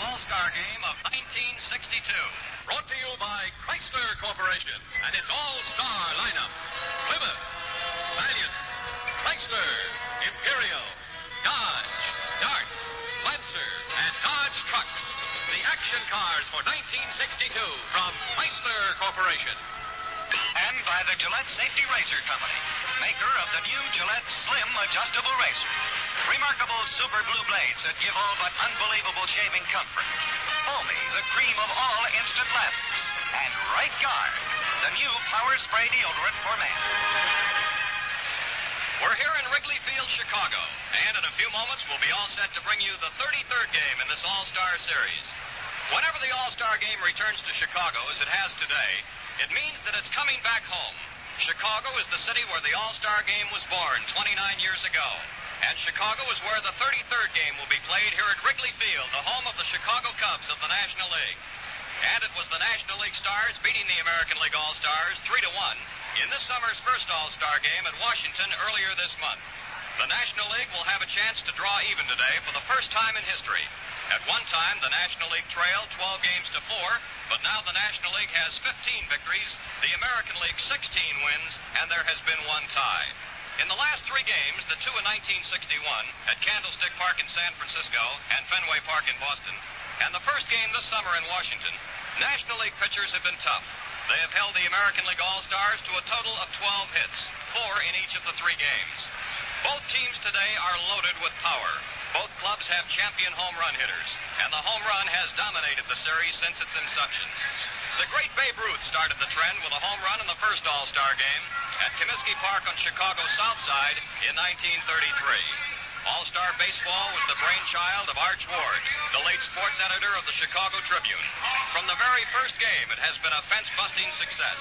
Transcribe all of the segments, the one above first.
All-Star Game of 1962. Brought to you by Chrysler Corporation and its All-Star lineup. Plymouth, Valiant, Chrysler, Imperial, Dodge, Dart, Lancer, and Dodge Trucks. The action cars for 1962 from Chrysler Corporation. And by the Gillette Safety Razor Company, maker of the new Gillette Slim Adjustable Razor. Remarkable super blue blades that give all but unbelievable shaving comfort. Foamy, the cream of all instant lathers. And Right Guard, the new power spray deodorant for men. We're here in Wrigley Field, Chicago, and in a few moments we'll be all set to bring you the 33rd game in this All-Star Series. Whenever the All-Star game returns to Chicago, as it has today, it means that it's coming back home. Chicago is the city where the All-Star game was born 29 years ago. And Chicago is where the 33rd game will be played here at Wrigley Field, the home of the Chicago Cubs of the National League. And it was the National League Stars beating the American League All-Stars 3 to 1 in this summer's first All-Star game at Washington earlier this month. The National League will have a chance to draw even today for the first time in history. At one time, the National League trailed 12 games to 4, but now the National League has 15 victories, the American League 16 wins, and there has been one tie. In the last three games, the two in 1961 at Candlestick Park in San Francisco and Fenway Park in Boston, and the first game this summer in Washington, National League pitchers have been tough. They have held the American League All-Stars to a total of 12 hits, four in each of the three games. Both teams today are loaded with power. Both clubs have champion home run hitters, and the home run has dominated the series since its inception. The great Babe Ruth started the trend with a home run in the first All-Star game at Comiskey Park on Chicago's South Side in 1933. All-Star Baseball was the brainchild of Arch Ward, the late sports editor of the Chicago Tribune. From the very first game, it has been a fence-busting success.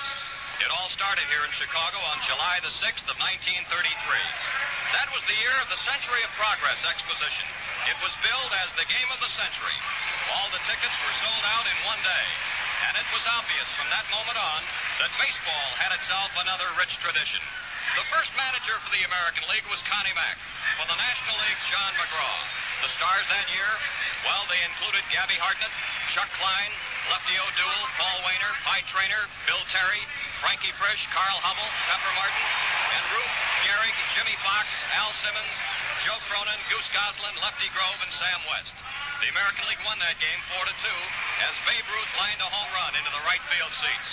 It all started here in Chicago on July the 6th of 1933. That was the year of the Century of Progress exposition. It was billed as the game of the century. All the tickets were sold out in one day. And it was obvious from that moment on that baseball had itself another rich tradition. The first manager for the American League was Connie Mack. For the National League, John McGraw. The stars that year, well, they included Gabby Hartnett, Chuck Klein, Lefty O'Doul, Paul Waner, Pie Traynor, Bill Terry, Frankie Frisch, Carl Hubbell, Pepper Martin, and Ruth, Gehrig, Jimmie Foxx, Al Simmons, Joe Cronin, Goose Goslin, Lefty Grove, and Sam West. The American League won that game 4 to 2 as Babe Ruth lined a home run into the right field seats.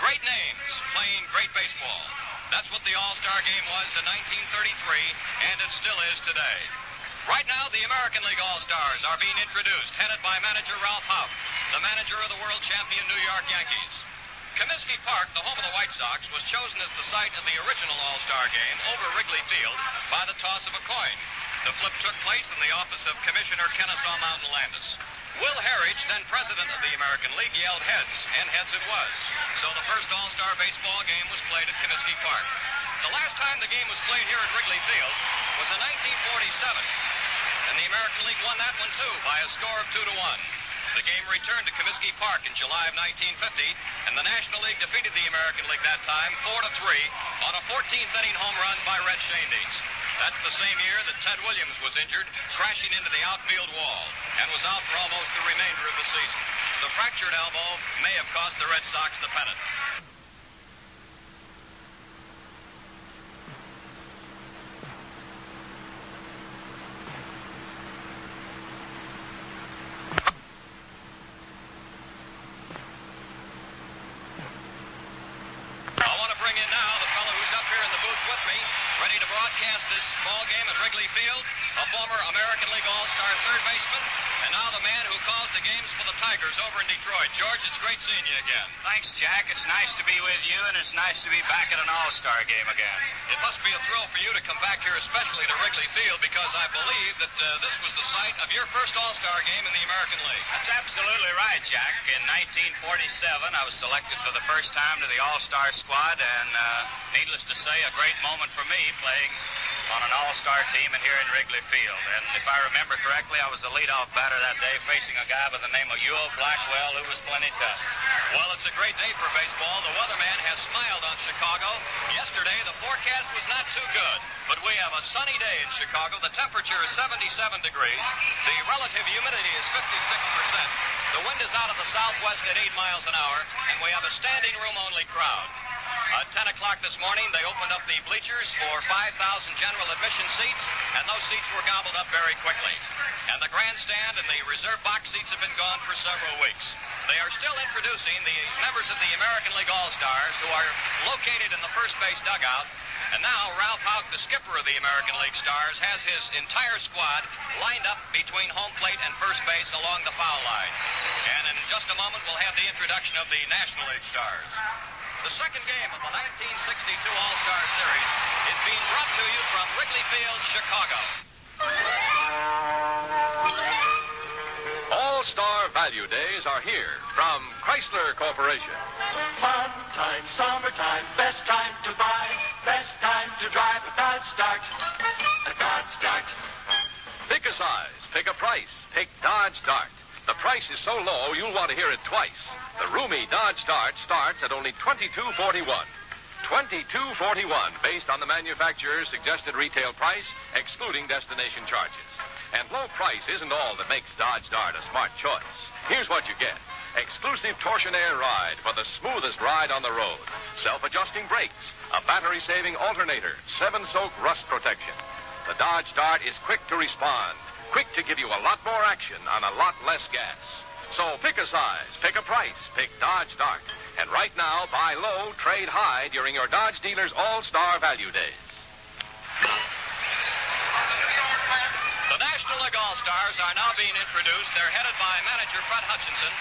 Great names playing great baseball. That's what the All-Star game was in 1933, and it still is today. Right now, the American League All-Stars are being introduced, headed by manager Ralph Houk, the manager of the world champion New York Yankees. Comiskey Park, the home of the White Sox, was chosen as the site of the original All-Star game over Wrigley Field by the toss of a coin. The flip took place in the office of Commissioner Kennesaw Mountain Landis. Will Harridge, then president of the American League, yelled heads, and heads it was. So the first All-Star baseball game was played at Comiskey Park. The last time the game was played here at Wrigley Field was in 1947, and the American League won that one too by a score of two to one. The game returned to Comiskey Park in July of 1950, and the National League defeated the American League that time 4 to 3 on a 14th inning home run by Red Schoendienst. That's the same year that Ted Williams was injured, crashing into the outfield wall, and was out for almost the remainder of the season. The fractured elbow may have cost the Red Sox the pennant. I want to bring in now the fellow who's up here in the booth with me, ready to broadcast this ball game at Wrigley Field, a former American League All-Star third baseman, and now the man who calls the games for the Tigers over in Detroit. George, it's great seeing you again. It's nice to be with you, and it's nice to be back at an All-Star game again. It must be a thrill for you to come back here, especially to Wrigley Field, because I believe that uh, this was the site of your first All-Star game in the American League. That's absolutely right, Jack. In 1947, I was selected for the first time to the All-Star squad, and uh, needless to say, a great moment for me playing on an all-star team and here in Wrigley Field. And if I remember correctly, I was the leadoff batter that day facing a guy by the name of Ewell Blackwell, who was plenty tough. Well, it's a great day for baseball. The weatherman has smiled on Chicago. Yesterday, the forecast was not too good, but we have a sunny day in Chicago. The temperature is 77 degrees. The relative humidity is 56%. The wind is out of the southwest at 8 miles an hour, and we have a standing room only crowd. At 10 o'clock this morning, they opened up the bleachers for 5,000 general admission seats, and those seats were gobbled up very quickly. And the grandstand and the reserve box seats have been gone for several weeks. They are still introducing the members of the American League All-Stars who are located in the first base dugout. And now Ralph Houk, the skipper of the American League Stars, has his entire squad lined up between home plate and first base along the foul line. And in just a moment, we'll have the introduction of the National League Stars. The second game of the 1962 All-Star Series is being brought to you from Wrigley Field, Chicago. All-Star Value Days are here from Chrysler Corporation. Fun time, summertime, best time to buy, best time to drive a Dodge Dart. A Dodge Dart. Pick a size, pick a price, pick Dodge Dart. The price is so low you'll want to hear it twice. The roomy Dodge Dart starts at only $22.41. $22.41 based on the manufacturer's suggested retail price, excluding destination charges. And low price isn't all that makes Dodge Dart a smart choice. Here's what you get. Exclusive torsionaire ride for the smoothest ride on the road. Self-adjusting brakes, a battery-saving alternator, seven-soak rust protection. The Dodge Dart is quick to respond, quick to give you a lot more action on a lot less gas. So pick a size, pick a price, pick Dodge Dart. And right now, buy low, trade high during your Dodge dealer's All-Star Value Days. The National League All-Stars are now being introduced. They're headed by manager Fred Hutchinson,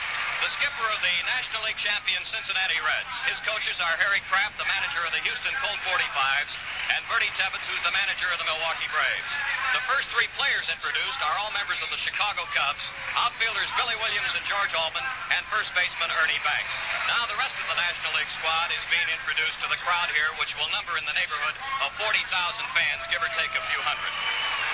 the skipper of the National League champion Cincinnati Reds. His coaches are Harry Craft, the manager of the Houston Colt 45s, and Birdie Tebbetts, who's the manager of the Milwaukee Braves. The first three players introduced are all members of the Chicago Cubs, outfielders Billy Williams and George Altman, and first baseman Ernie Banks. Now the rest of the National League squad is being introduced to the crowd here, which will number in the neighborhood of 40,000 fans, give or take a few hundred.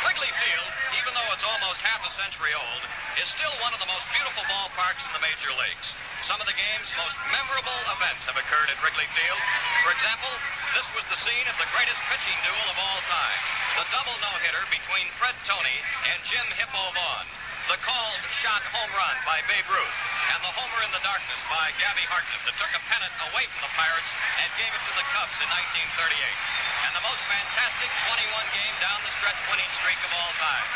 Wrigley Field, even though it's almost half a century old, is still one of the most beautiful ballparks in the major leagues. Some of the game's most memorable events have occurred at Wrigley Field. For example, this was the scene of the greatest pitching duel of all time. The double no-hitter between Fred Toney and Jim Hippo Vaughn. The called shot home run by Babe Ruth. And the homer in the darkness by Gabby Hartnett that took a pennant away from the Pirates and gave it to the Cubs in 1938. And the most fantastic 21-game down the stretch winning streak of all time.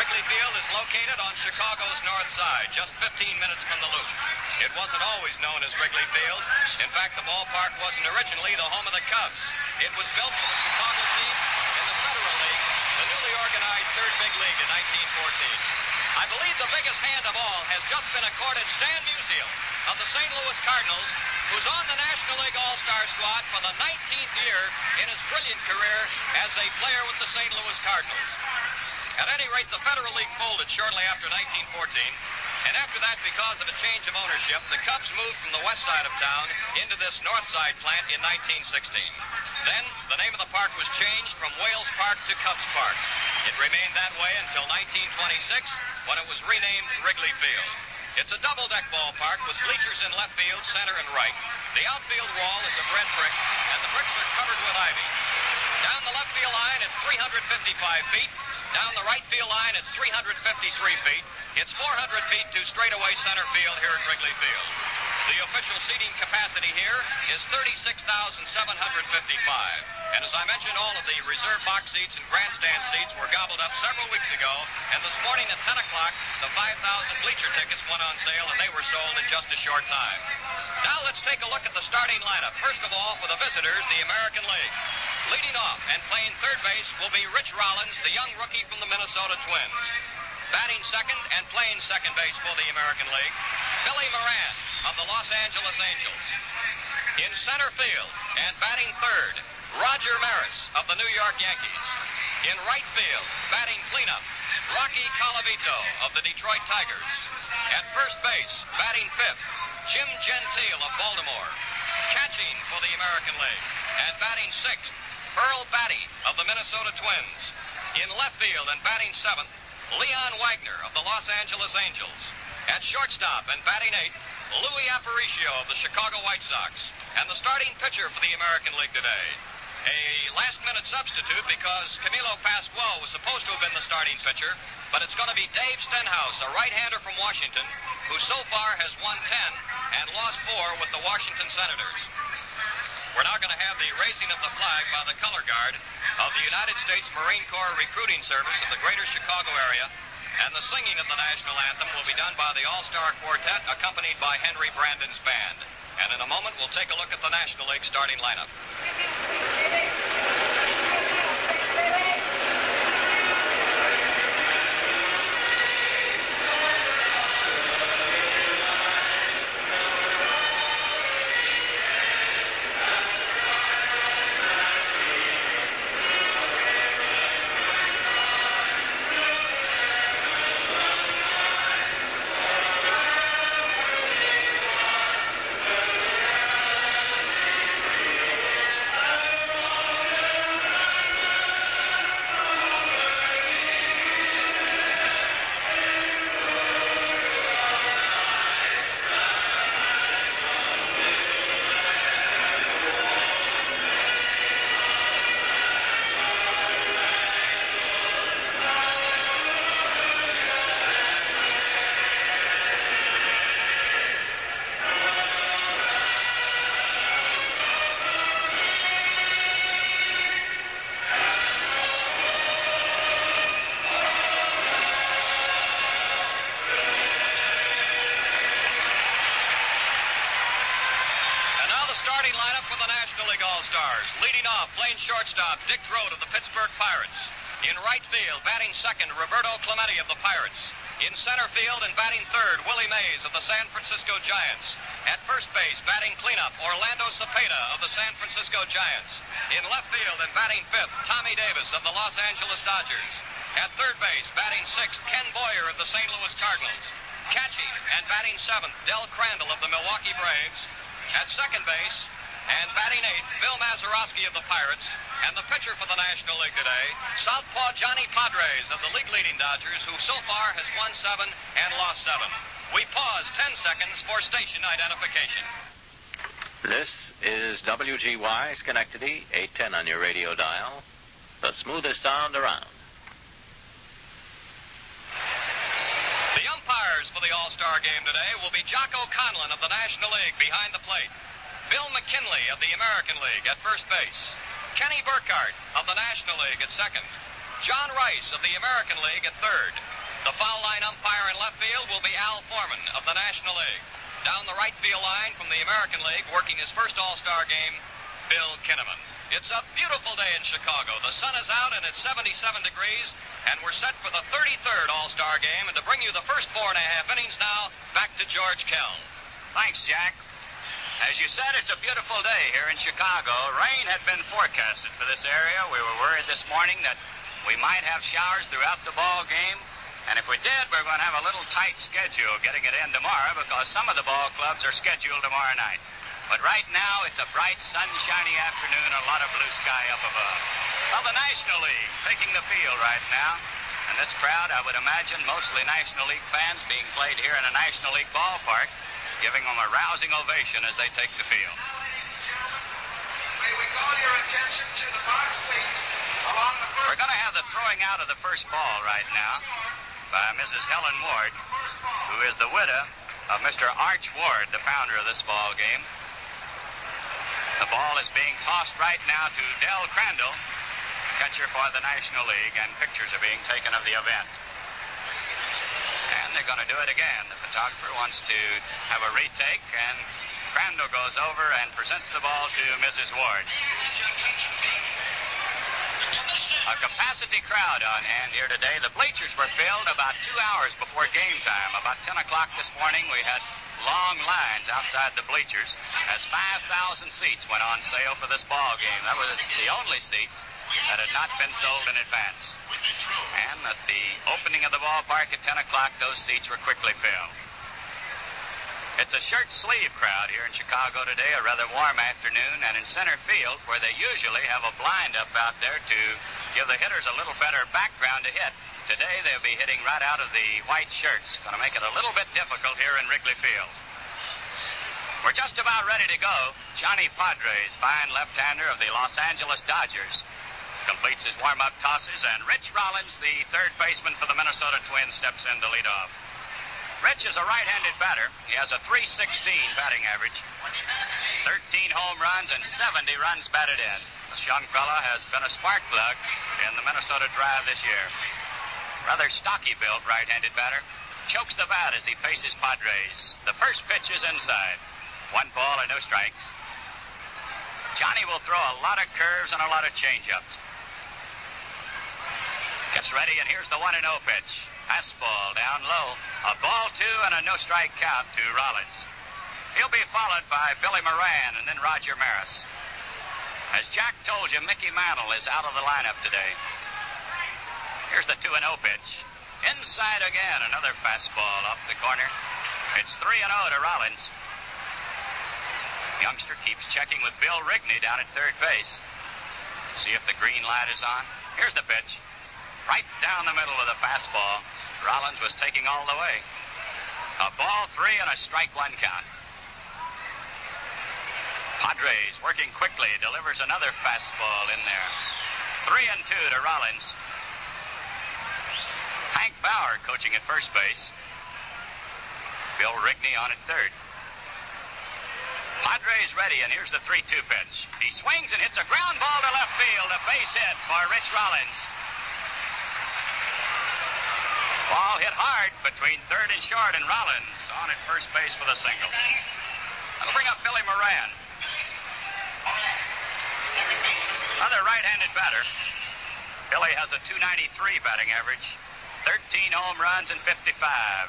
Wrigley Field is located on Chicago's north side, just 15 minutes from the loop. It wasn't always known as Wrigley Field. In fact, the ballpark wasn't originally the home of the Cubs. It was built for the Chicago team in the Federal League, the newly organized third big league in 1914. I believe the biggest hand of all has just been accorded Stan Musial of the St. Louis Cardinals, who's on the National League All-Star squad for the 19th year in his brilliant career as a player with the St. Louis Cardinals. At any rate, the Federal League folded shortly after 1914, and after that, because of a change of ownership, the Cubs moved from the west side of town into this north side plant in 1916. Then, the name of the park was changed from Weeghman Park to Cubs Park. It remained that way until 1926, when it was renamed Wrigley Field. It's a double-deck ballpark with bleachers in left field, center, and right. The outfield wall is of red brick, and the bricks are covered with ivy. Down the left field line, it's 355 feet. Down the right field line, it's 353 feet. It's 400 feet to straightaway center field here at Wrigley Field. The official seating capacity here is 36,755. And as I mentioned, all of the reserve box seats and grandstand seats were gobbled up several weeks ago. And this morning at 10 o'clock, the 5,000 bleacher tickets went on sale, and they were sold in just a short time. Now let's take a look at the starting lineup. First of all, for the visitors, the American League. Leading off and playing third base will be Rich Rollins, the young rookie from the Minnesota Twins. Batting second and playing second base for the American League, Billy Moran of the Los Angeles Angels. In center field and batting third, Roger Maris of the New York Yankees. In right field, batting cleanup, Rocky Colavito of the Detroit Tigers. At first base, batting fifth, Jim Gentile of Baltimore. Catching for the American League and batting sixth, Earl Battey of the Minnesota Twins. In left field and batting seventh, Leon Wagner of the Los Angeles Angels. At shortstop and batting eighth, Louis Aparicio of the Chicago White Sox. And the starting pitcher for the American League today, a last minute substitute because Camilo Pascual was supposed to have been the starting pitcher, but it's going to be Dave Stenhouse, a right hander from Washington, who so far has won 10 and lost four with the Washington Senators. We're now going to have the raising of the flag by the color guard of the United States Marine Corps Recruiting Service of the Greater Chicago area, and the singing of the national anthem will be done by the All Star Quartet, accompanied by Henry Brandon's band. And in a moment, we'll take a look at the National League starting lineup. Groat of the Pittsburgh Pirates. In right field, batting second, Roberto Clemente of the Pirates. In center field and batting third, Willie Mays of the San Francisco Giants. At first base, batting cleanup, Orlando Cepeda of the San Francisco Giants. In left field and batting fifth, Tommy Davis of the Los Angeles Dodgers. At third base, batting sixth, Ken Boyer of the St. Louis Cardinals. Catching and batting seventh, Del Crandall of the Milwaukee Braves. At second base and batting eighth, Bill Mazeroski of the Pirates. And the pitcher for the National League today, Southpaw Johnny Podres of the league leading Dodgers, who so far has won seven and lost seven. We pause 10 seconds for station identification. This is WGY Schenectady, 810 on your radio dial. The smoothest sound around. The umpires for the All Star game today will be Jocko Conlan of the National League behind the plate, Bill McKinley of the American League at first base, Kenny Burkhart of the National League at second, John Rice of the American League at third. The foul line umpire in left field will be Al Forman of the National League. Down the right field line from the American League, working his first All Star game, Bill Kinnamon. It's a beautiful day in Chicago. The sun is out and it's 77 degrees, and we're set for the 33rd All Star game. And to bring you the first four and a half innings now, back to George Kell. Thanks, Jack. As you said, it's a beautiful day here in Chicago. Rain had been forecasted for this area. We were worried this morning that we might have showers throughout the ball game. And if we did, we're going to have a little tight schedule getting it in tomorrow because some of the ball clubs are scheduled tomorrow night. But right now, it's a bright, sunshiny afternoon, a lot of blue sky up above. Well, the National League taking the field right now. And this crowd, I would imagine, mostly National League fans being played here in a National League ballpark, giving them a rousing ovation as they take the field. May we call your attention to the box seats along the first We're going to have the throwing out of the first ball right now by Mrs. Helen Ward, who is the widow of Mr. Arch Ward, the founder of this ball game. The ball is being tossed right now to Del Crandall, catcher for the National League, and pictures are being taken of the event. And they're going to do it again. The photographer wants to have a retake, and Crandall goes over and presents the ball to Mrs. Ward. A capacity crowd on hand here today. The bleachers were filled about two hours before game time. About 10 o'clock this morning, we had long lines outside the bleachers as 5,000 seats went on sale for this ball game. That was the only seats that had not been sold in advance. And at the opening of the ballpark at 10 o'clock, those seats were quickly filled. It's a shirt sleeve crowd here in Chicago today, a rather warm afternoon, and in center field, where they usually have a blind up out there to give the hitters a little better background to hit. Today they'll be hitting right out of the white shirts. Going to make it a little bit difficult here in Wrigley Field. We're just about ready to go. Johnny Podres, fine left-hander of the Los Angeles Dodgers, completes his warm-up tosses, and Rich Rollins, the third baseman for the Minnesota Twins, steps in to lead off. Rich is a right-handed batter. He has a 316 batting average, 13 home runs, and 70 runs batted in. This young fella has been a spark plug in the Minnesota Drive this year. Rather stocky built right-handed batter. Chokes the bat as he faces Podres. The first pitch is inside. One ball and no strikes. Johnny will throw a lot of curves and a lot of changeups. Gets ready, and here's the 1 0 pitch. Fastball down low. A ball two and a no strike count to Rollins. He'll be followed by Billy Moran and then Roger Maris. As Jack told you, Mickey Mantle is out of the lineup today. Here's the 2 0 pitch. Inside again, another fastball up the corner. It's 3 0 to Rollins. Youngster keeps checking with Bill Rigney down at third base. See if the green light is on. Here's the pitch. Right down the middle of the fastball. Rollins was taking all the way. A ball three and a strike one count. Podres working quickly, delivers another fastball in there. Three and two to Rollins. Hank Bauer coaching at first base. Bill Rigney on at third. Podres ready, and here's the 3 2 pitch. He swings and hits a ground ball to left field, a base hit for Rich Rollins. Ball hit hard between third and short, and Rollins on at first base for the single. That'll bring up Billy Moran. Another right-handed batter. Billy has a 293 batting average, 13 home runs and 55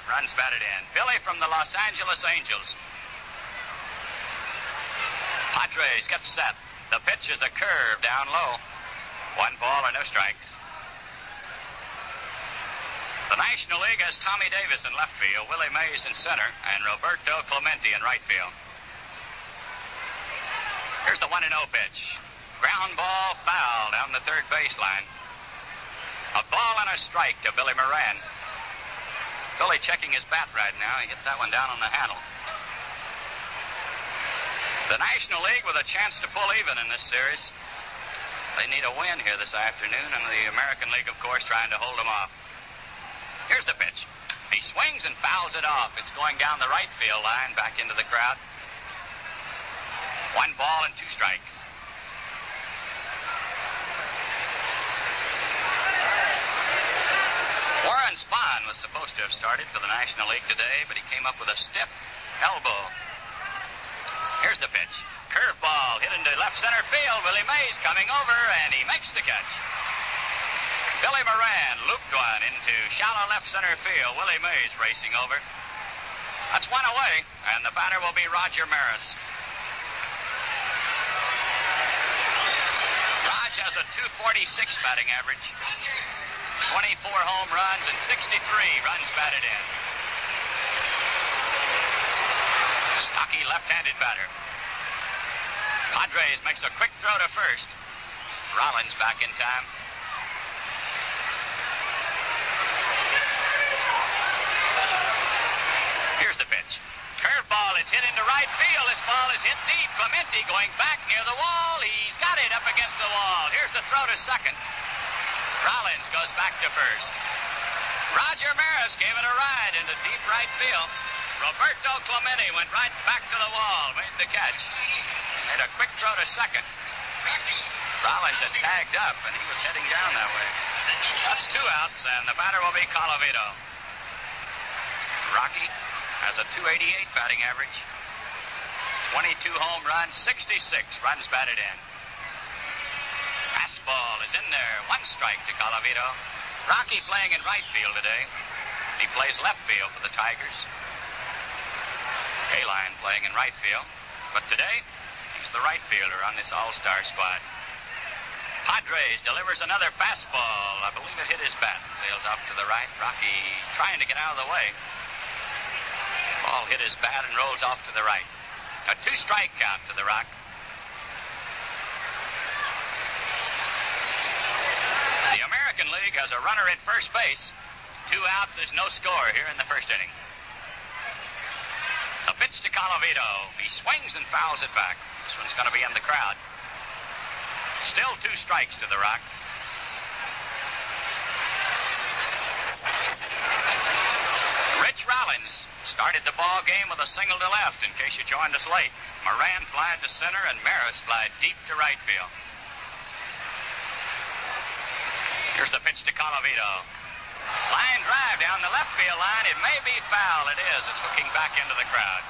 runs batted in. Billy from the Los Angeles Angels. Podres get set. The pitch is a curve down low. One ball or no strikes. The National League has Tommy Davis in left field, Willie Mays in center, and Roberto Clemente in right field. Here's the 1 0 pitch. Ground ball foul down the third baseline. A ball and a strike to Billy Moran. Billy checking his bat right now. He hit that one down on the handle. The National League with a chance to pull even in this series. They need a win here this afternoon, and the American League, of course, trying to hold them off. Here's the pitch. He swings and fouls it off. It's going down the right field line back into the crowd. One ball and two strikes. Warren Spahn was supposed to have started for the National League today, but he came up with a stiff elbow. Here's the pitch. Curveball hit into left center field. Willie Mays coming over, and he makes the catch. Billy Moran looped one into shallow left center field. Willie Mays racing over. That's one away, and the batter will be Roger Maris. Rog has a 246 batting average, 24 home runs, and 63 runs batted in. Stocky left-handed batter. Podres makes a quick throw to first. Rollins back in time. Here's the pitch. Is hit into right field. This ball is hit deep. Clemente going back near the wall. He's got it up against the wall. Here's the throw to second. Rollins goes back to first. Roger Maris gave it a ride into deep right field. Roberto Clemente went right back to the wall, made the catch. Made a quick throw to second. Rollins had tagged up, and he was heading down that way. That's two outs, and the batter will be Colavito. Rocky has a 288 batting average, 22 home runs, 66 runs batted in. Fastball is in there, one strike to Colavito. Rocky playing in right field today. He plays left field for the Tigers. Kaline playing in right field. But today, he's the right fielder on this all-star squad. Podres delivers another fastball. I believe it hit his bat. Sails off to the right. Rocky trying to get out of the way. Ball hit his bat and rolls off to the right. A two strike count to the Rock. The American League has a runner at first base. Two outs, there's no score here in the first inning. A pitch to Colavito. He swings and fouls it back. This one's going to be in the crowd. Still two strikes to the Rock. Rich Rollins started the ball game with a single to left. In case you joined us late, Moran flied to center and Maris flied deep to right field. Here's the pitch to Colavito. Line drive down the left field line. It may be foul. It is. It's hooking back into the crowd.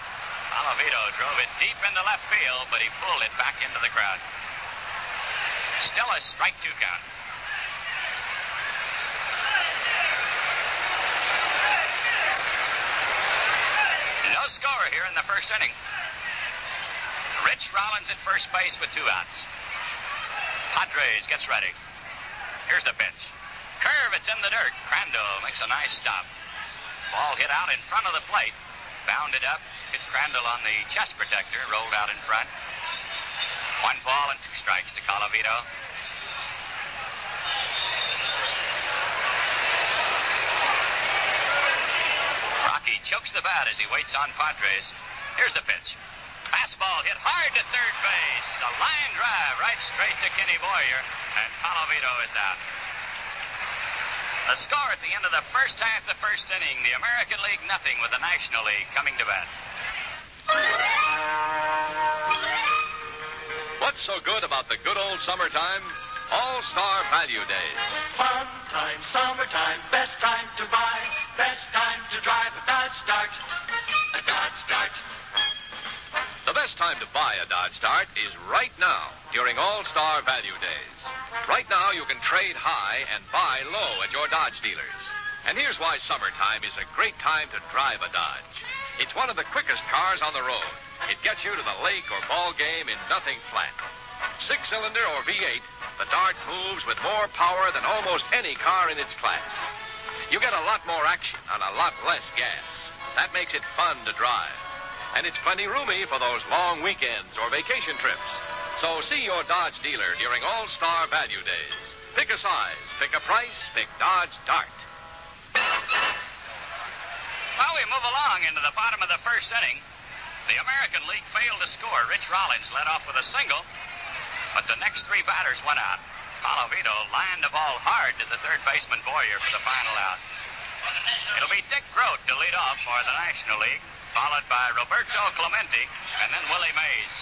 Colavito drove it deep into left field, but he pulled it back into the crowd. Still a strike two count. No score here in the first inning. Rich Rollins at first base with two outs. Podres gets ready. Here's the pitch. Curve, it's in the dirt. Crandall makes a nice stop. Ball hit out in front of the plate. Bounded up, hit Crandall on the chest protector, rolled out in front. One ball and two strikes to Colavito. Rocky chokes the bat as he waits on Podres. Here's the pitch. Fastball hit hard to third base. A line drive right straight to Kenny Boyer, and Colavito is out. The score at the end of the first half, the first inning, the American League nothing with the National League coming to bat. What's so good about the good old summertime? All Star Value Days. Fun time, summertime, best time to buy, best time to drive a Dodge Dart. A Dodge Dart. The best time to buy a Dodge Dart is right now during All Star Value Days. Right now, you can trade high and buy low at your Dodge dealers. And here's why summertime is a great time to drive a Dodge. It's one of the quickest cars on the road. It gets you to the lake or ball game in nothing flat. Six cylinder or V8, the Dart moves with more power than almost any car in its class. You get a lot more action on a lot less gas. That makes it fun to drive. And it's plenty roomy for those long weekends or vacation trips. So see your Dodge dealer during All Star Value Days. Pick a size, pick a price, pick Dodge Dart. Well, we move along into the bottom of the first inning. The American League failed to score. Rich Rollins led off with a single, but the next three batters went out. Colavito lined the ball hard to the third baseman Boyer for the final out. It'll be Dick Groat to lead off for the National League, followed by Roberto Clemente and then Willie Mays.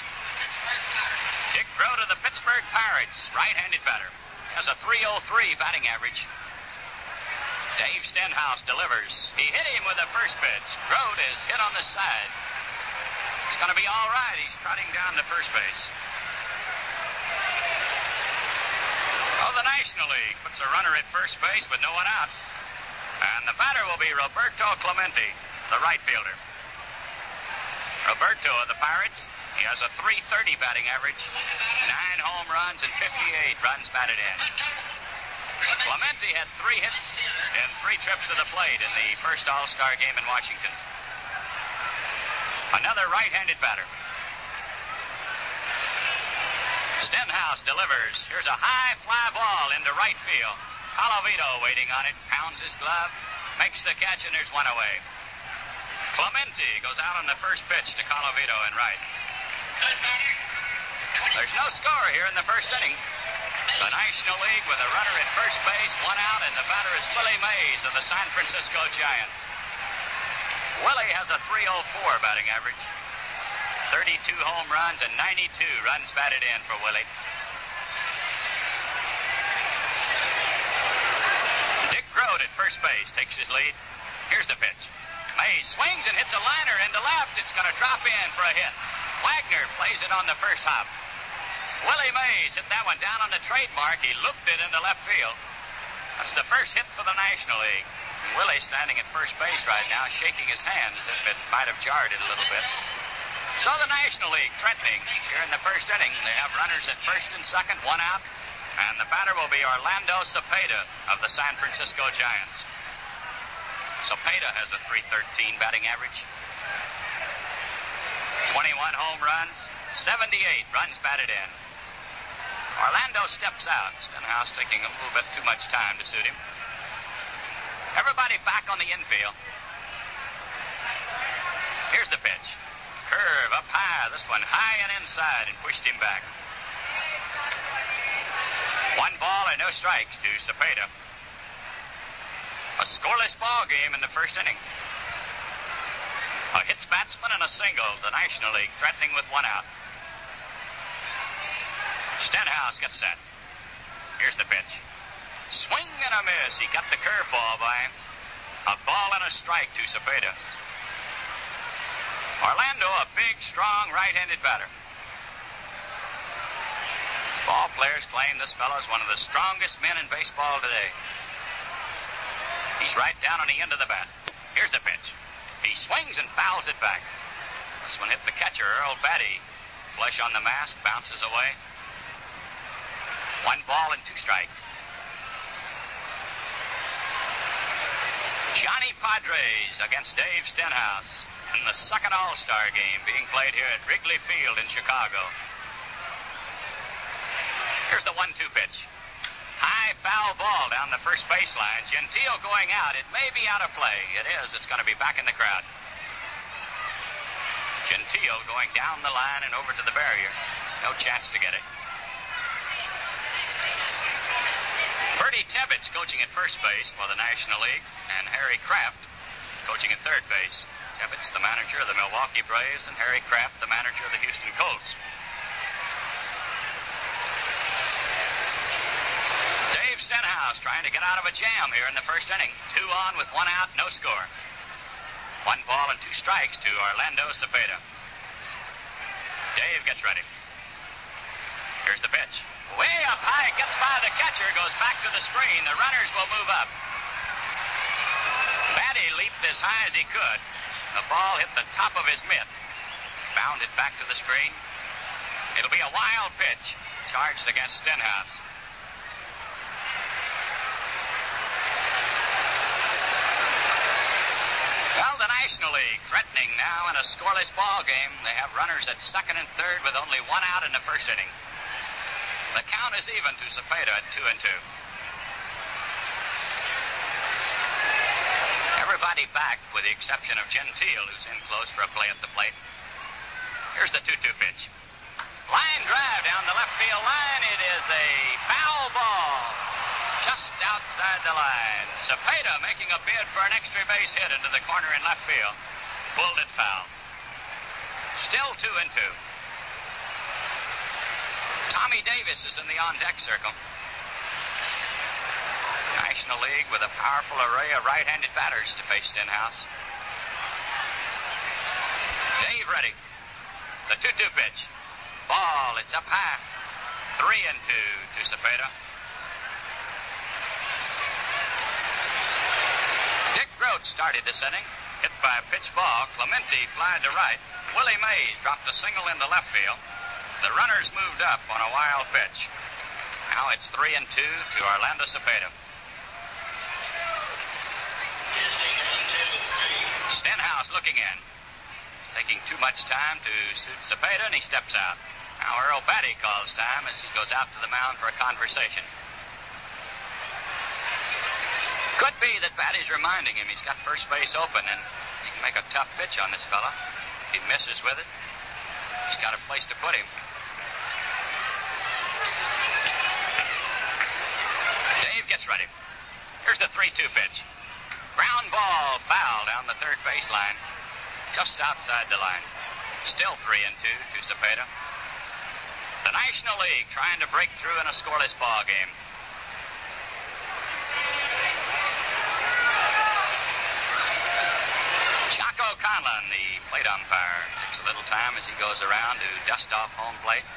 Dick Groat of the Pittsburgh Pirates, right-handed batter, has a 303 batting average. Dave Stenhouse delivers. He hit him with the first pitch. Groat is hit on the side. It's going to be all right. He's trotting down the first base. The National League puts a runner at first base with no one out. And the batter will be Roberto Clemente, the right fielder. Roberto of the Pirates, he has a 330 batting average, nine home runs and 58 runs batted in. Clemente had three hits and three trips to the plate in the first All Star game in Washington. Another right handed batter. Stenhouse delivers. Here's a high fly ball into right field. Colavito waiting on it, pounds his glove, makes the catch, and there's one away. Clemente goes out on the first pitch to Colavito in right. There's no score here in the first inning. The National League with a runner at first base, one out, and the batter is Willie Mays of the San Francisco Giants. Willie has a 304 batting average, 32 home runs, and 92 runs batted in for Willie. Dick Groat at first base takes his lead. Here's the pitch. Mays swings and hits a liner into left. It's going to drop in for a hit. Wagner plays it on the first hop. Willie Mays hit that one down on the trademark. He looped it into left field. That's the first hit for the National League. Willie standing at first base right now, shaking his hand as if it might have jarred it a little bit. So the National League threatening here in the first inning. They have runners at first and second, one out. And the batter will be Orlando Cepeda of the San Francisco Giants. Cepeda has a 313 batting average. 21 home runs, 78 runs batted in. Orlando steps out. Stenhouse taking a little bit too much time to suit him. Everybody back on the infield. Here's the pitch. Curve up high. This one high and inside and pushed him back. One ball and no strikes to Cepeda. A scoreless ball game in the first inning. A hits batsman and a single. The National League threatening with one out. Stenhouse gets set. Here's the pitch. Swing and a miss. He got the curveball by him. A ball and a strike to Cepeda. Orlando, a big, strong right-handed batter. Ball players claim this fellow is one of the strongest men in baseball today. He's right down on the end of the bat. Here's the pitch. He swings and fouls it back. This one hit the catcher, Earl Battey. Flush on the mask, bounces away. One ball and two strikes. Johnny Podres against Dave Stenhouse in the second All-Star game being played here at Wrigley Field in Chicago. Here's the one-two pitch. High foul ball down the first baseline. Gentile going out. It may be out of play. It is. It's going to be back in the crowd. Gentile going down the line and over to the barrier. No chance to get it. Birdie Tebbetts coaching at first base for the National League, and Harry Craft coaching at third base. Tebbetts, the manager of the Milwaukee Braves, and Harry Craft, the manager of the Houston Colts. Dave Stenhouse trying to get out of a jam here in the first inning. Two on with one out, no score. One ball and two strikes to Orlando Cepeda. Dave gets ready. Here's the pitch. Way up high, gets by the catcher, goes back to the screen. The runners will move up. Battey leaped as high as he could. The ball hit the top of his mitt. Bounded back to the screen. It'll be a wild pitch. Charged against Stenhouse. Well, the National League threatening now in a scoreless ball game. They have runners at second and third with only one out in the first inning. The count is even to Cepeda at two and two. Everybody back with the exception of Gentile, who's in close for a play at the plate. Here's the 2 2 pitch. Line drive down the left field line. It is a foul ball. Just outside the line. Cepeda making a bid for an extra base hit into the corner in left field. Pulled it foul. Still two and two. Tommy Davis is in the on deck circle. National League with a powerful array of right handed batters to face Stenhouse. Dave ready. The 2 2 pitch. Ball, it's up high. Three and two to Cepeda. Dick Groat started this inning. Hit by a pitch ball. Clemente flied to right. Willie Mays dropped a single into left field. The runners moved up on a wild pitch. Now it's three and two to Orlando Cepeda. Stenhouse looking in. Taking too much time to suit Cepeda, and he steps out. Now Earl Battey calls time as he goes out to the mound for a conversation. Could be that Battey's reminding him he's got first base open and he can make a tough pitch on this fella. If he misses with it, he's got a place to put him. Dave gets ready. Here's the 3 2 pitch. Ground ball foul down the third baseline, just outside the line. Still 3 and 2 to Cepeda. The National League trying to break through in a scoreless ball game. Jocko Conlan, the plate umpire, takes a little time as he goes around to dust off home plate.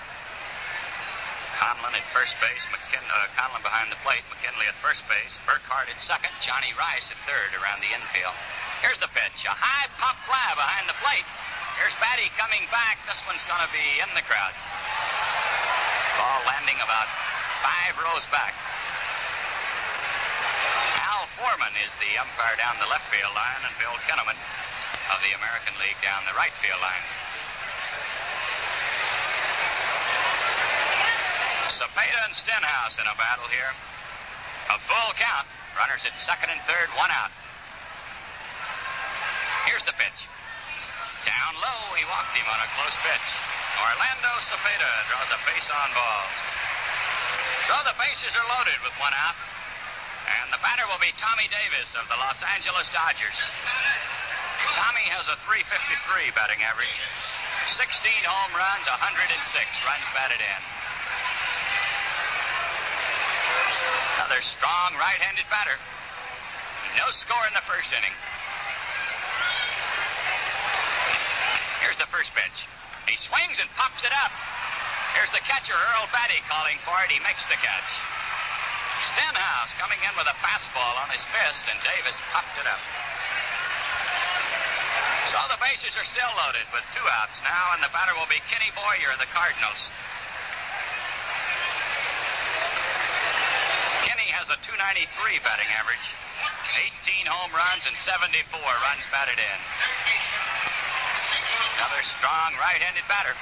Conlan at first base, McKin- uh, Conlan behind the plate, McKinley at first base, Burkhart at second, Johnny Rice at third around the infield. Here's the pitch, a high pop fly behind the plate. Here's Battey coming back. This one's going to be in the crowd. Ball landing about five rows back. Al Forman is the umpire down the left field line, and Bill Kinnamon of the American League down the right field line. Cepeda and Stenhouse in a battle here. A full count. Runners at second and third, one out. Here's the pitch. Down low, he walked him on a close pitch. Orlando Cepeda draws a base on balls. So the bases are loaded with one out. And the batter will be Tommy Davis of the Los Angeles Dodgers. Tommy has a 353 batting average. 16 home runs, 106 runs batted in. Another strong right-handed batter. No score in the first inning. Here's the first pitch. He swings and pops it up. Here's the catcher, Earl Battey, calling for it. He makes the catch. Stenhouse coming in with a fastball on his fist, and Davis popped it up. So the bases are still loaded with two outs now, and the batter will be Kenny Boyer of the Cardinals. Kenny a 293 batting average, 18 home runs, and 74 runs batted in. Another strong right-handed batter.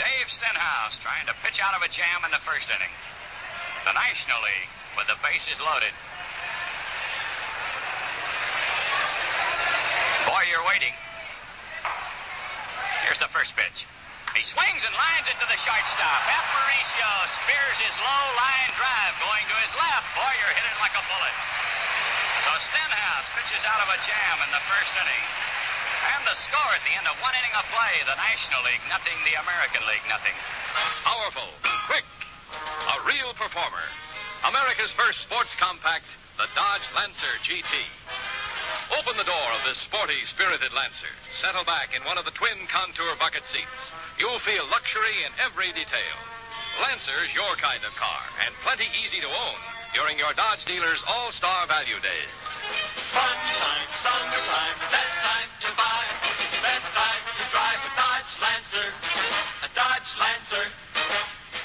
Dave Stenhouse trying to pitch out of a jam in the first inning. The National League with the bases loaded. Boyer waiting. Here's the first pitch. Swings and lines it to the shortstop. Aparicio spears his low line drive going to his left. Boyer hit it like a bullet. So Stenhouse pitches out of a jam in the first inning. And the score at the end of one inning of play, the National League nothing, the American League nothing. Powerful, quick, a real performer. America's first sports compact, the Dodge Lancer GT. Open the door of this sporty, spirited Lancer. Settle back in one of the twin contour bucket seats. You'll feel luxury in every detail. Lancer's your kind of car, and plenty easy to own during your Dodge dealer's all-star value days. Fun time, summertime, best time to buy. Best time to drive a Dodge Lancer. A Dodge Lancer.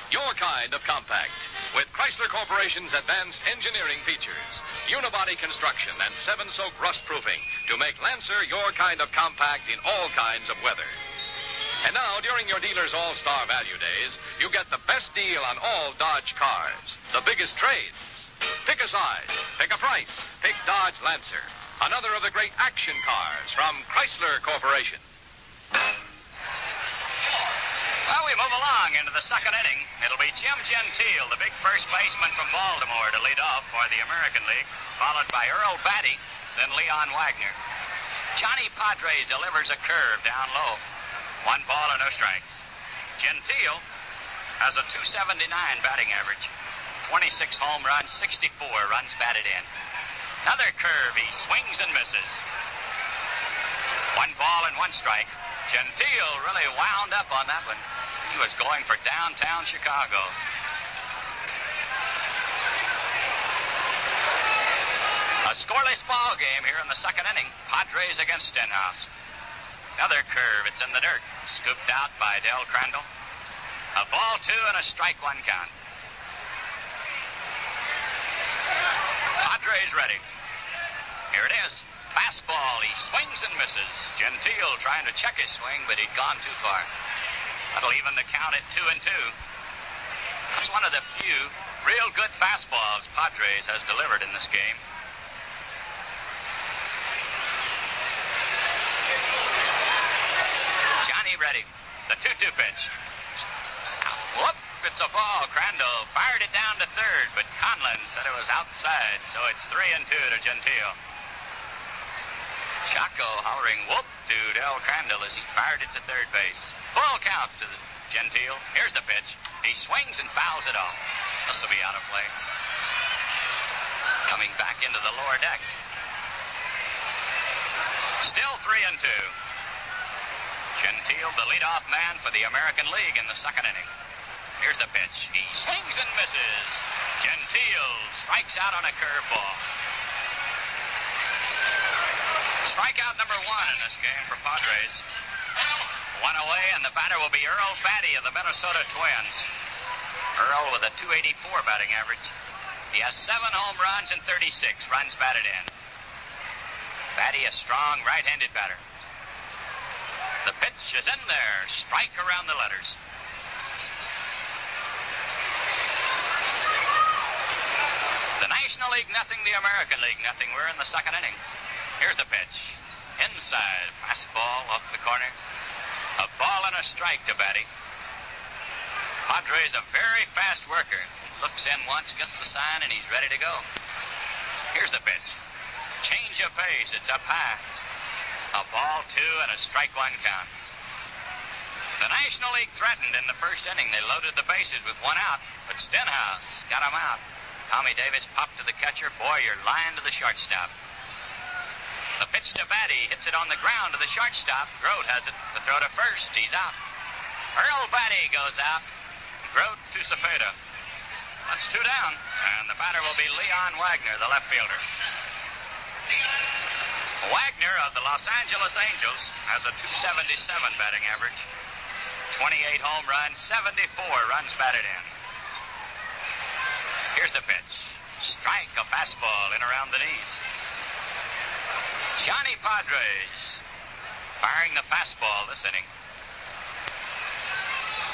Your kind of compact. With Chrysler Corporation's advanced engineering features, unibody construction, and seven soak rust proofing to make Lancer your kind of compact in all kinds of weather. And now, during your dealer's all star value days, you get the best deal on all Dodge cars, the biggest trades. Pick a size, pick a price, pick Dodge Lancer, another of the great action cars from Chrysler Corporation. Well, we move along into the second inning. It'll be Jim Gentile, the big first baseman from Baltimore, to lead off for the American League, followed by Earl Battey, then Leon Wagner. Johnny Podres delivers a curve down low. One ball and no strikes. Gentile has a 279 batting average, 26 home runs, 64 runs batted in. Another curve. He swings and misses. One ball and one strike. Gentile really wound up on that one. He was going for downtown Chicago. A scoreless ball game here in the second inning. Podres against Stenhouse. Another curve. It's in the dirt. Scooped out by Del Crandall. A ball two and a strike one count. Podres ready. Here it is. Fastball. He swings and misses. Gentile trying to check his swing, but he'd gone too far. That'll even the count at two and two. That's one of the few real good fastballs Podres has delivered in this game. Johnny ready. The 2 2 pitch. Whoop! It's a ball. Crandall fired it down to third, but Conlan said it was outside, so it's 3 and 2 to Gentile. Jocko hollering whoop to Del Crandall as he fired it to third base. Full count to the Gentile. Here's the pitch. He swings and fouls it off. This will be out of play. Coming back into the lower deck. Still three and two. Gentile, the leadoff man for the American League in the second inning. Here's the pitch. He swings and misses. Gentile strikes out on a curveball. Strikeout number one in this game for Podres. One away, and the batter will be Earl Battey of the Minnesota Twins. Earl with a 284 batting average. He has seven home runs and 36 runs batted in. Battey, a strong right-handed batter. The pitch is in there. Strike around the letters. The National League nothing, the American League nothing. We're in the second inning. Here's the pitch. Inside. Fastball off the corner. A ball and a strike to Battey. Padre's a very fast worker. Looks in once, gets the sign, and he's ready to go. Here's the pitch. Change of pace. It's up high. A ball two and a strike one count. The National League threatened in the first inning. They loaded the bases with one out, but Stenhouse got him out. Tommy Davis popped to the catcher. Boyer lined to the shortstop. The pitch to Battey hits it on the ground to the shortstop. Groat has it. The throw to first. He's out. Earl Battey goes out. Groat to Cepeda. That's two down. And the batter will be Leon Wagner, the left fielder. Wagner of the Los Angeles Angels has a 277 batting average. 28 home runs, 74 runs batted in. Here's the pitch. Strike a fastball in around the knees. Johnny Podres firing the fastball this inning.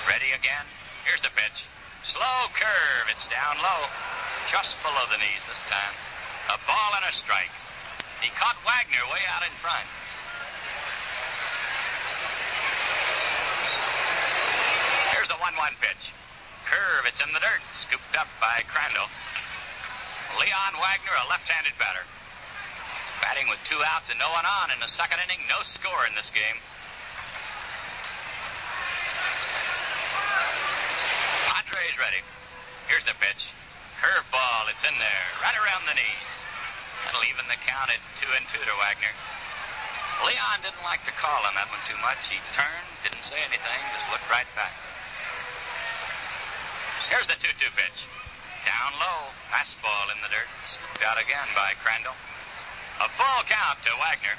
Ready again. Here's the pitch. Slow curve. It's down low. Just below the knees this time. A ball and a strike. He caught Wagner way out in front. Here's the 1 1 pitch. Curve, it's in the dirt. Scooped up by Crandall. Leon Wagner, a left handed batter. Batting with two outs and no one on in the second inning. No score in this game. Podres ready. Here's the pitch. Curveball, it's in there. Right around the knees. That'll even the count at two and two to Wagner. Leon didn't like to call on that one too much. He turned, didn't say anything, just looked right back. Here's the 2 2 pitch. Down low, fastball in the dirt. Scooped out again by Crandall. A full count to Wagner.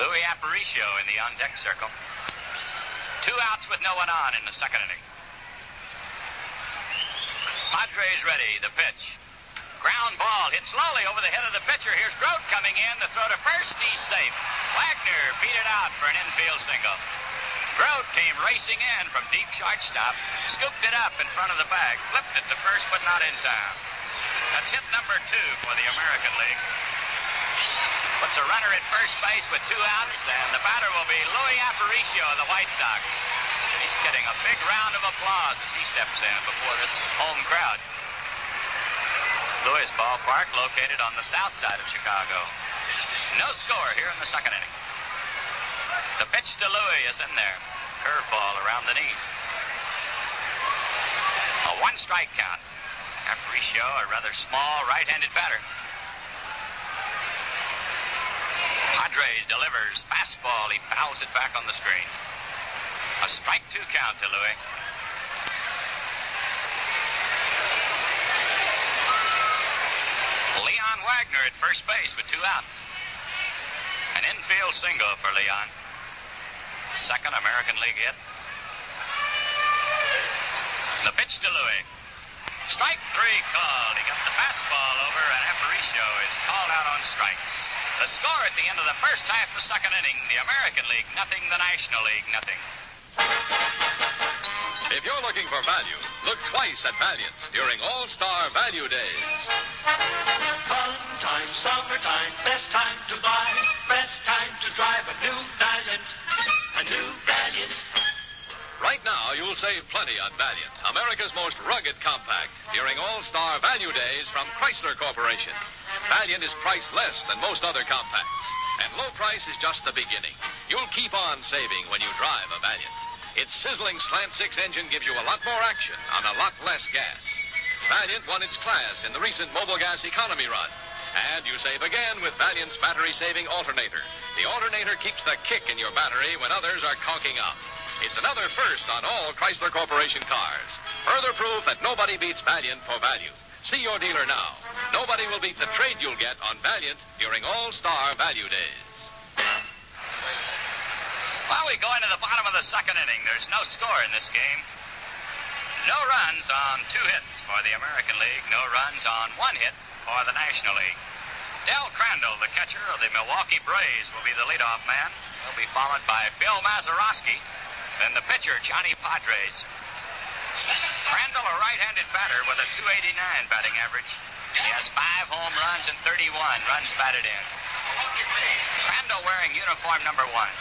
Luis Aparicio in the on deck circle. Two outs with no one on in the second inning. Podres ready. The pitch. Ground ball hit slowly over the head of the pitcher. Here's Groat coming in. The throw to first. He's safe. Wagner beat it out for an infield single. Groat came racing in from deep shortstop, scooped it up in front of the bag, flipped it to first, but not in time. That's hit number two for the American League. Puts a runner at first base with two outs, and the batter will be Luis Aparicio of the White Sox. He's getting a big round of applause as he steps in before this home crowd. Louis Ballpark, located on the south side of Chicago. No score here in the second inning. The pitch to Luis is in there. Curveball around the knees. A one strike count. Aparicio, a rather small right handed batter. Podres delivers. Fastball. He fouls it back on the screen. A strike two count to Luis. Leon Wagner at first base with two outs. An infield single for Leon. Second American League hit. The pitch to Luis. Strike three called. He got the fastball over, and Aparicio is called out on strikes. The score at the end of the first half, of the second inning, the American League nothing, the National League nothing. If you're looking for value, look twice at Valiant during All Star Value Days. Fun time, summertime, best time to buy, best time to drive a new Valiant, a new Valiant. Right now, you'll save plenty on Valiant, America's most rugged compact, during All Star Value Days from Chrysler Corporation. Valiant is priced less than most other compacts, and low price is just the beginning. You'll keep on saving when you drive a Valiant. Its sizzling slant six engine gives you a lot more action on a lot less gas. Valiant won its class in the recent Mobilgas economy run. And you save again with Valiant's battery saving alternator. The alternator keeps the kick in your battery when others are conking up. It's another first on all Chrysler Corporation cars. Further proof that nobody beats Valiant for value. See your dealer now. Nobody will beat the trade you'll get on Valiant during All Star Value Days. Well, we go into the bottom of the second inning. There's no score in this game. No runs on two hits for the American League. No runs on one hit for the National League. Del Crandall, the catcher of the Milwaukee Braves, will be the leadoff man. He'll be followed by Bill Mazeroski. Then the pitcher, Johnny Podres. Crandall, a right-handed batter with a 289 batting average. He has five home runs and 31 runs batted in. Crandall wearing uniform number one.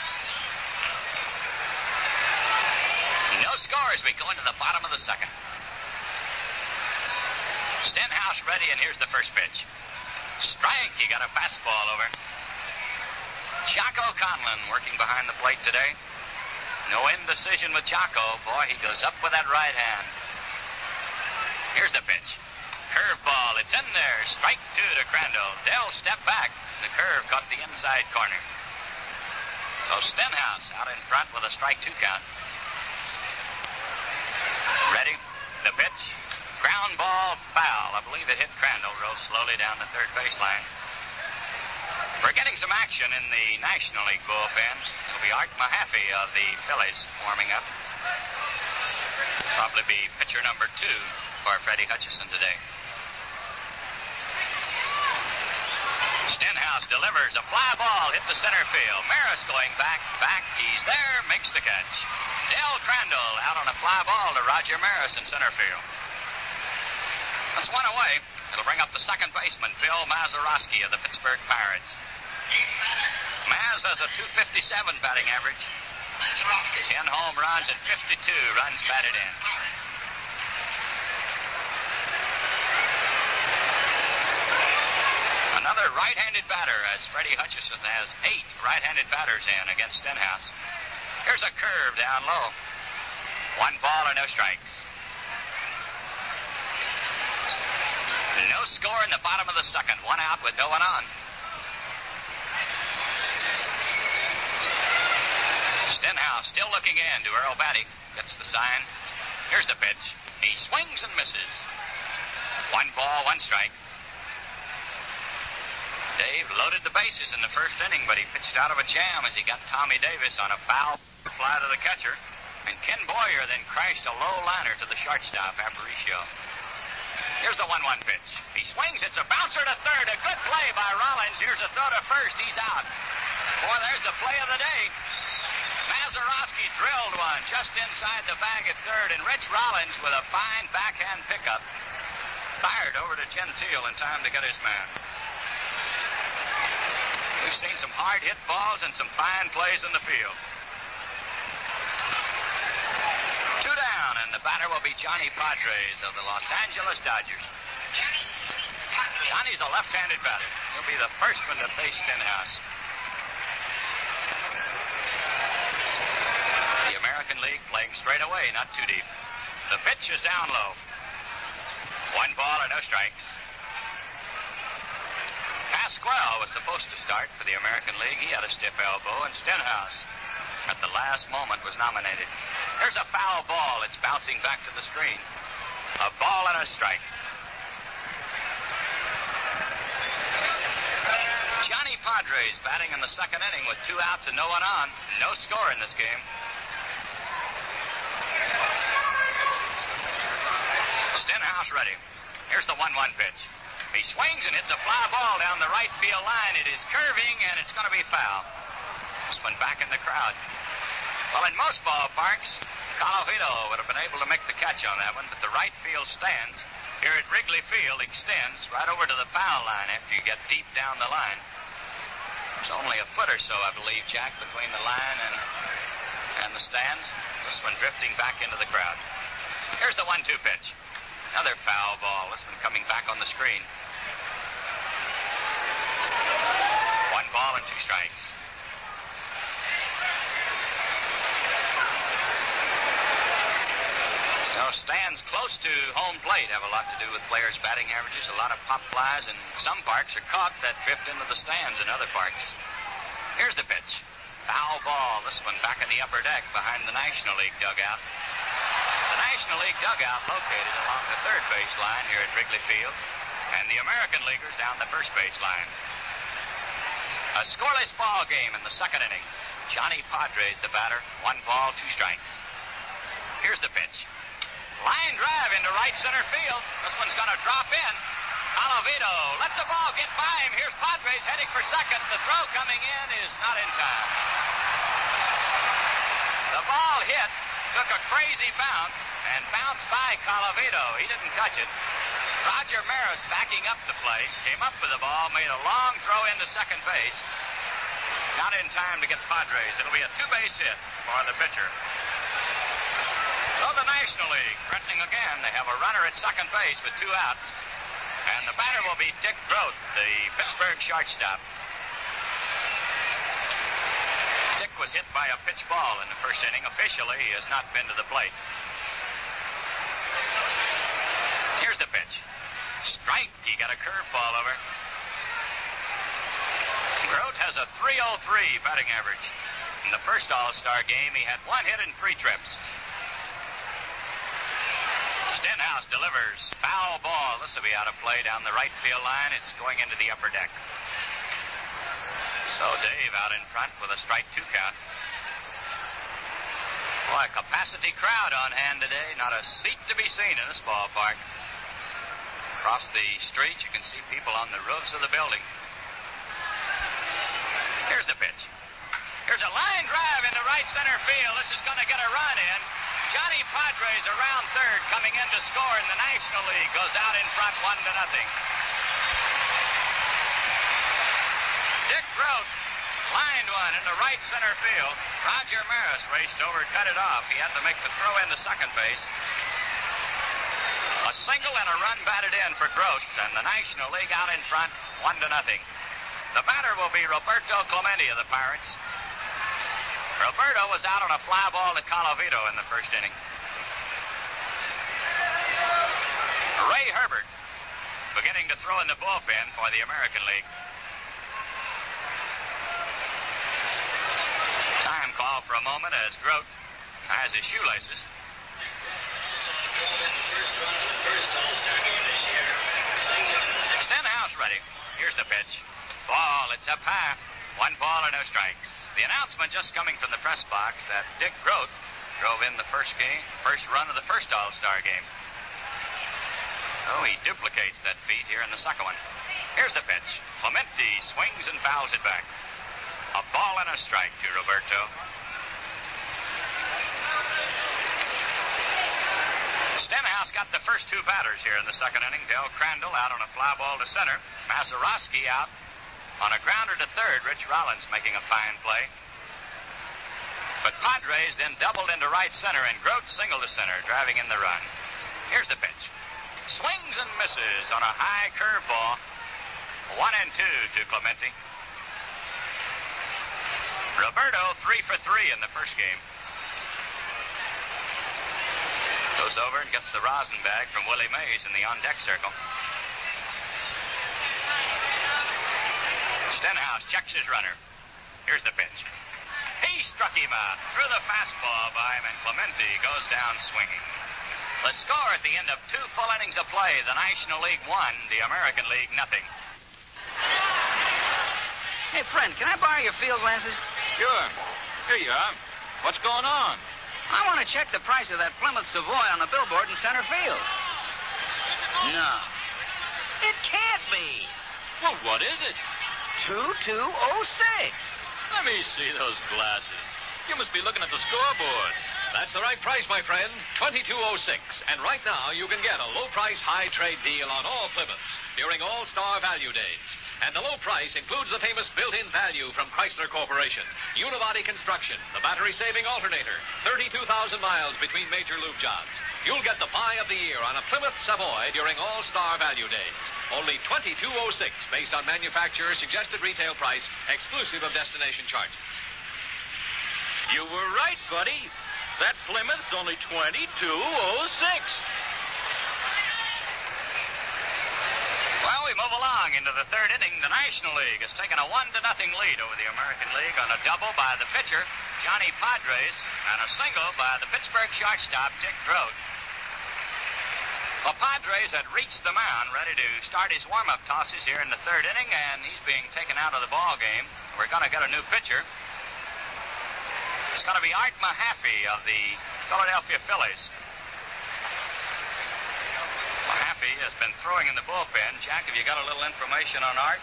No score as we go into the bottom of the second. Stenhouse ready, and here's the first pitch. Strike. He got a fastball over. Jocko Conlan working behind the plate today. No indecision with Jocko. Boy, he goes up with that right hand. Here's the pitch. Curveball. It's in there. Strike two to Crandall. Del step back. The curve caught the inside corner. So Stenhouse out in front with a strike two count. Ready? The pitch. Ground ball foul. I believe it hit Crandall. Rose slowly down the third baseline. We're getting some action in the National League bullpen. It'll be Art Mahaffey of the Phillies warming up. Probably be pitcher number two for Freddie Hutchinson today. Stenhouse delivers a fly ball hit the center field. Maris going back, back. He's there, makes the catch. Del Crandall out on a fly ball to Roger Maris in center field. That's one away. It'll bring up the second baseman, Bill Mazeroski of the Pittsburgh Pirates. Maz has a 257 batting average. 10 home runs and 52 runs batted in. Another right-handed batter as Freddie Hutchinson has eight right-handed batters in against Stenhouse. Here's a curve down low. One ball and no strikes. Score in the bottom of the second. One out with no one on. Stenhouse still looking in to Earl Battey. Gets the sign. Here's the pitch. He swings and misses. One ball, one strike. Dave loaded the bases in the first inning, but he pitched out of a jam as he got Tommy Davis on a foul fly to the catcher. And Ken Boyer then crashed a low liner to the shortstop, Aparicio. Here's the 1 1 pitch. He swings. It's a bouncer to third. A good play by Rollins. Here's a throw to first. He's out. Boy, there's the play of the day. Mazeroski drilled one just inside the bag at third, and Rich Rollins with a fine backhand pickup fired over to Gentile in time to get his man. We've seen some hard hit balls and some fine plays in the field. Two down, and the batter will be Johnny Podres of the Los Angeles Dodgers. Johnny's a left-handed batter. He'll be the first one to face Stenhouse. The American League playing straight away, not too deep. The pitch is down low. One ball and no strikes. Pascual was supposed to start for the American League. He had a stiff elbow, and Stenhouse, at the last moment, was nominated. There's a foul ball. It's bouncing back to the screen. A ball and a strike. Johnny Podres batting in the second inning with two outs and no one on. No score in this game. Stenhouse ready. Here's the 1 1 pitch. He swings and hits a fly ball down the right field line. It is curving and it's going to be foul. This one back in the crowd. Well, in most ballparks, Colavito would have been able to make the catch on that one, but the right field stands here at Wrigley Field extends right over to the foul line after you get deep down the line. It's only a foot or so, I believe, Jack, between the line and and the stands. This one drifting back into the crowd. Here's the one-two pitch. Another foul ball. This one coming back on the screen. One ball and two strikes. Now, stands close to home plate have a lot to do with players' batting averages. A lot of pop flies, and some parks are caught that drift into the stands in other parks. Here's the pitch. Foul ball. This one back in the upper deck behind the National League dugout. The National League dugout located along the third base line here at Wrigley Field, and the American Leaguers down the first base line. A scoreless ball game in the second inning. Johnny Podres, the batter. One ball, two strikes. Here's the pitch. Line drive into right center field. This one's going to drop in. Colavito lets the ball get by him. Here's Podres heading for second. The throw coming in is not in time. The ball hit, took a crazy bounce, and bounced by Colavito. He didn't touch it. Roger Maris backing up the play, came up with the ball, made a long throw into second base. Not in time to get Podres. It'll be a two-base hit for the pitcher. League threatening again. They have a runner at second base with two outs. And the batter will be Dick Groat, the Pittsburgh shortstop. Dick was hit by a pitch ball in the first inning. Officially, he has not been to the plate. Here's the pitch. Strike. He got a curveball over. Groat has a 303 batting average. In the first All-Star game, he had one hit and three trips. Delivers. Foul ball. This will be out of play down the right field line. It's going into the upper deck. So Dave out in front with a strike two count. Boy, a capacity crowd on hand today. Not a seat to be seen in this ballpark. Across the street, you can see people on the roofs of the building. Here's the pitch. Here's a line drive into right center field. This is going to get a run in. Johnny Podres around third coming in to score in the National League. Goes out in front one to nothing. Dick Groat lined one into right center field. Roger Maris raced over, cut it off. He had to make the throw in into second base. A single and a run batted in for Groat, and the National League out in front, one to nothing. The batter will be Roberto Clemente of the Pirates. Roberto was out on a fly ball to Colavito in the first inning. Ray Herbert beginning to throw in the bullpen for the American League. Time call for a moment as Groat ties his shoelaces. Stenhouse ready. Here's the pitch. Ball, it's up high. One ball and no strikes. The announcement just coming from the press box that Dick Groat drove in the first game, first run of the first All-Star game. So he duplicates that feat here in the second one. Here's the pitch. Clemente swings and fouls it back. A ball and a strike to Roberto. Stenhouse got the first two batters here in the second inning. Del Crandall out on a fly ball to center. Mazeroski out on a grounder to third. Rich Rollins making a fine play. But Podres then doubled into right center and Groat singled to center, driving in the run. Here's the pitch. Swings and misses on a high curveball. One and two to Clemente. Roberto three for three in the first game. Goes over and gets the rosin bag from Willie Mays in the on deck circle. Stenhouse checks his runner. Here's the pitch. He struck him out. Threw the fastball by him, and Clemente goes down swinging. The score at the end of two full innings of play, the National League one, the American League nothing. Hey, friend, can I borrow your field glasses? Sure. Here you are. What's going on? I want to check the price of that Plymouth Savoy on the billboard in center field. No. It can't be. Well, what is it? 2206. Let me see those glasses. You must be looking at the scoreboard. That's the right price, my friend. 2206. And right now, you can get a low price, high trade deal on all Plymouths during All Star Value Days. And the low price includes the famous built in value from Chrysler Corporation, Unibody Construction, the battery saving alternator, 32,000 miles between major lube jobs. You'll get the buy of the year on a Plymouth Savoy during All Star Value Days. Only 2206 based on manufacturer's suggested retail price, exclusive of destination charges. You were right, buddy. That Plymouth's only 2206. Well, we move along into the third inning. The National League has taken a one to nothing lead over the American League on a double by the pitcher, Johnny Podres, and a single by the Pittsburgh shortstop, Dick Groat. The Podres had reached the mound, ready to start his warm-up tosses here in the third inning, and he's being taken out of the ball game. We're going to get a new pitcher. It's going to be Art Mahaffey of the Philadelphia Phillies. Mahaffey has been throwing in the bullpen. Jack, have you got a little information on Art?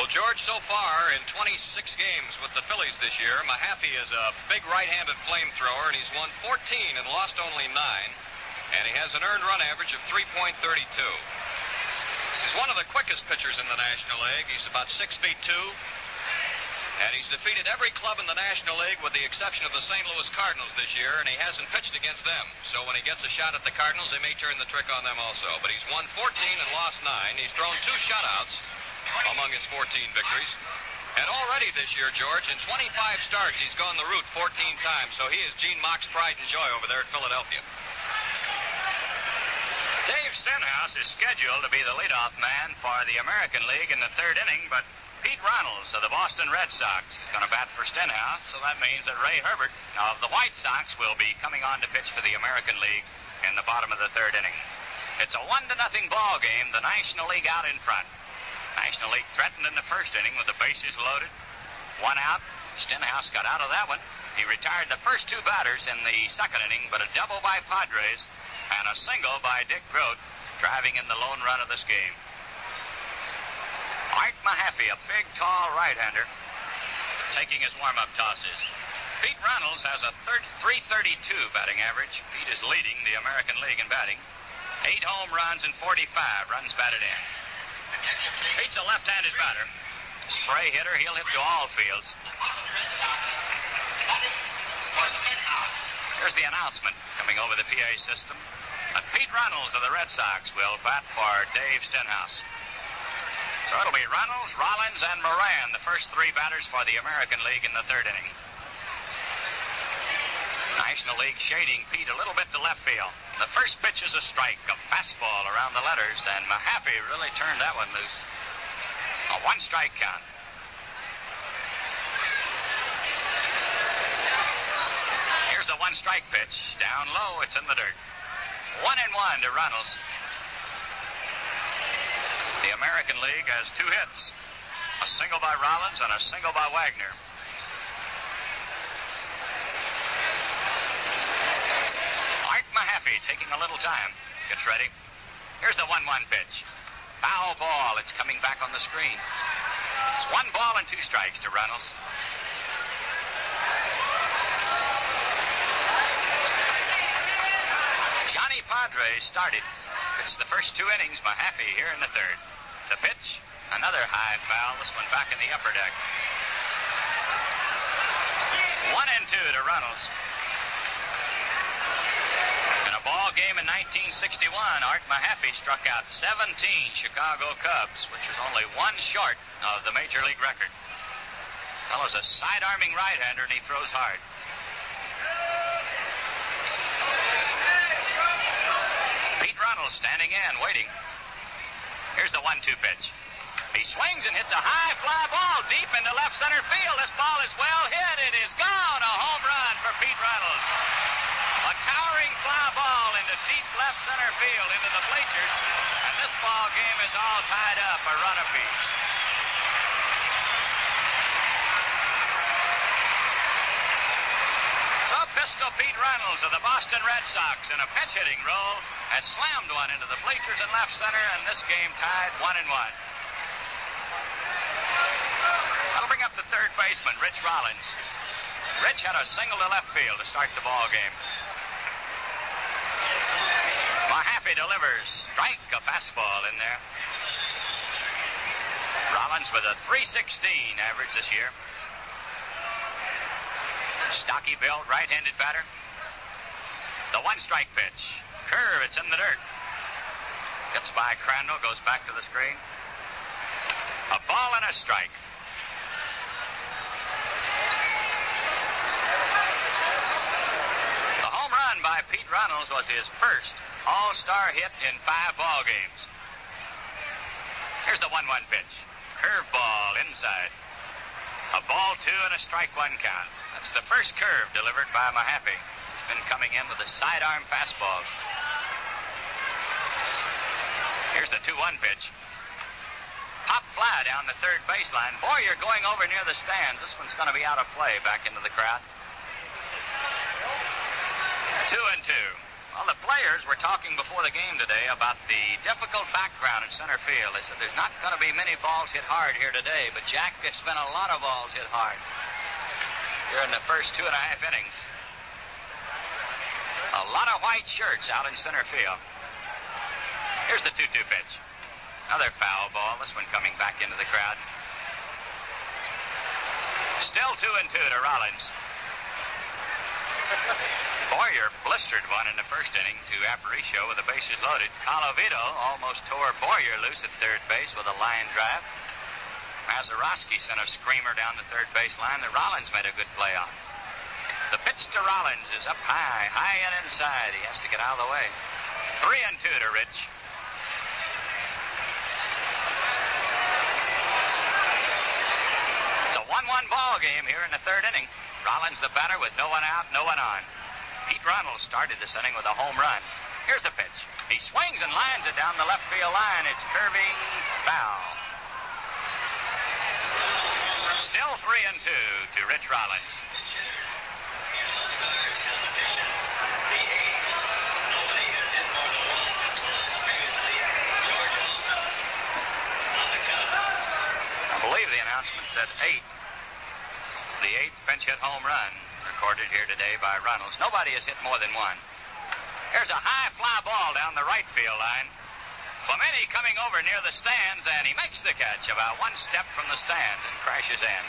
Well, George, so far in 26 games with the Phillies this year, Mahaffey is a big right-handed flamethrower, and he's won 14 and lost only nine, and he has an earned run average of 3.32. He's one of the quickest pitchers in the National League. He's about six feet two, and he's defeated every club in the National League with the exception of the St. Louis Cardinals this year, and he hasn't pitched against them. So when he gets a shot at the Cardinals, they may turn the trick on them also. But he's won 14 and lost nine. He's thrown two shutouts among his 14 victories. And already this year, George, in 25 starts, he's gone the route 14 times. So he is Gene Mauch's pride and joy over there at Philadelphia. Dave Stenhouse is scheduled to be the leadoff man for the American League in the third inning, but Pete Runnels of the Boston Red Sox is going to bat for Stenhouse, so that means that Ray Herbert of the White Sox will be coming on to pitch for the American League in the bottom of the third inning. It's a one to nothing ball game, the National League out in front. National League threatened in the first inning with the bases loaded. One out. Stenhouse got out of that one. He retired the first two batters in the second inning, but a double by Podres and a single by Dick Groat, driving in the lone run of this game. Art Mahaffey, a big, tall right-hander, taking his warm-up tosses. Pete Runnels has a third, 332 batting average. Pete is leading the American League in batting. Eight home runs and 45 runs batted in. Pete's a left-handed batter. Spray hitter, he'll hit to all fields. Here's the announcement coming over the PA system. And Pete Runnels of the Red Sox will bat for Dave Stenhouse. So it'll be Runnels, Rollins, and Moran, the first three batters for the American League in the third inning. National League shading Pete a little bit to left field. The first pitch is a strike, a fastball around the letters, and Mahaffey really turned that one loose. A one strike count. Here's the one strike pitch. Down low, it's in the dirt. One and one to Runnels. The American League has two hits. A single by Rollins and a single by Wagner. Art Mahaffey taking a little time. Gets ready. Here's the 1 1 pitch. Foul ball. It's coming back on the screen. It's one ball and two strikes to Runnels. Johnny Podres started. It's the first two innings. Mahaffey here in the third. The pitch, another high foul. This one back in the upper deck. One and two to Runnels. In a ball game in 1961, Art Mahaffey struck out 17 Chicago Cubs, which is only one short of the major league record. Fellow's a side-arming right-hander, and he throws hard. Pete Runnels standing in, waiting. Here's the one-two pitch. He swings and hits a high fly ball deep into left center field. This ball is well hit. It is gone. A home run for Pete Runnels. Fly ball into deep left center field into the bleachers. And this ball game is all tied up, a run apiece. So Pistol Pete Runnels of the Boston Red Sox in a pinch hitting role has slammed one into the bleachers in left center, and this game tied one and one. That'll bring up the third baseman, Rich Rollins. Rich had a single to left field to start the ball game. Mahaffey delivers. Strike a fastball in there. Rollins with a 316 average this year. Stocky built, right-handed batter. The one strike pitch. Curve, it's in the dirt. Gets by Crandall, goes back to the screen. A ball and a strike. The home run by Pete Runnels was his first all-star hit in five ball games. Here's the 1-1 pitch. Curveball inside. A ball two and a strike one count. That's the first curve delivered by Mahaffey. He's been coming in with the sidearm fastballs. Here's the 2-1 pitch. Pop fly down the third baseline. Boy, you're going over near the stands. This one's going to be out of play back into the crowd. Two and two. Well, the players were talking before the game today about the difficult background in center field. They said there's not going to be many balls hit hard here today, but Jack, it's been a lot of balls hit hard here in the first two and a half innings. A lot of white shirts out in center field. Here's the 2 2 pitch. Another foul ball. This one coming back into the crowd. Still 2 and 2 to Rollins. Boyer blistered one in the first inning to Aparicio with the bases loaded. Colavito almost tore Boyer loose at third base with a line drive. Mazeroski sent a screamer down the third base line that Rollins made a good play on. The pitch to Rollins is up high, high and inside. He has to get out of the way. Three and two to Rich. It's a 1 1 ball game here in the third inning. Rollins the batter with no one out, no one on. Pete Runnels started this inning with a home run. Here's the pitch. He swings and lines it down the left field line. It's curving foul. Still three and two to Rich Rollins. I believe the announcement said eight. The eighth pinch hit home run recorded here today by Runnels. Nobody has hit more than one. Here's a high fly ball down the right field line. Clemente coming over near the stands, and he makes the catch about one step from the stand and crashes in.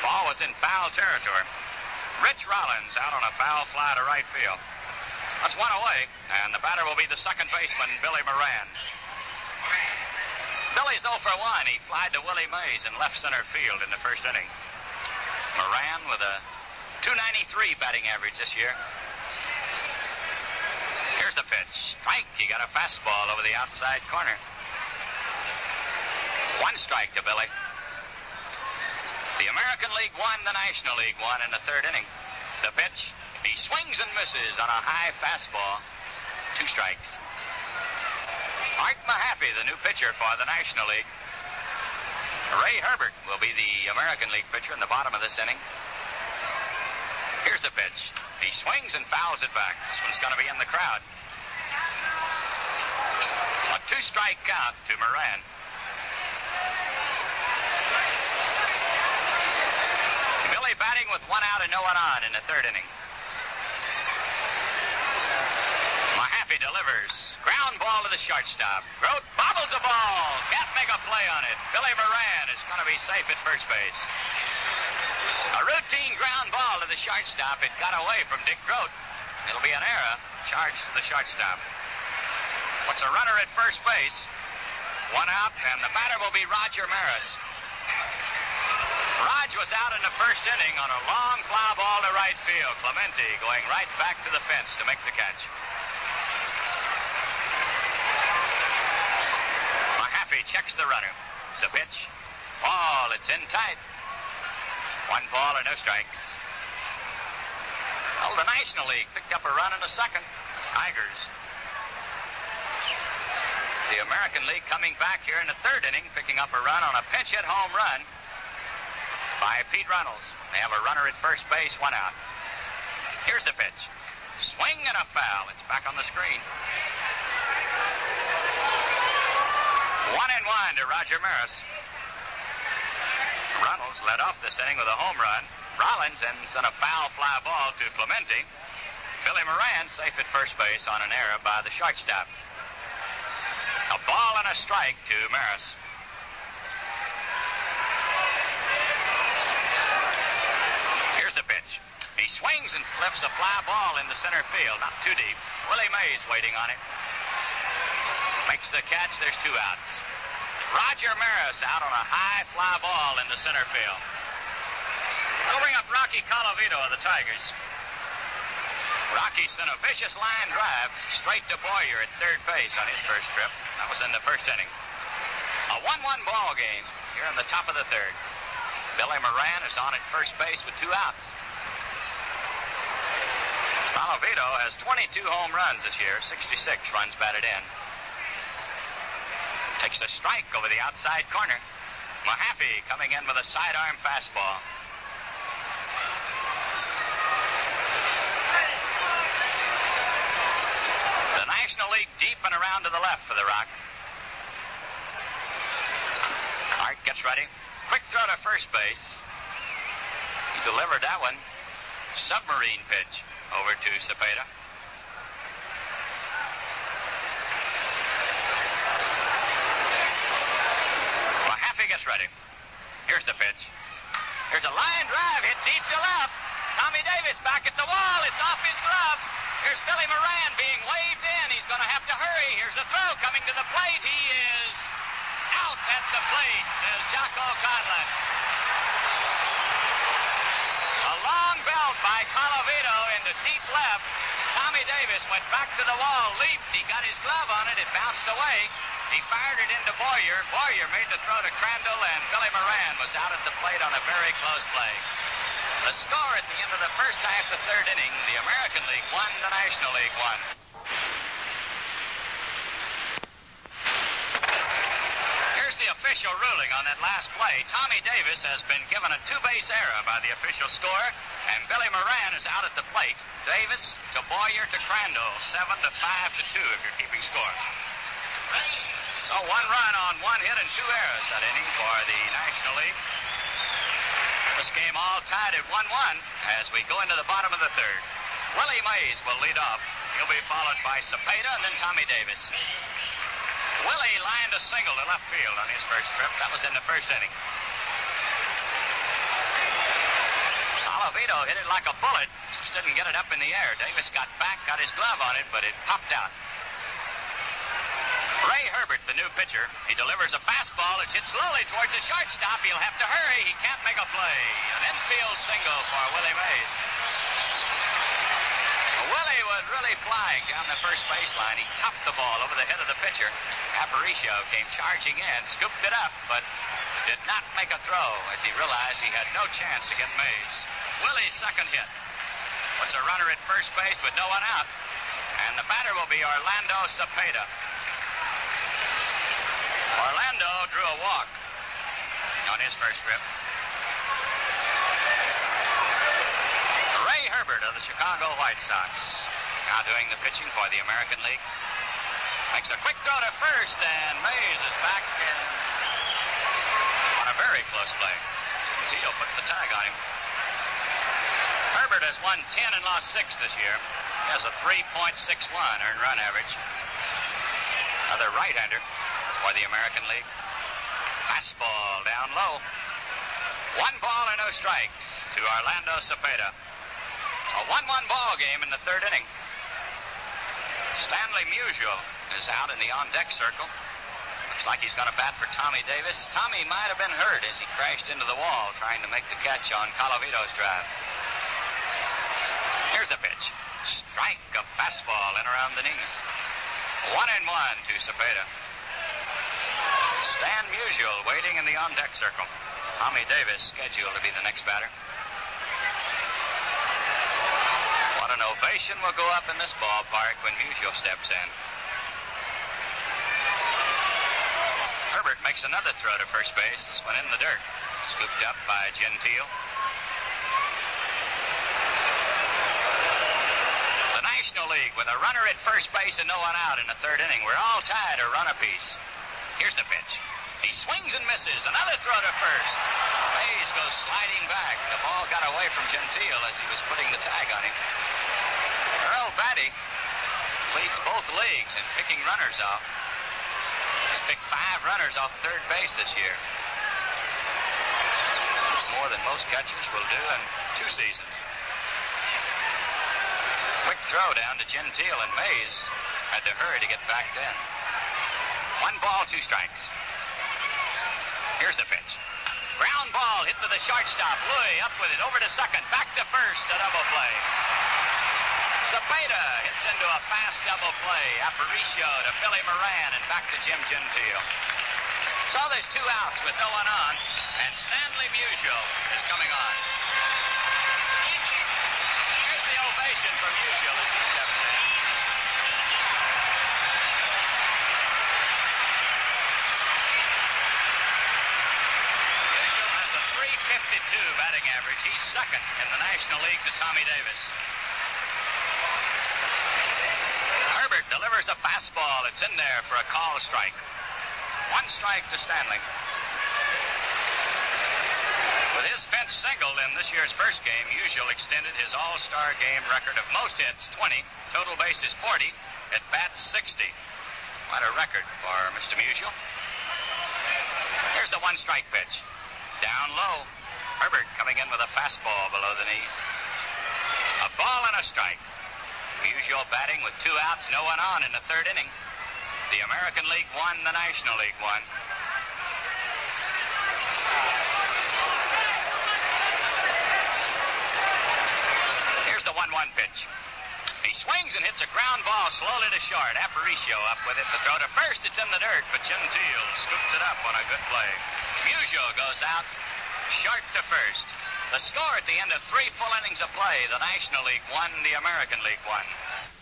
Ball was in foul territory. Rich Rollins out on a foul fly to right field. That's one away, and the batter will be the second baseman, Billy Moran. Billy's 0 for 1. He flied to Willie Mays in left center field in the first inning. Moran with a 293 batting average this year. Here's the pitch. Strike. He got a fastball over the outside corner. One strike to Billy. The American League won, the National League won in the third inning. The pitch. He swings and misses on a high fastball. Two strikes. Art Mahaffey, the new pitcher for the National League. Ray Herbert will be the American League pitcher in the bottom of this inning. Here's the pitch. He swings and fouls it back. This one's going to be in the crowd. A two strike count to Moran. Billy batting with one out and no one on in the third inning. Mahaffey delivers. Ground ball to the shortstop. Groat bobbles the ball. Can't make a play on it. Billy Moran is going to be safe at first base. A routine ground ball to the shortstop. It got away from Dick Groat. It'll be an error. Charge to the shortstop. What's a runner at first base? One out, and the batter will be Roger Maris. Rog was out in the first inning on a long fly ball to right field. Clemente going right back to the fence to make the catch. The runner. The pitch. Ball, it's in tight. One ball and no strikes. Well, the National League picked up a run in the second. Tigers. The American League coming back here in the third inning, picking up a run on a pinch hit home run by Pete Runnels. They have a runner at first base, one out. Here's the pitch. Swing and a foul. It's back on the screen. One and one to Roger Maris. Runnels led off this inning with a home run. Rollins ends on a foul fly ball to Clemente. Billy Moran safe at first base on an error by the shortstop. A ball and a strike to Maris. Here's the pitch. He swings and lifts a fly ball into center field, not too deep. Willie Mays waiting on it. Makes the catch. There's two outs. Roger Maris out on a high fly ball in the center field. We'll bring up Rocky Colavito of the Tigers. Rocky sent a vicious line drive straight to Boyer at third base on his first trip. That was in the first inning. A 1 1 ball game here in the top of the third. Billy Moran is on at first base with two outs. Colavito has 22 home runs this year, 66 runs batted in. Takes a strike over the outside corner. Mahaffey coming in with a sidearm fastball. The National League deep and around to the left for the rock. Art gets ready. Quick throw to first base. He delivered that one. Submarine pitch over to Cepeda. Ready. Here's the pitch. Here's a line drive hit deep to left. Tommy Davis back at the wall. It's off his glove. Here's Billy Moran being waved in. He's going to have to hurry. Here's the throw coming to the plate. He is out at the plate, says Jocko Conlan. A long belt by Colavito into deep left. Tommy Davis went back to the wall, leaped. He got his glove on it. It bounced away. He fired it into Boyer. Boyer made the throw to Crandall, and Billy Moran was out at the plate on a very close play. The score at the end of the first half, the third inning, the American League won, the National League won. Here's the official ruling on that last play. Tommy Davis has been given a two-base error by the official score, and Billy Moran is out at the plate. Davis to Boyer to Crandall, seven to five to two if you're keeping score. So one run on one hit and two errors that inning for the National League. This game all tied at 1-1 as we go into the bottom of the third. Willie Mays will lead off. He'll be followed by Cepeda and then Tommy Davis. Willie lined a single to left field on his first trip. That was in the first inning. Colavito hit it like a bullet. Just didn't get it up in the air. Davis got back, got his glove on it, but it popped out. Ray Herbert, the new pitcher, he delivers a fastball. It's hit slowly towards the shortstop. He'll have to hurry. He can't make a play. An infield single for Willie Mays. Willie was really flying down the first baseline. He topped the ball over the head of the pitcher. Aparicio came charging in, scooped it up, but did not make a throw as he realized he had no chance to get Mays. Willie's second hit. Puts a runner at first base with no one out. And the batter will be Orlando Cepeda. Orlando drew a walk on his first trip. Ray Herbert of the Chicago White Sox now doing the pitching for the American League. Makes a quick throw to first, and Mays is back in on a very close play. Zito put the tag on him. Herbert has won 10 and lost 6 this year. He has a 3.61 earned run average. Another right-hander for the American League. Fastball down low. One ball and no strikes to Orlando Cepeda. A 1-1 ball game in the third inning. Stanley Musial is out in the on-deck circle. Looks like he's going to bat for Tommy Davis. Tommy might have been hurt as he crashed into the wall trying to make the catch on Colavito's drive. Here's the pitch. Strike a fastball in around the knees. One and one to Cepeda. Stan Musial waiting in the on-deck circle. Tommy Davis scheduled to be the next batter. What an ovation will go up in this ballpark when Musial steps in. Herbert makes another throw to first base. This one in the dirt. Scooped up by Gentile. The National League with a runner at first base and no one out in the third inning. We're all tied a run apiece. Here's the pitch. He swings and misses. Another throw to first. Mays goes sliding back. The ball got away from Gentile as he was putting the tag on him. Earl Battey leads both leagues in picking runners off. He's picked five runners off third base this year. It's more than most catchers will do in two seasons. Quick throw down to Gentile, and Mays had to hurry to get back then. Ball, two strikes. Here's the pitch. Ground ball hit to the shortstop. Luis up with it, over to second, back to first, a double play. Cepeda hits into a fast double play. Aparicio to Billy Moran and back to Jim Gentile. So there's two outs with no one on, and Stanley Musial is coming on. Here's the ovation for Musial as he steps in. Musial has a 352 batting average. He's second in the National To Tommy Davis. Herbert delivers a fastball. It's in there for a call strike. One strike to Stanley. With his bench singled in this year's first game, Musial extended his All-Star game record of most hits, 20, total bases 40, at bats 60. What a record for Mr. Musial. Here's the one strike pitch. Down low. Herbert coming in with a fastball below the knees. Ball and a strike. Musial batting with two outs, no one on in the third inning. The American League won, the National League won. Here's the 1 1 pitch. He swings and hits a ground ball slowly to short. Aparicio up with it. The throw to first. It's in the dirt, but Gentile scoops it up on a good play. Musial goes out short to first. The score at the end of three full innings of play, the National League won, the American League won.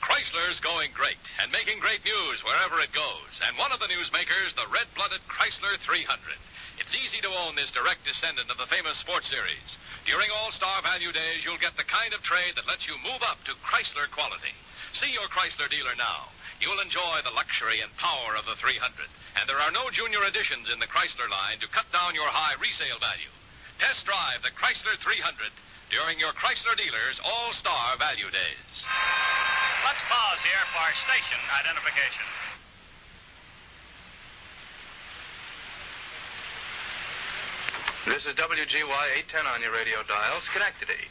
Chrysler's going great and making great news wherever it goes. And one of the newsmakers, the red blooded Chrysler 300. It's easy to own this direct descendant of the famous sports series. During All Star Value Days, you'll get the kind of trade that lets you move up to Chrysler quality. See your Chrysler dealer now. You'll enjoy the luxury and power of the 300. And there are no junior editions in the Chrysler line to cut down your high resale value. Test drive the Chrysler 300 during your Chrysler dealer's All Star Value Days. Let's pause here for station identification. This is WGY 810 on your radio dial, Schenectady.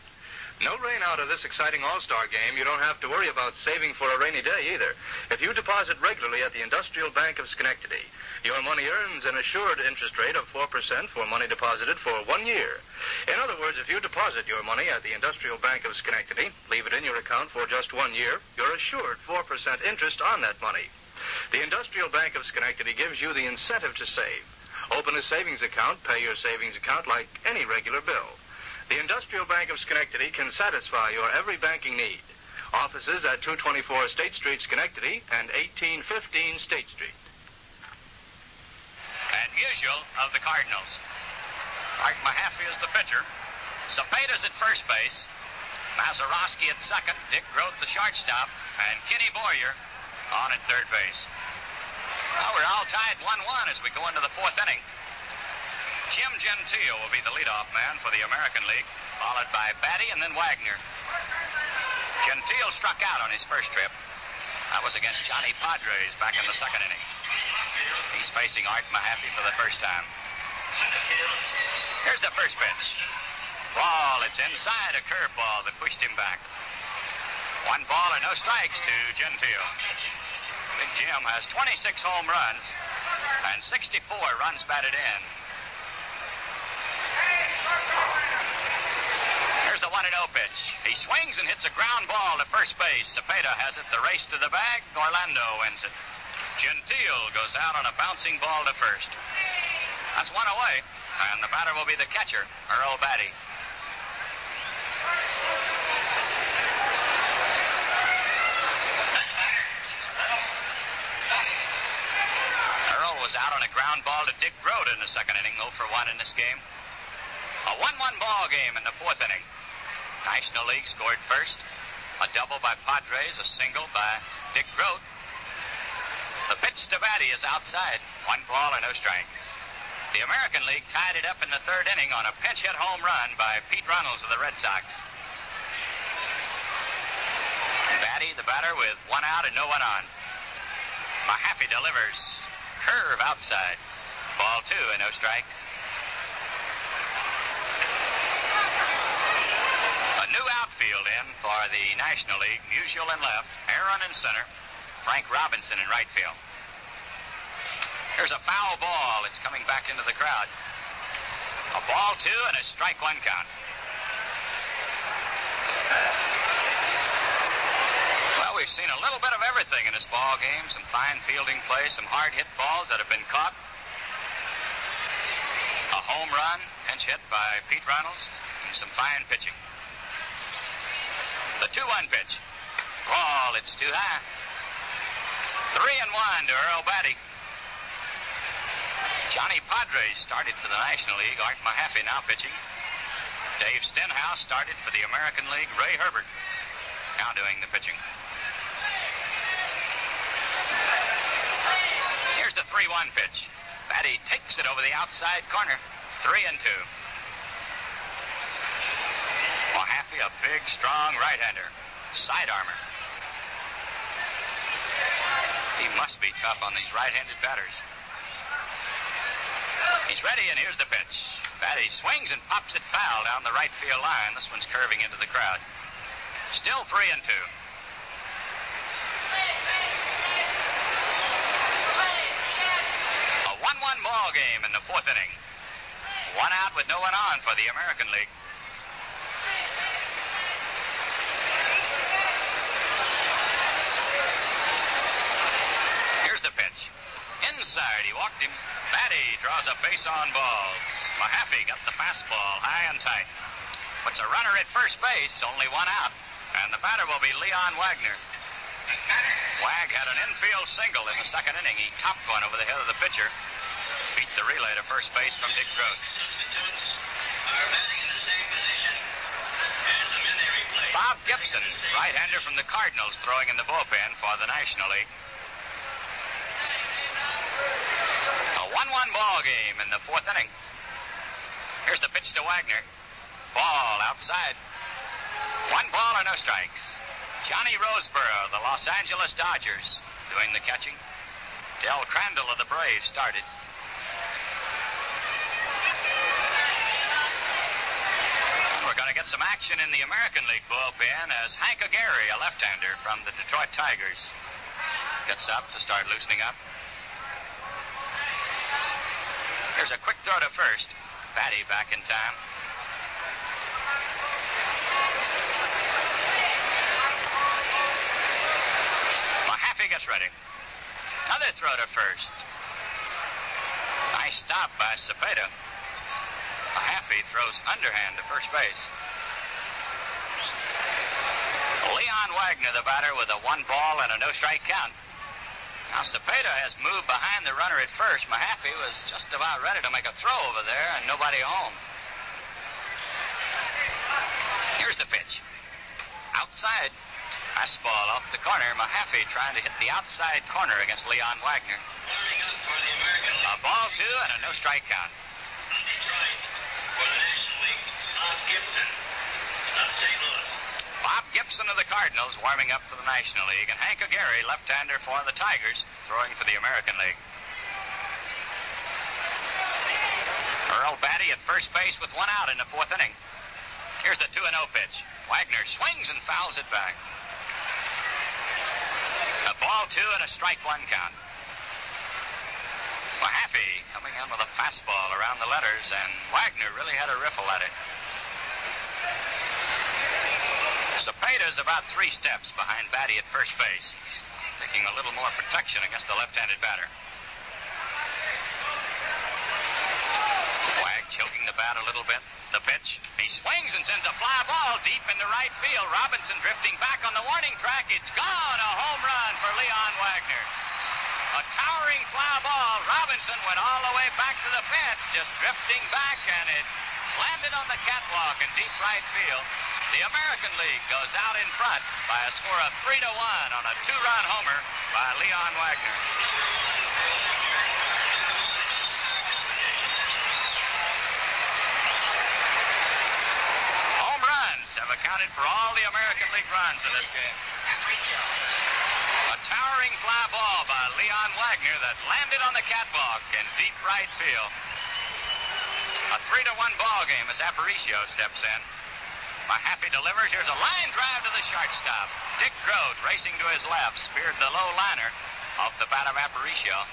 No rain out of this exciting All-Star game. You don't have to worry about saving for a rainy day either. If you deposit regularly at the Industrial Bank of Schenectady, your money earns an assured interest rate of 4% for money deposited for one year. In other words, if you deposit your money at the Industrial Bank of Schenectady, leave it in your account for just one year, you're assured 4% interest on that money. The Industrial Bank of Schenectady gives you the incentive to save. Open a savings account, pay your savings account like any regular bill. The Industrial Bank of Schenectady can satisfy your every banking need. Offices at 224 State Street, Schenectady, and 1815 State Street. And Musial of the Cardinals. Art Mahaffey is the pitcher. Cepeda's at first base. Mazeroski at second. Dick Groat the shortstop. And Kenny Boyer on at third base. Well, we're all tied 1-1 as we go into the fourth inning. Jim Gentile will be the leadoff man for the American League, followed by Battey and then Wagner. Gentile struck out on his first trip. That was against Johnny Podres back in the second inning. He's facing Art Mahaffey for the first time. Here's the first pitch. Ball, it's inside a curveball that pushed him back. One ball and no strikes to Gentile. Big Jim has 26 home runs and 64 runs batted in. Here's the 1 0 pitch. He swings and hits a ground ball to first base. Cepeda has it. The race to the bag. Orlando wins it. Gentile goes out on a bouncing ball to first. That's one away, and the batter will be the catcher, Earl Battey. Earl was out on a ground ball to Dick Groat in the second inning, 0 for 1 in this game. A 1 1 ball game in the fourth inning. National League scored first. A double by Podres, a single by Dick Groat. The pitch to Battey is outside. One ball and no strikes. The American League tied it up in the third inning on a pinch hit home run by Pete Runnels of the Red Sox. Battey, the batter, with one out and no one on. Mahaffey delivers. Curve outside. Ball two and no strikes. A in for the National League. Musial in left, Aaron in center, Frank Robinson in right field. Here's a foul ball. It's coming back into the crowd. A ball two and a strike one count. Well, we've seen a little bit of everything in this ball game. Some fine fielding play, some hard hit balls that have been caught. A home run, pinch hit by Pete Runnels, and some fine pitching. 2 1 pitch. Ball, it's too high. 3 and 1 to Earl Battey. Johnny Podres started for the National League. Art Mahaffey now pitching. Dave Stenhouse started for the American League. Ray Herbert now doing the pitching. Here's the 3 1 pitch. Battey takes it over the outside corner. 3 and 2. Murphy, a big, strong right-hander. Side armor. He must be tough on these right-handed batters. He's ready, and here's the pitch. Battey swings and pops it foul down the right field line. This one's curving into the crowd. Still three and two. A 1 1 ball game in the fourth inning. One out with no one on for the American League. Inside, he walked him. Battey draws a base on ball. Mahaffey got the fastball high and tight. Puts a runner at first base, only one out. And the batter will be Leon Wagner. Wag had an infield single in the second inning. He topped one over the head of the pitcher. Beat the relay to first base from Dick Groat. Bob Gibson, right-hander from the Cardinals, throwing in the bullpen for the National League. 1-1 ball game in the fourth inning. Here's the pitch to Wagner. Ball outside. One ball or no strikes. Johnny Roseboro, the Los Angeles Dodgers, doing the catching. Del Crandall of the Braves started. We're going to get some action in the American League bullpen as Hank Aguirre, a left-hander from the Detroit Tigers, gets up to start loosening up. Here's a quick throw to first. Battey back in time. Mahaffey gets ready. Another throw to first. Nice stop by Cepeda. Mahaffey throws underhand to first base. Leon Wagner, the batter, with a one ball and a no strike count. Now Cepeda has moved behind the runner at first. Mahaffey was just about ready to make a throw over there and nobody home. Here's the pitch. Outside. Fastball off the corner. Mahaffey trying to hit the outside corner against Leon Wagner. A ball two and a no strike count. Bob Gibson of the Cardinals warming up for the National League, and Hank Aguirre, left-hander for the Tigers, throwing for the American League. Earl Battey at first base with one out in the fourth inning. Here's the 2 0 pitch. Wagner swings and fouls it back. A ball two and a strike one count. Mahaffey coming in with a fastball around the letters, and Wagner really had a riffle at it. Cepeda's about three steps behind Battey at first base. Taking a little more protection against the left-handed batter. Wag choking the bat a little bit. The pitch. He swings and sends a fly ball deep into right field. Robinson drifting back on the warning track. It's gone. A home run for Leon Wagner. A towering fly ball. Robinson went all the way back to the fence, just drifting back, and it landed on the catwalk in deep right field. The American League goes out in front by a score of three to one on a two-run homer by Leon Wagner. Home runs have accounted for all the American League runs in this game. A towering fly ball by Leon Wagner that landed on the catwalk in deep right field. A three to one ball game as Aparicio steps in. Mahaffey delivers. Here's a line drive to the shortstop. Dick Groat racing to his left, speared the low liner off the bat of Aparicio.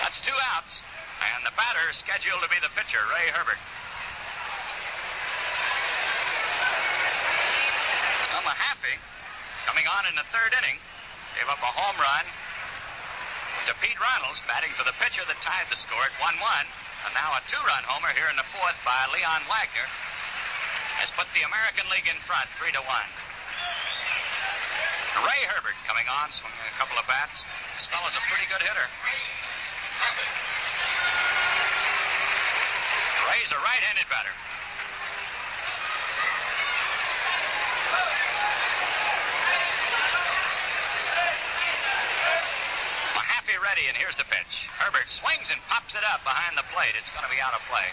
That's two outs, and the batter scheduled to be the pitcher, Ray Herbert. Well, Mahaffey, coming on in the third inning, gave up a home run to Pete Runnels, batting for the pitcher that tied the score at 1 1. And now a two run homer here in the fourth by Leon Wagner has put the American League in front 3 to 1. Ray Herbert coming on, swinging a couple of bats. This fellow's a pretty good hitter. Ray's a right handed batter. Mahaffey ready, and here's the pitch. Herbert swings and pops it up behind the plate. It's going to be out of play.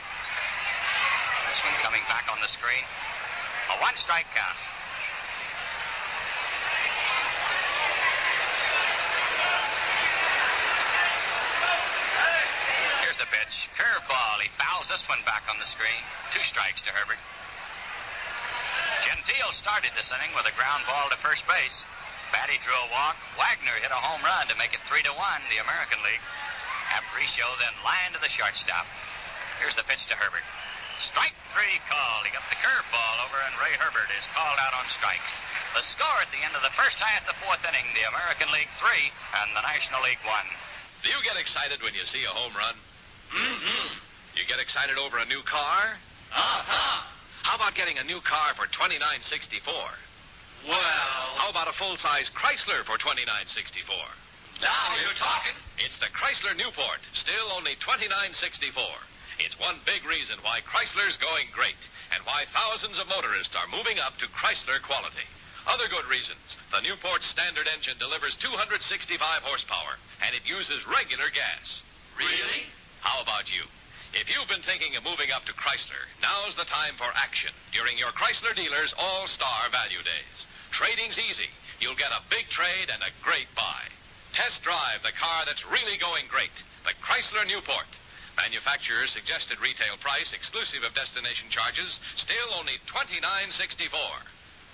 One coming back on the screen. A one strike count. Here's the pitch. Curveball. He fouls this one back on the screen. Two strikes to Herbert. Gentile started this inning with a ground ball to first base. Battey drew a walk. Wagner hit a home run to make it three to one, the American League. Aparicio then lined to the shortstop. Here's the pitch to Herbert. Strike three called. He got the curveball over, and Ray Herbert is called out on strikes. The score at the end of the first half, the fourth inning, the American League three and the National League one. Do you get excited when you see a home run? Mm-hmm. You get excited over a new car? Uh-huh. How about getting a new car for twenty nine sixty four? Well, How about a full size Chrysler for twenty nine sixty four? now you're talking. It's the Chrysler Newport, still only twenty nine sixty four. It's one big reason why Chrysler's going great and why thousands of motorists are moving up to Chrysler quality. Other good reasons. The Newport standard engine delivers 265 horsepower and it uses regular gas. Really? How about you? If you've been thinking of moving up to Chrysler, now's the time for action during your Chrysler dealer's All Star Value Days. Trading's easy. You'll get a big trade and a great buy. Test drive the car that's really going great, the Chrysler Newport. Manufacturer's suggested retail price, exclusive of destination charges, still only twenty nine sixty four.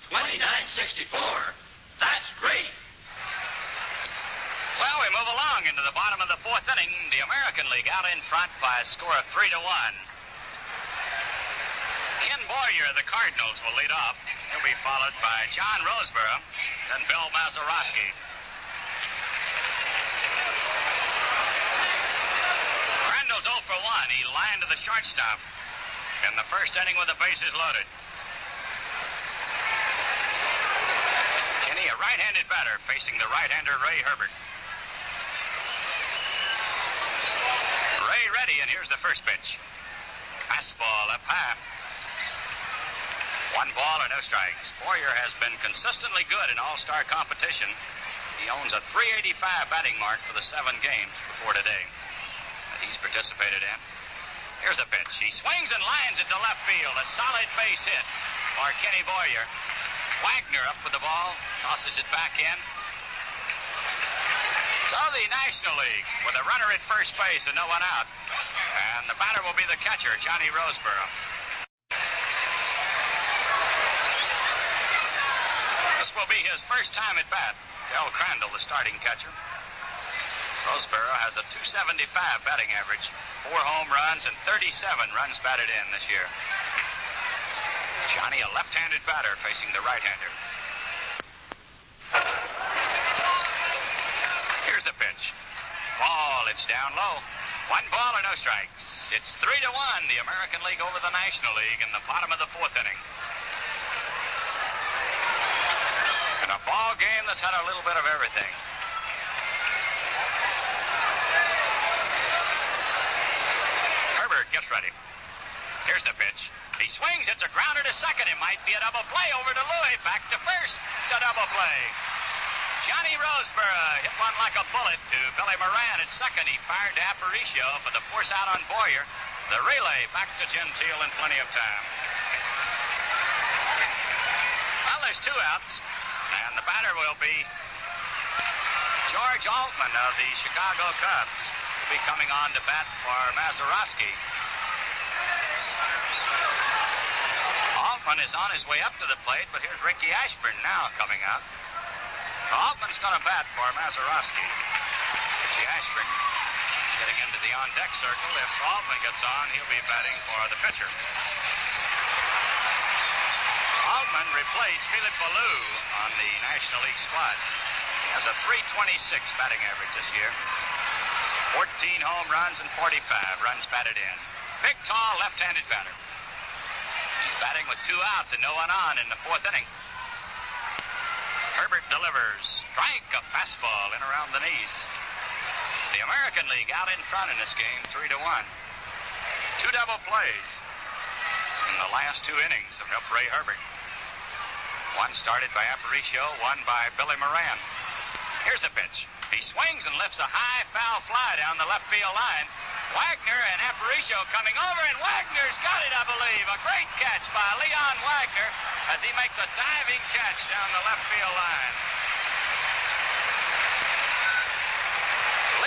Twenty-nine sixty-four. That's great. Well, we move along into the bottom of the fourth inning. The American League out in front by a score of three to one. Ken Boyer of the Cardinals will lead off. He'll be followed by John Roseboro, then Bill Mazeroski. 0 for 1. He lined to the shortstop in the first inning with the bases loaded. Kenny, a right-handed batter facing the right-hander Ray Herbert. Ray ready, and here's the first pitch. Fastball up high. One ball or no strikes. Boyer has been consistently good in all-star competition. He owns a 385 batting mark for the seven games before today he's participated in. Here's a pitch. He swings and lines it to left field. A solid base hit for Kenny Boyer. Wagner up with the ball, tosses it back in. So the National League with a runner at first base and no one out. And the batter will be the catcher, Johnny Roseboro. This will be his first time at bat. Del Crandall, the starting catcher. Roseboro has a 275 batting average, four home runs, and 37 runs batted in this year. Johnny, a left-handed batter facing the right-hander. Here's the pitch. Ball, it's down low. One ball or no strikes. It's three to one, the American League over the National League in the bottom of the fourth inning. In a ball game that's had a little bit of everything. Here's the pitch. He swings. It's a grounder to second. It might be a double play over to Luis. Back to first. To double play. Johnny Roseboro hit one like a bullet to Billy Moran at second. He fired to Aparicio for the force out on Boyer. The relay back to Gentile in plenty of time. Well, there's two outs, and the batter will be George Altman of the Chicago Cubs. Will be coming on to bat for Mazeroski. Is on his way up to the plate, but here's Richie Ashburn now coming out. Altman's going to bat for Mazeroski. Richie Ashburn getting into the on-deck circle. If Altman gets on, he'll be batting for the pitcher. Altman replaced Felipe Alou on the National League squad. He has a 326 batting average this year. 14 home runs and 45 runs batted in. Big, tall, left-handed batter. Batting with two outs and no one on in the fourth inning. Herbert delivers. Strike a fastball in around the knees. The American League out in front in this game, three to one. Two double plays in the last two innings of Ray Herbert. One started by Aparicio, one by Billy Moran. Here's the pitch. He swings and lifts a high foul fly down the left field line. Wagner and Aparicio coming over, and Wagner's got it, I believe. A great catch by Leon Wagner as he makes a diving catch down the left field line.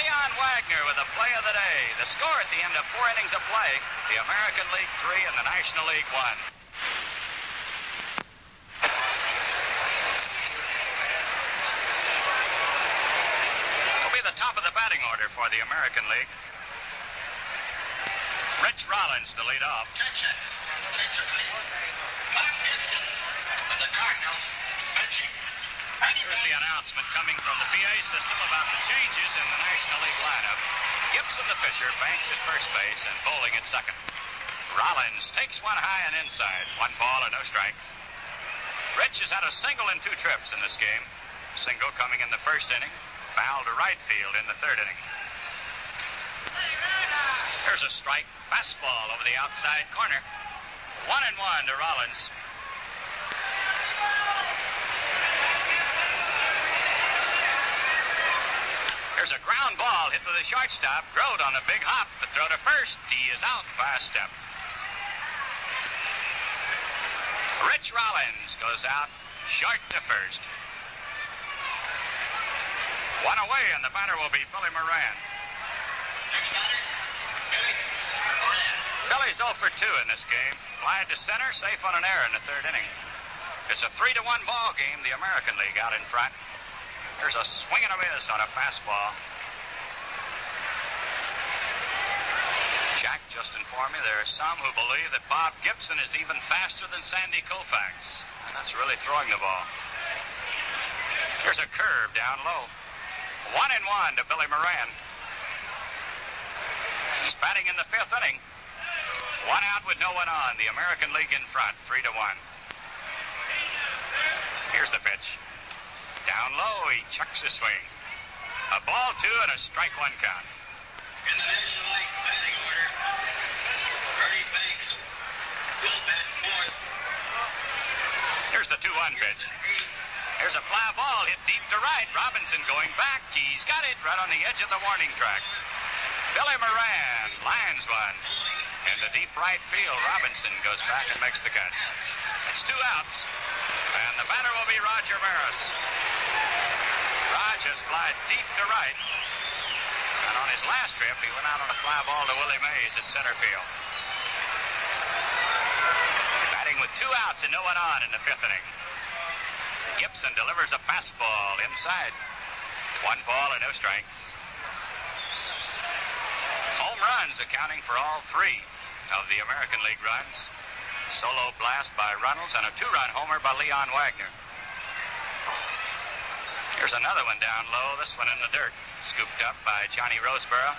Leon Wagner with the play of the day. The score at the end of four innings of play. The American League three and the National League one. Will be the top of the batting order for the American League. Rich Rollins to lead off. Here's the announcement coming from the PA system about the changes in the National League lineup. Gibson, the pitcher, banks at first base and Bolling at second. Rollins takes one high and inside. One ball and no strikes. Rich has had a single in two trips in this game. Single coming in the first inning. Foul to right field in the third inning. Here's a strike. Fastball over the outside corner. One and one to Rollins. There's a ground ball hit to the shortstop. Groat on a big hop. The throw to first. He is out by a step. Rich Rollins goes out short to first. One away, and the batter will be Billy Moran. Billy's 0 for 2 in this game. Fly to center, safe on an error in the third inning. It's a 3 to 1 ball game, the American League out in front. There's a swing and a miss on a fastball. Jack just informed me there are some who believe that Bob Gibson is even faster than Sandy Koufax. And that's really throwing the ball. Here's a curve down low. One and one to Billy Moran. He's batting in the fifth inning. One out with no one on. The American League in front, three to one. Here's the pitch. Down low, he chucks a swing. A ball two and a strike one count. In the National League batting order, Ernie Banks will bat fourth. Here's the 2 1 pitch. Here's a fly ball hit deep to right. Robinson going back. He's got it right on the edge of the warning track. Billy Moran lines one. In the deep right field, Robinson goes back and makes the catch. It's two outs. And the batter will be Roger Maris. Rog has flied deep to right. And on his last trip, he went out on a fly ball to Willie Mays at center field. Batting with two outs and no one on in the fifth inning. Gibson delivers a fastball inside. One ball and no strikes. Runs accounting for all three of the American League runs. Solo blast by Runnels and a two-run homer by Leon Wagner. Here's another one down low, this one in the dirt. Scooped up by Johnny Roseboro.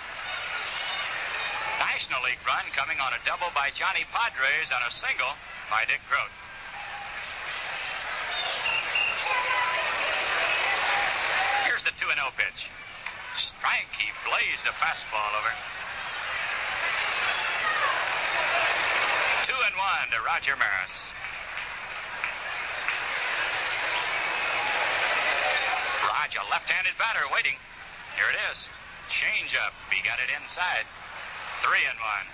National League run coming on a double by Johnny Podres and a single by Dick Groat. Here's the 2 0 pitch. Strike, he blazed a fastball over. Two and one to Roger Maris. A left-handed batter, waiting. Here it is. Change up. He got it inside. Three and one.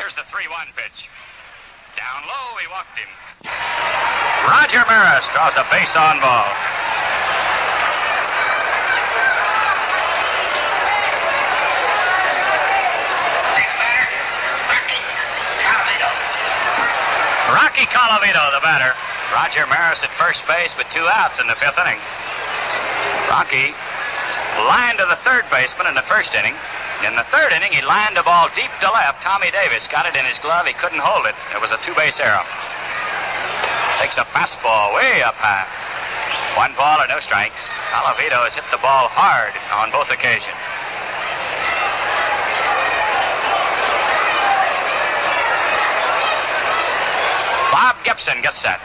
Here's the 3 1 pitch. Down low, he walked him. Roger Maris a. Rocky Colavito, the batter. Roger Maris at first base with two outs in the fifth inning. Rocky lined to the third baseman in the first inning. In the third inning, he lined the ball deep to left. Tommy Davis got it in his glove. He couldn't hold it. It was a two base error. Takes a fastball way up high. One ball or no strikes. Colavito has hit the ball hard on both occasions. Bob Gibson gets set.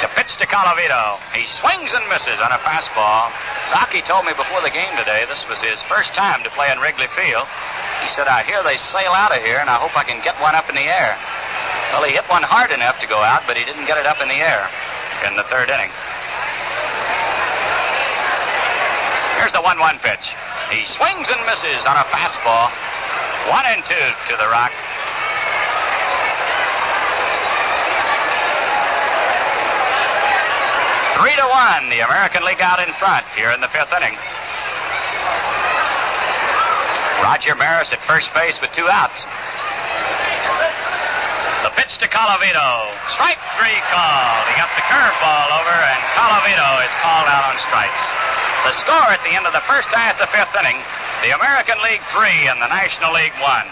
The pitch to Colavito. He swings and misses on a fastball. Rocky told me before the game today this was his first time to play in Wrigley Field. He said, I hear they sail out of here, and I hope I can get one up in the air. Well, he hit one hard enough to go out, but he didn't get it up in the air in the third inning. Here's the 1 1 pitch. He swings and misses on a fastball. One and two to the rock. Three to one, the American League out in front here in the fifth inning. Roger Maris at first base with two outs. The pitch to Colavito. Strike three called. He got the curveball over, and Colavito is called out on strikes. The score at the end of the first half of the fifth inning, the American League three and the National League one.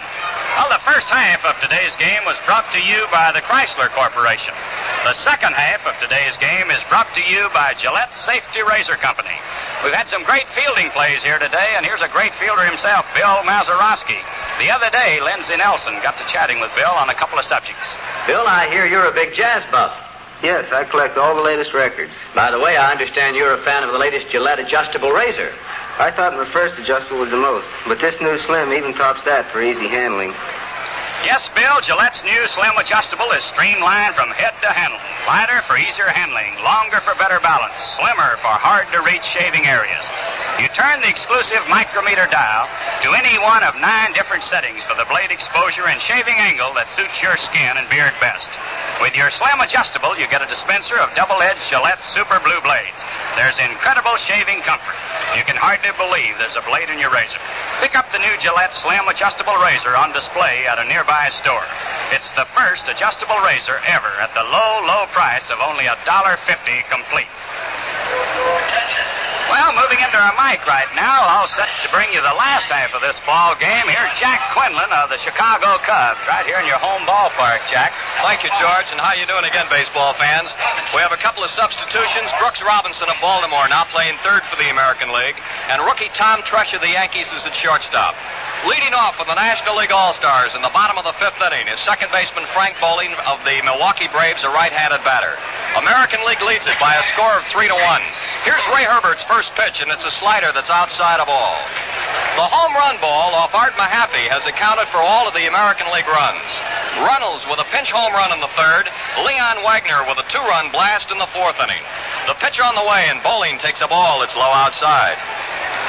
Well, the first half of today's game was brought to you by the Chrysler Corporation. The second half of today's game is brought to you by Gillette Safety Razor Company. We've had some great fielding plays here today, and here's a great fielder himself, Bill Mazeroski. The other day, Lindsey Nelson got to chatting with Bill on a couple of subjects. Bill, I hear you're a big jazz buff. Yes, I collect all the latest records. By the way, I understand you're a fan of the latest Gillette adjustable razor. I thought my first adjustable was the most, but this new Slim even tops that for easy handling. Yes, Bill, Gillette's new Slim Adjustable is streamlined from head to handle. Lighter for easier handling, longer for better balance, slimmer for hard to reach shaving areas. You turn the exclusive micrometer dial to any one of nine different settings for the blade exposure and shaving angle that suits your skin and beard best. With your Slim Adjustable, you get a dispenser of double-edged Gillette Super Blue blades. There's incredible shaving comfort. You can hardly believe there's a blade in your razor. Pick up the new Gillette Slim Adjustable Razor on display at a nearby store. It's the first adjustable razor ever at the low, low price of only a dollar fifty complete. Well, moving into our mic right now, all set to bring you the last half of this ball game. Here's Jack Quinlan of the Chicago Cubs, right here in your home ballpark, Jack. Thank you, George, and how you doing again, baseball fans? We have a couple of substitutions. Brooks Robinson of Baltimore now playing third for the American League, and rookie Tom Tresh of the Yankees is at shortstop. Leading off for the National League All-Stars in the bottom of the fifth inning is second baseman Frank Bolling of the Milwaukee Braves, a right-handed batter. American League leads it by a score of three to one. Here's Ray Herbert's first pitch, and it's a slider that's outside of all. The home run ball off Art Mahaffey has accounted for all of the American League runs. Runnels with a pinch home run in the third, Leon Wagner with a two-run blast in the fourth inning. The pitch on the way, and Bolling takes a ball that's low outside.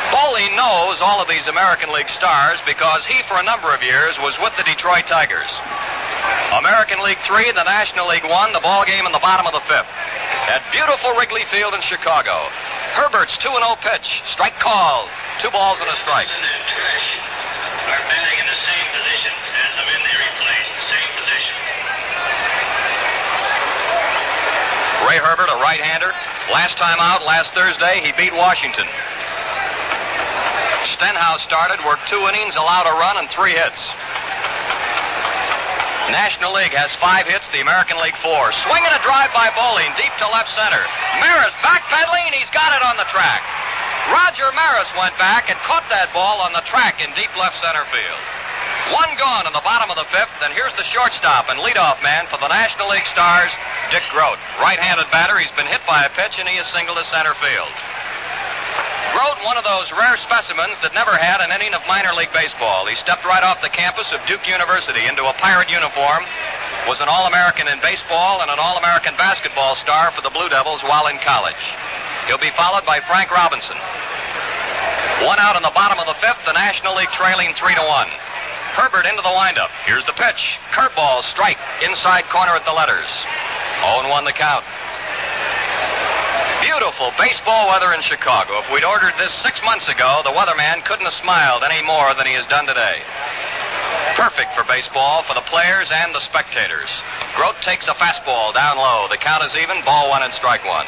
Bolling knows all of these American League stars because he, for a number of years, was with the Detroit Tigers. American League 3, the National League 1, the ball game in the bottom of the fifth. At beautiful Wrigley Field in Chicago. Herbert's 2 0 pitch. Strike called. Two balls and a strike. Are batting in the same position as the men they replaced. Same position. Ray Herbert, a right hander. Last time out, last Thursday, he beat Washington. Stenhouse started, worked two innings, allowed a run and three hits. National League has five hits, the American League four. Swinging a drive by Bolling, deep to left center. Maris backpedaling, he's got it on the track. Roger Maris went back and caught that ball on the track in deep left center field. One gone in the bottom of the fifth, and here's the shortstop and leadoff man for the National League Stars, Dick Groat. Right-handed batter, he's been hit by a pitch and he is singled to center field. Groat, one of those rare specimens that never had an inning of minor league baseball. He stepped right off the campus of Duke University into a pirate uniform, was an All-American in baseball and an All-American basketball star for the Blue Devils while in college. He'll be followed by Frank Robinson. One out in the bottom of the fifth, the National League trailing three to one. Herbert into the windup. Here's the pitch. Curveball, strike, inside corner at the letters. 0 1 the count. Beautiful baseball weather in Chicago. If we'd ordered this six months ago, the weatherman couldn't have smiled any more than he has done today. Perfect for baseball, for the players and the spectators. Groat takes a fastball down low. The count is even, ball one and strike one.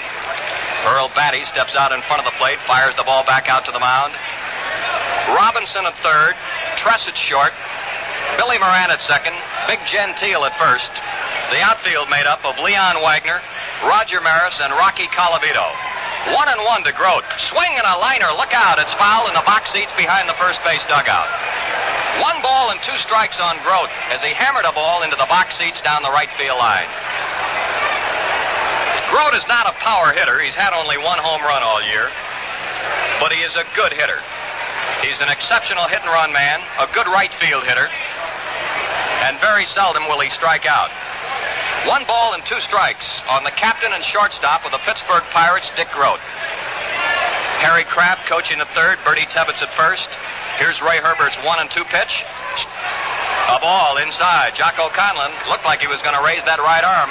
Earl Battey steps out in front of the plate, fires the ball back out to the mound. Robinson at third, Tresh at short, Billy Moran at second, Big Gentile at first. The outfield made up of Leon Wagner, Roger Maris, and Rocky Colavito. One and one to Groat. Swing and a liner. Look out. It's foul in the box seats behind the first base dugout. One ball and two strikes on Groat as he hammered a ball into the box seats down the right field line. Groat is not a power hitter. He's had only one home run all year, but he is a good hitter. He's an exceptional hit and run man, a good right field hitter, and very seldom will he strike out. One ball and two strikes on the captain and shortstop of the Pittsburgh Pirates, Dick Groat. Harry Craft coaching at third, Birdie Tebbetts at first. Here's Ray Herbert's one and two pitch. A ball inside. Jocko Conlan looked like he was going to raise that right arm,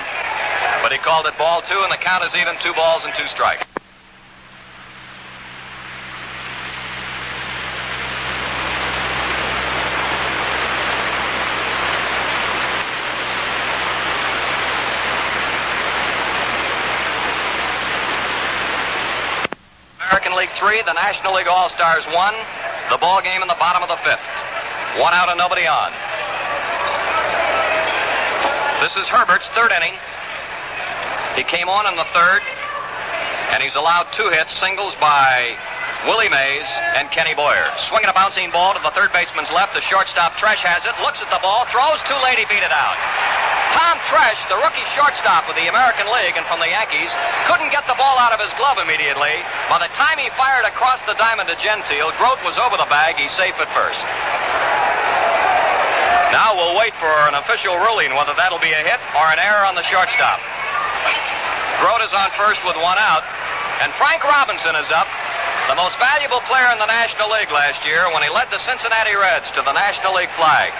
but he called it ball two, and the count is even two balls and two strikes. American League three, the National League All Stars won. The ball game in the bottom of the fifth. One out and nobody on. This is Herbert's third inning. He came on in the third, and he's allowed two hits, singles by Willie Mays and Kenny Boyer. Swinging a bouncing ball to the third baseman's left. The shortstop Tresh has it, looks at the ball, throws too late, beat it out. Tom Tresh, the rookie shortstop of the American League and from the Yankees, couldn't get the ball out of his glove immediately. By the time he fired across the diamond to Gentile, Groat was over the bag. He's safe at first. Now we'll wait for an official ruling whether that'll be a hit or an error on the shortstop. Groat is on first with one out, and Frank Robinson is up, the most valuable player in the National League last year when he led the Cincinnati Reds to the National League flag.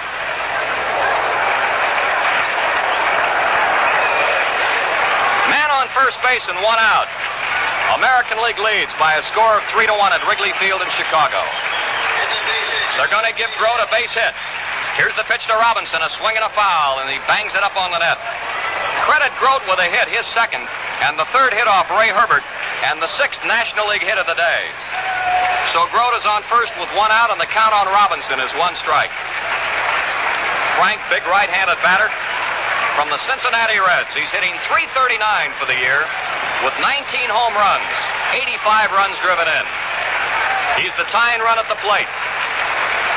Man on first base and one out. American League leads by a score of three to one at Wrigley Field in Chicago. They're going to give Groat a base hit. Here's the pitch to Robinson, a swing and a foul, and he bangs it up on the net. Credit Groat with a hit, his second, and the third hit off Ray Herbert, and the sixth National League hit of the day. So Groat is on first with one out, and the count on Robinson is one strike. Frank, big right-handed batter from the Cincinnati Reds. He's hitting 339 for the year with 19 home runs, 85 runs driven in. He's the tying run at the plate.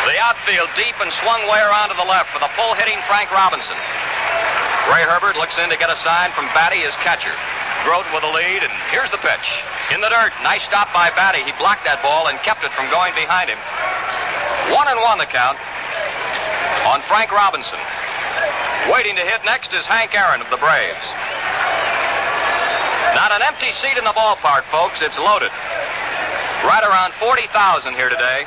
The outfield deep and swung way around to the left for the full hitting Frank Robinson. Ray Herbert looks in to get a sign from Battey, his catcher. Groat with a lead, and here's the pitch. In the dirt. Nice stop by Battey. He blocked that ball and kept it from going behind him. One and one the count on Frank Robinson. Waiting to hit next is Hank Aaron of the Braves. Not an empty seat in the ballpark, folks. It's loaded. Right around 40,000 here today.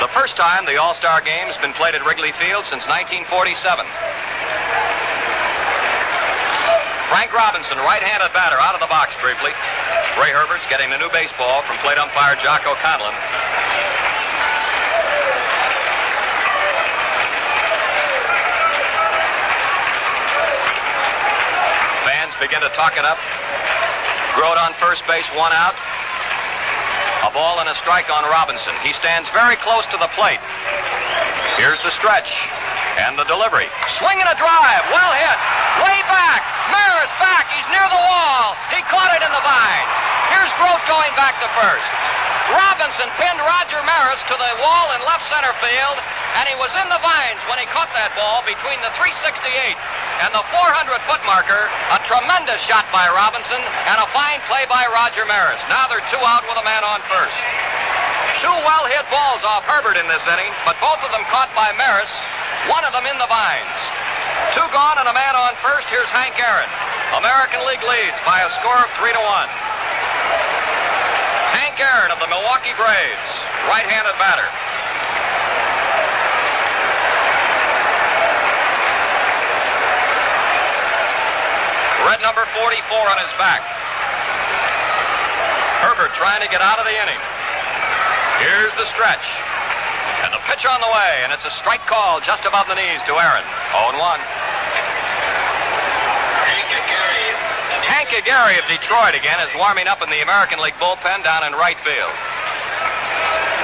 The first time the All Star game has been played at Wrigley Field since 1947. Frank Robinson, right handed batter, out of the box briefly. Ray Herbert's getting the new baseball from plate umpire Jocko Conlan. Fans begin to talk it up. Groat on first base, one out. A ball and a strike on Robinson. He stands very close to the plate. Here's the stretch and the delivery. Swing and a drive. Well hit. Way back. Maris back. He's near the wall. He caught it in the vines. Here's Groat going back to first. Robinson pinned Roger Maris to the wall in left center field, and he was in the vines when he caught that ball between the 368 and the 400 foot marker. A tremendous shot by Robinson and a fine play by Roger Maris. Now they're two out with a man on first. Two well hit balls off Herbert in this inning, but both of them caught by Maris, one of them in the vines. Two gone and a man on first. Here's Hank Aaron. American League leads by a score of three to one. Hank Aaron of the Milwaukee Braves, right-handed batter. Red number 44 on his back. Herbert trying to get out of the inning. Here's the stretch. On the way, and it's a strike call just above the knees to Aaron. 0 1. Hank Aguirre of Detroit again is warming up in the American League bullpen down in right field.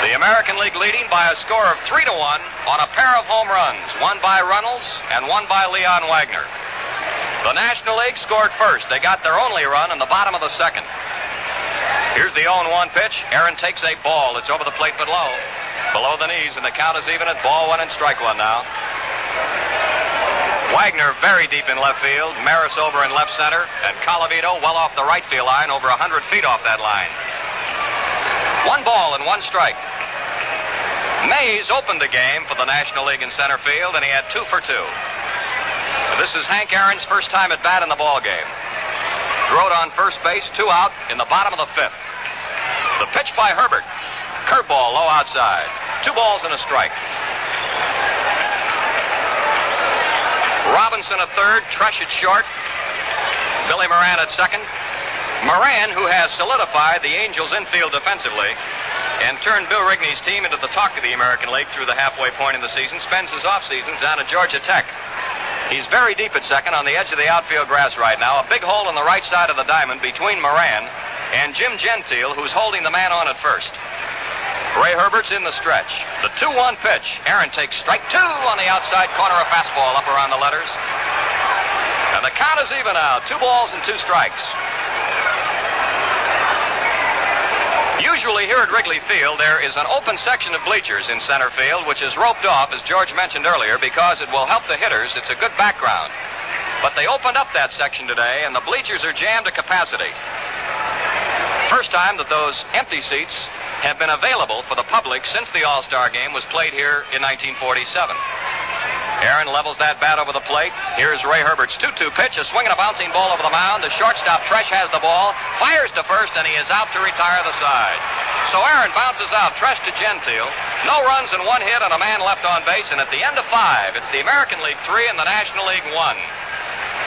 The American League leading by a score of 3 to 1 on a pair of home runs, one by Runnels and one by Leon Wagner. The National League scored first. They got their only run in the bottom of the second. Here's the 0 1 pitch. Aaron takes a ball. It's over the plate but low. Below the knees, and the count is even at ball one and strike one now. Wagner very deep in left field, Maris over in left center, and Colavito well off the right field line, over 100 feet off that line. One ball and one strike. Mays opened the game for the National League in center field, and he had two for two. This is Hank Aaron's first time at bat in the ball game. Groat on first base, two out in the bottom of the fifth. The pitch by Herbert. Curveball low outside. Two balls and a strike. Robinson at third, Tresh at short, Billy Moran at second. Moran, who has solidified the Angels' infield defensively and turned Bill Rigney's team into the talk of the American League through the halfway point in the season, spends his off seasons down at Georgia Tech. He's very deep at second on the edge of the outfield grass right now. A big hole on the right side of the diamond between Moran and Jim Gentile, who's holding the man on at first. Ray Herbert's in the stretch. The 2 1 pitch. Aaron takes strike two on the outside corner, a fastball up around the letters. And the count is even now. Two balls and two strikes. Usually here at Wrigley Field, there is an open section of bleachers in center field, which is roped off, as George mentioned earlier, because it will help the hitters. It's a good background. But they opened up that section today, and the bleachers are jammed to capacity. First time that those empty seats have been available for the public since the All Star game was played here in 1947. Aaron levels that bat over the plate. Here's Ray Herbert's 2 2 pitch, a swing and a bouncing ball over the mound. The shortstop, Tresh, has the ball, fires to first, and he is out to retire the side. So Aaron bounces out, Tresh to Gentile. No runs and one hit, and a man left on base. And at the end of five, it's the American League 3 and the National League 1.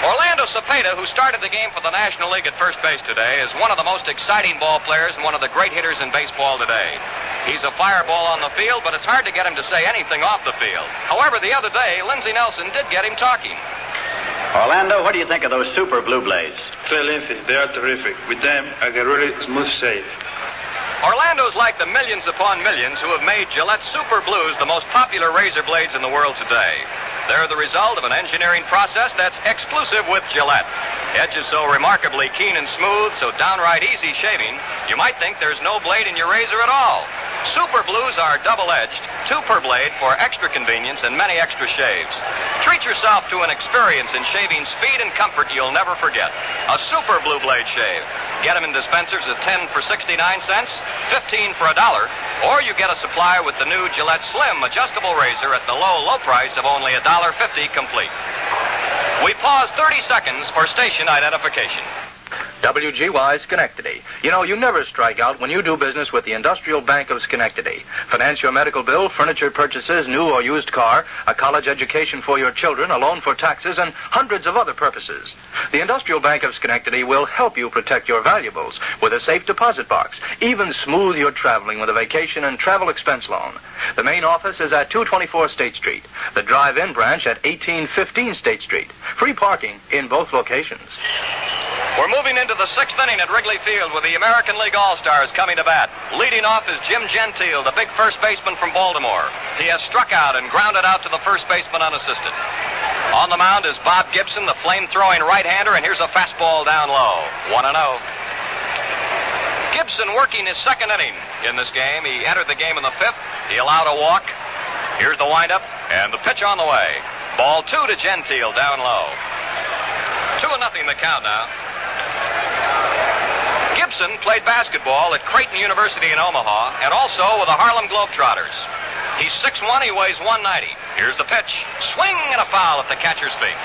Orlando Cepeda, who started the game for the National League at first base today, is one of the most exciting ball players and one of the great hitters in baseball today. He's a fireball on the field, but it's hard to get him to say anything off the field. However, the other day, Lindsey Nelson did get him talking. Orlando, what do you think of those super blue blades? Excelente. They are terrific. With them, I get really smooth shave. Orlando's like the millions upon millions who have made Gillette Super Blues the most popular razor blades in the world today. They're the result of an engineering process that's exclusive with Gillette. Edges so remarkably keen and smooth, so downright easy shaving, you might think there's no blade in your razor at all. Super Blues are double edged, two per blade for extra convenience and many extra shaves. Treat yourself to an experience in shaving speed and comfort you'll never forget. A Super Blue Blade shave. Get them in dispensers at 10 for 69 cents, 15 for a dollar, or you get a supply with the new Gillette Slim adjustable razor at the low, low price of only $1.50 complete. We pause 30 seconds for station identification. WGY Schenectady. You know, you never strike out when you do business with the Industrial Bank of Schenectady. Finance your medical bill, furniture purchases, new or used car, a college education for your children, a loan for taxes, and hundreds of other purposes. The Industrial Bank of Schenectady will help you protect your valuables with a safe deposit box, even smooth your traveling with a vacation and travel expense loan. The main office is at 224 State Street. The drive-in branch at 1815 State Street. Free parking in both locations. We're moving into the sixth inning at Wrigley Field with the American League All Stars coming to bat. Leading off is Jim Gentile, the big first baseman from Baltimore. He has struck out and grounded out to the first baseman unassisted. On the mound is Bob Gibson, the flame throwing right hander, and here's a fastball down low. 1 0. Gibson working his second inning in this game. He entered the game in the fifth. He allowed a walk. Here's the windup and the pitch on the way. Ball two to Gentile down low. Two and nothing the count now. Gibson played basketball at Creighton University in Omaha and also with the Harlem Globetrotters. He's 6'1, he weighs 190. Here's the pitch. Swing and a foul at the catcher's feet.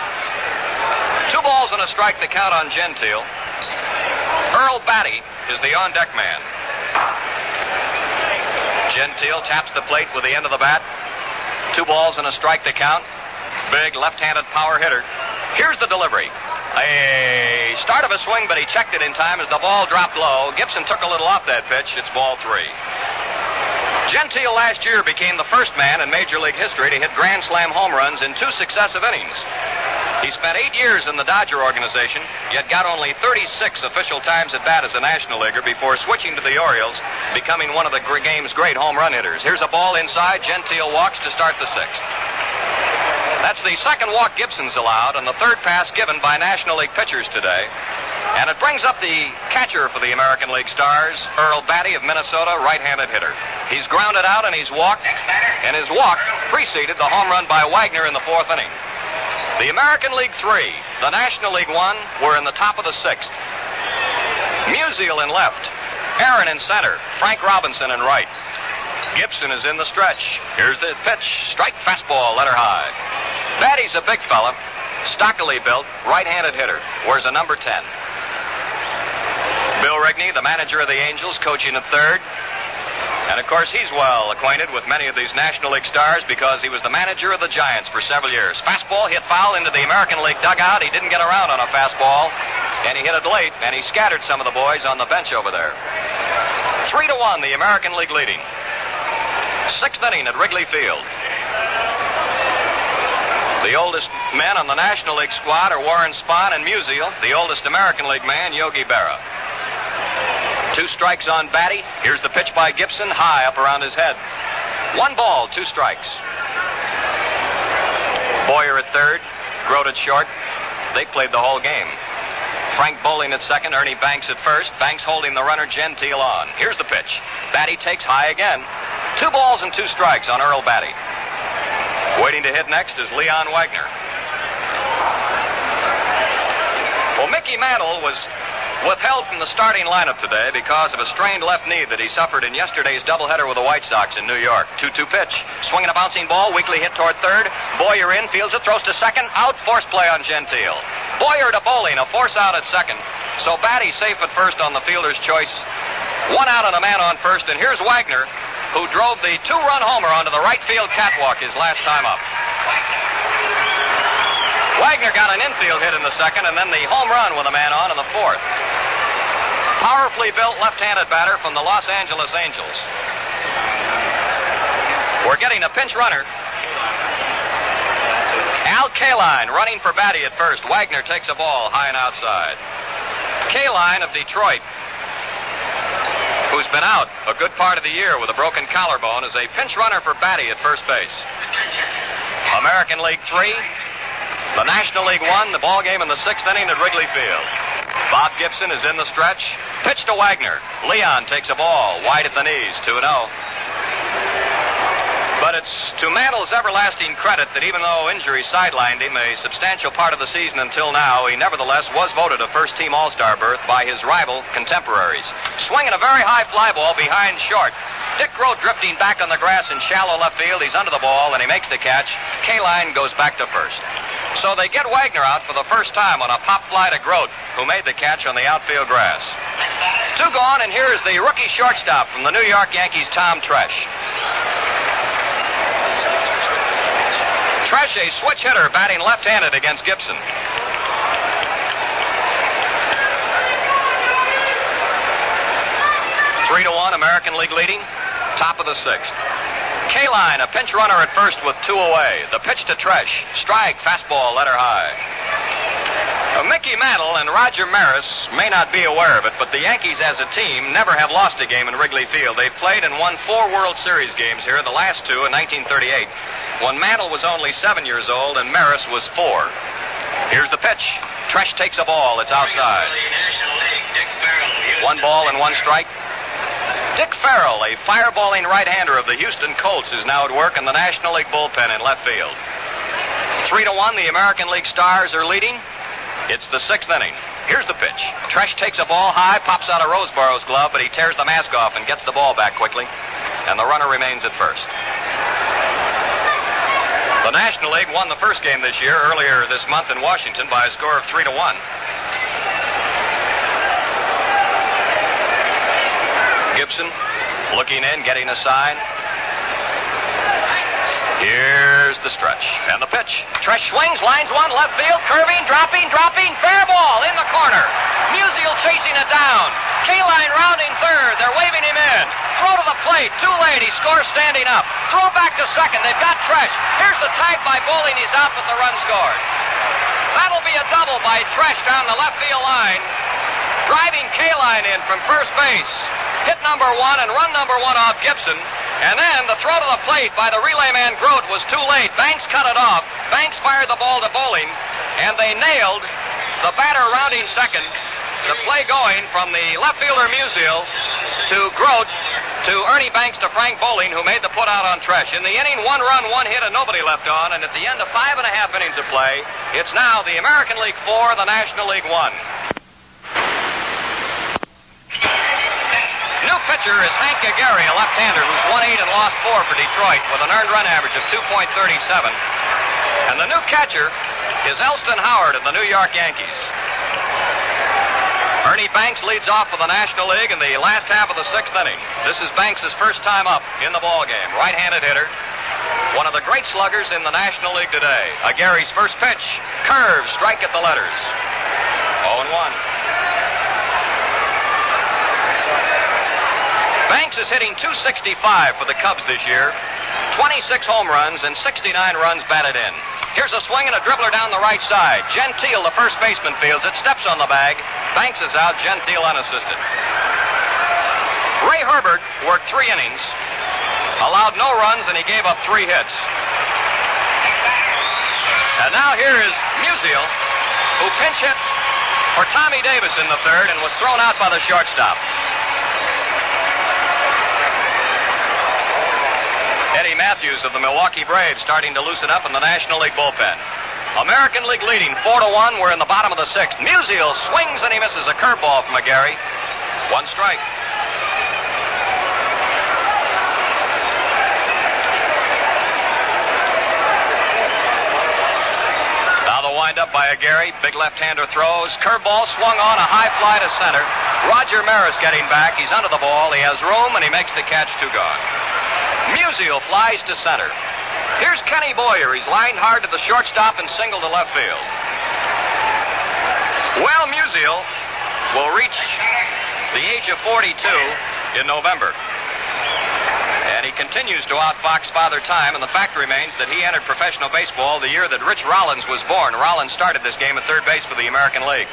Two balls and a strike to count on Gentile. Earl Battey is the on deck man. Gentile taps the plate with the end of the bat. Two balls and a strike to count. Big left handed power hitter. Here's the delivery. A start of a swing, but he checked it in time as the ball dropped low. Gibson took a little off that pitch. It's ball three. Gentile last year became the first man in Major League history to hit Grand Slam home runs in two successive innings. He spent eight years in the Dodger organization, yet got only 36 official times at bat as a National Leaguer before switching to the Orioles, becoming one of the game's great home run hitters. Here's a ball inside. Gentile walks to start the sixth. That's the second walk Gibson's allowed and the third pass given by National League pitchers today. And it brings up the catcher for the American League Stars, Earl Battey of Minnesota, right-handed hitter. He's grounded out and he's walked, and his walk preceded the home run by Wagner in the fourth inning. The American League Three, the National League One, were in the top of the sixth. Musial in left, Aaron in center, Frank Robinson in right. Gibson is in the stretch. Here's the pitch. Strike fastball, letter high. Battey's a big fella, stockily built, right-handed hitter. Wears a number 10. Bill Rigney, the manager of the Angels, coaching at third. And of course, he's well acquainted with many of these National League stars because he was the manager of the Giants for several years. Fastball hit foul into the American League dugout. He didn't get around on a fastball, and he hit it late, and he scattered some of the boys on the bench over there. Three to one, the American League leading. Sixth inning at Wrigley Field. The oldest men on the National League squad are Warren Spahn and Musial. The oldest American League man, Yogi Berra. Two strikes on Battey. Here's the pitch by Gibson, high up around his head. One ball, two strikes. Boyer at third, Groat at short. They played the whole game. Frank Bolling at second, Ernie Banks at first. Banks holding the runner Gentile on. Here's the pitch. Battey takes high again. Two balls and two strikes on Earl Battey. Waiting to hit next is Leon Wagner. Well, Mickey Mantle was withheld from the starting lineup today because of a strained left knee that he suffered in yesterday's doubleheader with the White Sox in New York. 2-2 pitch. Swinging a bouncing ball, weakly hit toward third. Boyer in, fields it, throws to second. Out, force play on Gentile. Boyer to Bolling, a force out at second. So Battey safe at first on the fielder's choice. One out and a man on first, and here's Wagner, who drove the two-run homer onto the right field catwalk his last time up. Wagner got an infield hit in the second, and then the home run with a man on in the fourth. Powerfully built left-handed batter from the Los Angeles Angels. We're getting a pinch runner. Al Kaline running for Battey at first. Wagner takes a ball high and outside. Kaline of Detroit, who's been out a good part of the year with a broken collarbone, is a pinch runner for Battey at first base. American League three, the National League won the ball game in the sixth inning at Wrigley Field. Bob Gibson is in the stretch. Pitch to Wagner. Leon takes a ball wide at the knees, 2 0. But it's to Mantle's everlasting credit that even though injury sidelined him a substantial part of the season until now, he nevertheless was voted a first team All Star berth by his rival contemporaries. Swinging a very high fly ball behind short. Dick Groat drifting back on the grass in shallow left field. He's under the ball and he makes the catch. Kaline goes back to first. So they get Wagner out for the first time on a pop fly to Groat, who made the catch on the outfield grass. Two gone, and here's the rookie shortstop from the New York Yankees, Tom Tresh. Tresh, a switch hitter, batting left-handed against Gibson. Three to one, American League leading. Top of the sixth. Kaline, a pinch runner at first with two away. The pitch to Tresh. Strike, fastball, letter high. Uh, Mickey Mantle and Roger Maris may not be aware of it, but the Yankees as a team never have lost a game in Wrigley Field. They've played and won four World Series games here, the last two in 1938, when Mantle was only seven years old and Maris was four. Here's the pitch. Tresh takes a ball. It's outside. One ball and one strike. Dick Farrell, a fireballing right-hander of the Houston Colts, is now at work in the National League bullpen in left field. Three to one, the American League Stars are leading. It's the sixth inning. Here's the pitch. Tresh takes a ball high, pops out of Roseboro's glove, but he tears the mask off and gets the ball back quickly, and the runner remains at first. The National League won the first game this year earlier this month in Washington by a score of three to one. Gibson looking in, getting a sign. Here's the stretch. And the pitch. Tresh swings, lines one, left field, curving, dropping, dropping, fair ball in the corner. Musial chasing it down. Kaline rounding third. They're waving him in. Throw to the plate. Too late. He scores standing up. Throw back to second. They've got Tresh. Here's the tag by Bolling. He's out, but the run scored. That'll be a double by Tresh down the left field line. Driving Kaline in from first base. Hit number one and run number one off Gibson. And then the throw to the plate by the relay man Groat was too late. Banks cut it off. Banks fired the ball to Bolling, and they nailed the batter rounding second. The play going from the left fielder Musial to Groat to Ernie Banks to Frank Bolling, who made the put out on Tresh. In the inning, one run, one hit, and nobody left on. And at the end of five and a half innings of play, it's now the American League four, the National League one. New pitcher is Hank Aguirre, a left-hander who's won eight and lost four for Detroit with an earned run average of 2.37. And the new catcher is Elston Howard of the New York Yankees. Ernie Banks leads off for the National League in the last half of the sixth inning. This is Banks' first time up in the ball game. Right-handed hitter. One of the great sluggers in the National League today. Aguirre's first pitch. Curve, strike at the letters. 0 Banks is hitting 265 for the Cubs this year. 26 home runs and 69 runs batted in. Here's a swing and a dribbler down the right side. Gentile, the first baseman, fields it, steps on the bag. Banks is out, Gentile unassisted. Ray Herbert worked three innings, allowed no runs, and he gave up three hits. And now here is Musial, who pinch hit for Tommy Davis in the third and was thrown out by the shortstop. Eddie Mathews of the Milwaukee Braves starting to loosen up in the National League bullpen. American League leading four to one. We're in the bottom of the sixth. Musial swings and he misses a curveball from Aguirre. One strike. Windup by Aguirre. Big left-hander throws. Curveball swung on. A high fly to center. Roger Maris getting back. He's under the ball. He has room and he makes the catch. Two gone. Musial flies to center. Here's Kenny Boyer. He's lined hard to the shortstop and single to left field. Well, Musial will reach the age of 42 in November. And he continues to outfox Father Time, and the fact remains that he entered professional baseball the year that Rich Rollins was born. Rollins started this game at third base for the American League.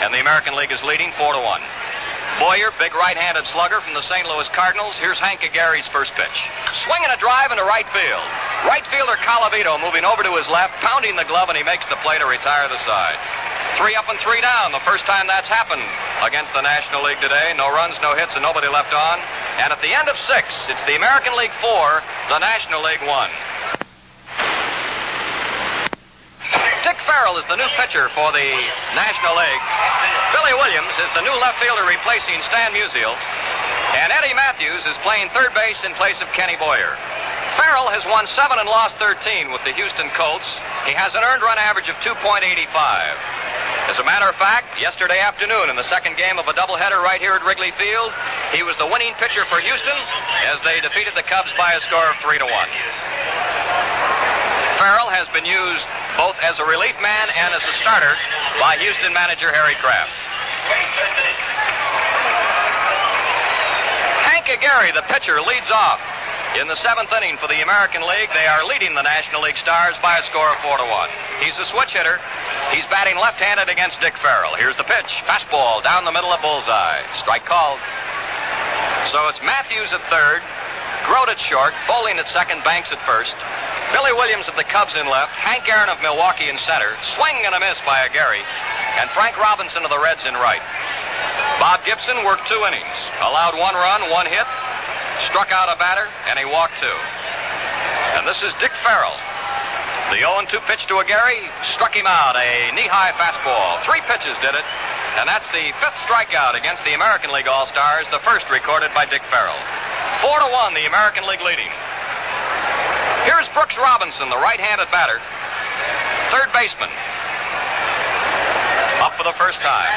And the American League is leading 4 to 1. Boyer, big right-handed slugger from the St. Louis Cardinals. Here's Hank Aguirre's first pitch. Swinging a drive into right field. Right fielder Colavito moving over to his left, pounding the glove, and he makes the play to retire the side. Three up and three down. The first time that's happened against the National League today. No runs, no hits, and nobody left on. And at the end of six, it's the American League four, the National League one. Dick Farrell is the new pitcher for the National League. Billy Williams is the new left fielder replacing Stan Musial. And Eddie Mathews is playing third base in place of Kenny Boyer. Farrell has won seven and lost 13 with the Houston Colts. He has an earned run average of 2.85. As a matter of fact, yesterday afternoon in the second game of a doubleheader right here at Wrigley Field, he was the winning pitcher for Houston as they defeated the Cubs by a score of 3 to 1. Farrell has been used both as a relief man and as a starter by Houston manager Harry Craft. Hank Aguirre, the pitcher, leads off. In the seventh inning for the American League, they are leading the National League Stars by a score of four to one. He's a switch hitter. He's batting left-handed against Dick Farrell. Here's the pitch. Fastball down the middle of bullseye. Strike called. So it's Mathews at third, Groat at short, Bolling at second, Banks at first. Billy Williams of the Cubs in left, Hank Aaron of Milwaukee in center, swing and a miss by Aguirre, and Frank Robinson of the Reds in right. Bob Gibson worked two innings, allowed one run, one hit, struck out a batter, and he walked two. And this is Dick Farrell. The 0 2 pitch to Aguirre struck him out, a knee high fastball. Three pitches did it, and that's the fifth strikeout against the American League All Stars, the first recorded by Dick Farrell. Four to one, the American League leading. Here's Brooks Robinson, the right-handed batter, third baseman, up for the first time.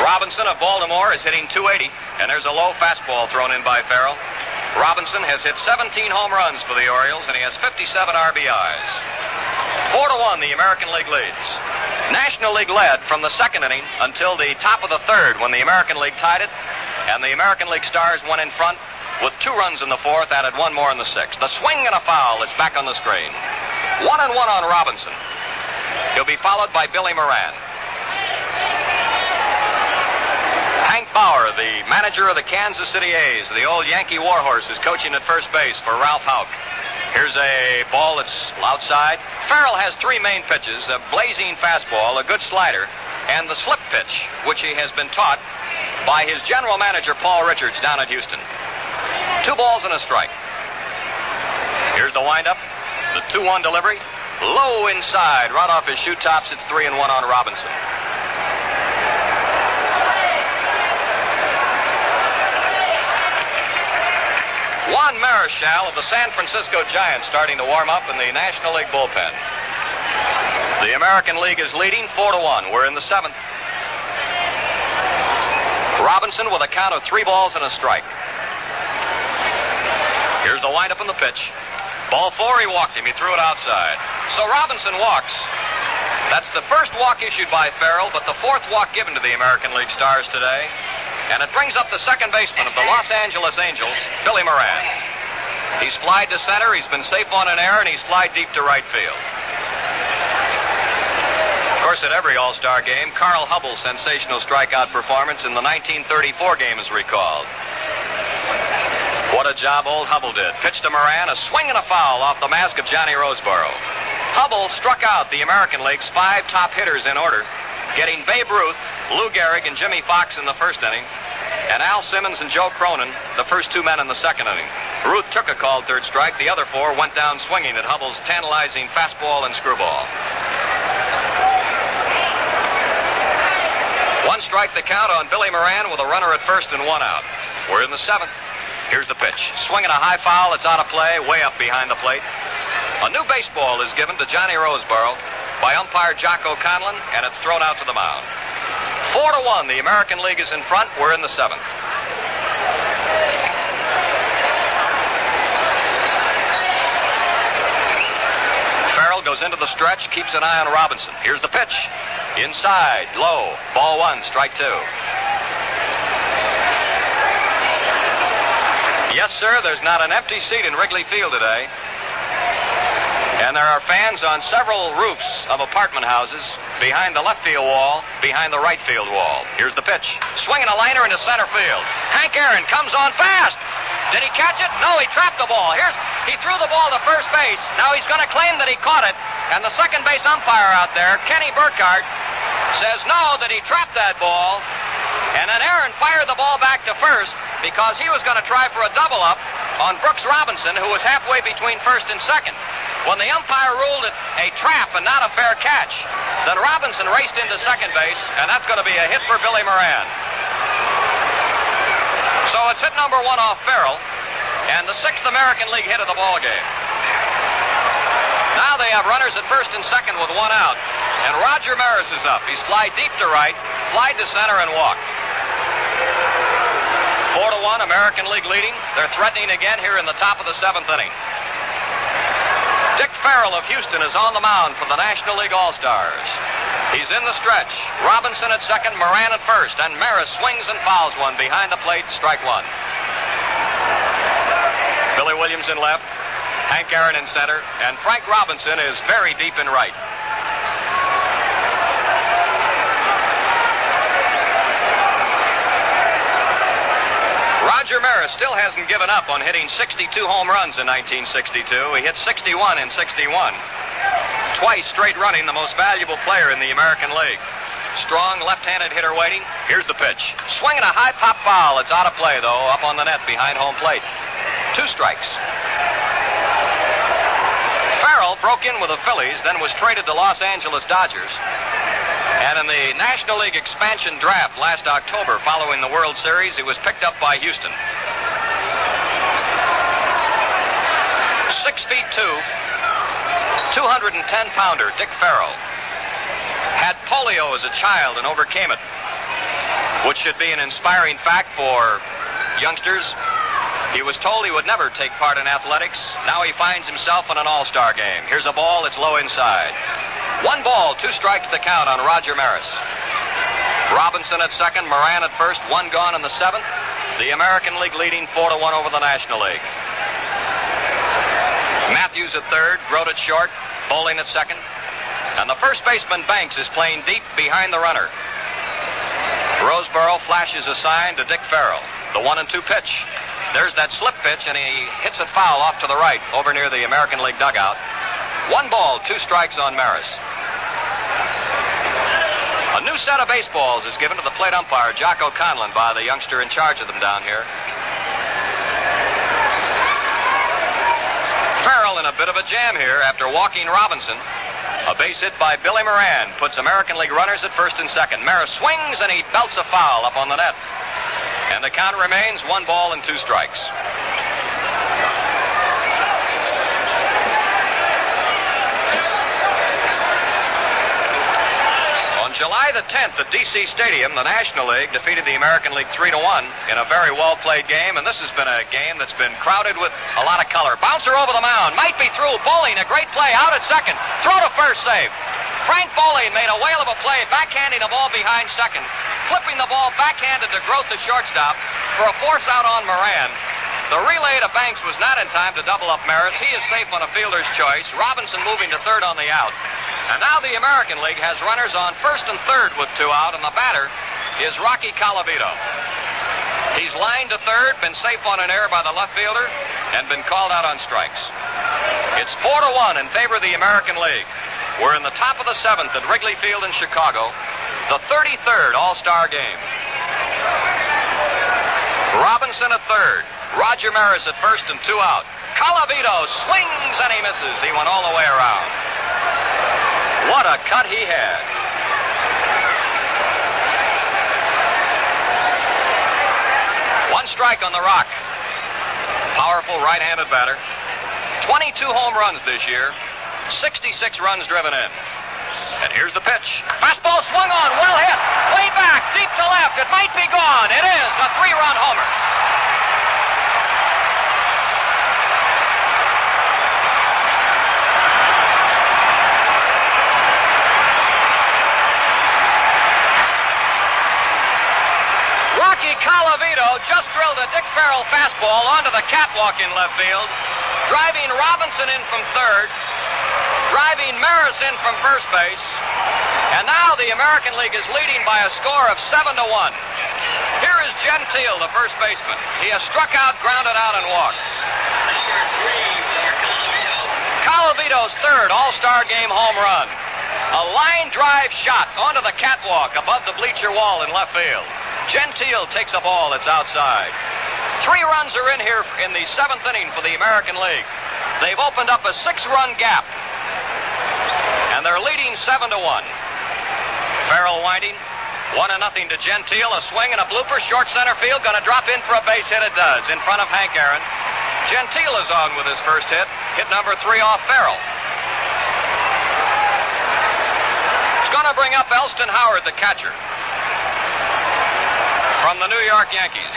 Robinson of Baltimore is hitting 280, and there's a low fastball thrown in by Farrell. Robinson has hit 17 home runs for the Orioles, and he has 57 RBIs. Four to one, the American League leads. National League led from the second inning until the top of the third when the American League tied it, and the American League Stars went in front with two runs in the fourth, added one more in the sixth. The swing and a foul. It's back on the screen. One and one on Robinson. He'll be followed by Billy Moran. Hank Bauer, the manager of the Kansas City A's. The old Yankee Warhorse is coaching at first base for Ralph Houk. Here's a ball that's outside. Farrell has three main pitches a blazing fastball, a good slider, and the slip pitch, which he has been taught by his general manager, Paul Richards, down at Houston. Two balls and a strike. Here's the windup. The 2 1 delivery. Low inside, right off his shoe tops. It's 3 and 1 on Robinson. Juan Marichal of the San Francisco Giants starting to warm up in the National League bullpen. The American League is leading 4 to 1. We're in the seventh. Robinson with a count of three balls and a strike. Here's the windup and the pitch. Ball four, he walked him. He threw it outside. So Robinson walks. That's the first walk issued by Farrell, but the fourth walk given to the American League Stars today. And it brings up the second baseman of the Los Angeles Angels, Billy Moran. He's flied to center, he's been safe on an error, and he's flied deep to right field. Of course, at every All Star game, Carl Hubbell's sensational strikeout performance in the 1934 game is recalled. What a job old Hubbell did. Pitched to Moran, a swing and a foul off the mask of Johnny Roseboro. Hubbell struck out the American League's five top hitters in order, getting Babe Ruth, Lou Gehrig, and Jimmie Foxx in the first inning, and Al Simmons and Joe Cronin, the first two men in the second inning. Ruth took a called third strike. The other four went down swinging at Hubbell's tantalizing fastball and screwball. One strike the count on Billy Moran with a runner at first and one out. We're in the seventh. Here's the pitch. Swinging a high foul. It's out of play, way up behind the plate. A new baseball is given to Johnny Roseboro by umpire Jocko Conlan, and it's thrown out to the mound. Four to one. The American League is in front. We're in the seventh. Farrell goes into the stretch, keeps an eye on Robinson. Here's the pitch. Inside, low. Ball one, strike two. Yes, sir, there's not an empty seat in Wrigley Field today. And there are fans on several roofs of apartment houses behind the left field wall, behind the right field wall. Here's the pitch. Swinging a liner into center field. Hank Aaron comes on fast. Did he catch it? No, he trapped the ball. Here's he threw the ball to first base. Now he's going to claim that he caught it. And the second base umpire out there, Kenny Burkhart, says no, that he trapped that ball. And then Aaron fired the ball back to first because he was going to try for a double up on Brooks Robinson, who was halfway between first and second. When the umpire ruled it a trap and not a fair catch, then Robinson raced into second base, and that's going to be a hit for Billy Moran. So it's hit number one off Farrell, and the sixth American League hit of the ball game. Now they have runners at first and second with one out, and Roger Maris is up. He's fly deep to right, fly to center, and walked. Four to one, American League leading. They're threatening again here in the top of the seventh inning. Farrell of Houston is on the mound for the National League All Stars. He's in the stretch. Robinson at second, Moran at first, and Maris swings and fouls one behind the plate, strike one. Billy Williams in left, Hank Aaron in center, and Frank Robinson is very deep in right. Roger Maris still hasn't given up on hitting 62 home runs in 1962. He hit 61 in 61. Twice straight running the most valuable player in the American League. Strong left-handed hitter waiting. Here's the pitch. Swinging a high pop foul. It's out of play, though, up on the net behind home plate. Two strikes. Farrell broke in with the Phillies, then was traded to Los Angeles Dodgers. And in the National League expansion draft last October following the World Series, he was picked up by Houston. Six feet two, 210 pounder, Dick Farrell. Had polio as a child and overcame it, which should be an inspiring fact for youngsters. He was told he would never take part in athletics. Now he finds himself in an all star game. Here's a ball that's low inside. One ball, two strikes the count on Roger Maris. Robinson at second, Moran at first, one gone in the seventh. The American League leading four to one over the National League. Mathews at third, Groat at short, Bolling at second. And the first baseman Banks is playing deep behind the runner. Roseboro flashes a sign to Dick Farrell. The one and two pitch. There's that slip pitch, and he hits it foul off to the right over near the American League dugout. One ball, two strikes on Maris. A new set of baseballs is given to the plate umpire, Jocko Conlan, by the youngster in charge of them down here. Farrell in a bit of a jam here after walking Robinson. A base hit by Billy Moran puts American League runners at first and second. Maris swings and he belts a foul up on the net. And the count remains one ball and two strikes. July the 10th at DC Stadium, the National League defeated the American League 3 to 1 in a very well played game, and this has been a game that's been crowded with a lot of color. Bouncer over the mound, might be through. Bolling, a great play out at second. Throw to first save. Frank Bolling made a whale of a play, backhanding the ball behind second, flipping the ball backhanded to Groat, the shortstop, for a force out on Moran. The relay to Banks was not in time to double up Maris. He is safe on a fielder's choice. Robinson moving to third on the out. And now the American League has runners on first and third with two out, and the batter is Rocky Colavito. He's lined to third, been safe on an error by the left fielder, and been called out on strikes. It's four to one in favor of the American League. We're in the top of the seventh at Wrigley Field in Chicago, the 33rd All-Star game. Robinson at third. Roger Maris at first and two out. Colavito swings and he misses. He went all the way around. What a cut he had. One strike on the rock. Powerful right-handed batter. 22 home runs this year. 66 runs driven in. And here's the pitch. Fastball swung on, well hit. Way back, deep to left. It might be gone. It is a three-run homer. Rocky Colavito just drilled a Dick Farrell fastball onto the catwalk in left field, driving Robinson in from third, driving Maris in from first base, and now the American League is leading by a score of seven to one. Here is Gentile, the first baseman. He has struck out, grounded out, and walked. Colavito's third All-Star Game home run. A line drive shot onto the catwalk above the bleacher wall in left field. Gentile takes a ball that's outside. Three runs are in here in the seventh inning for the American League. They've opened up a six-run gap, and they're leading seven to one. Farrell winding, one and nothing to Gentile. A swing and a blooper, short center field, to drop in for a base hit. It does in front of Hank Aaron. Gentile is on with his first hit. Hit number three off Farrell. It's to bring up Elston Howard, the catcher from the New York Yankees.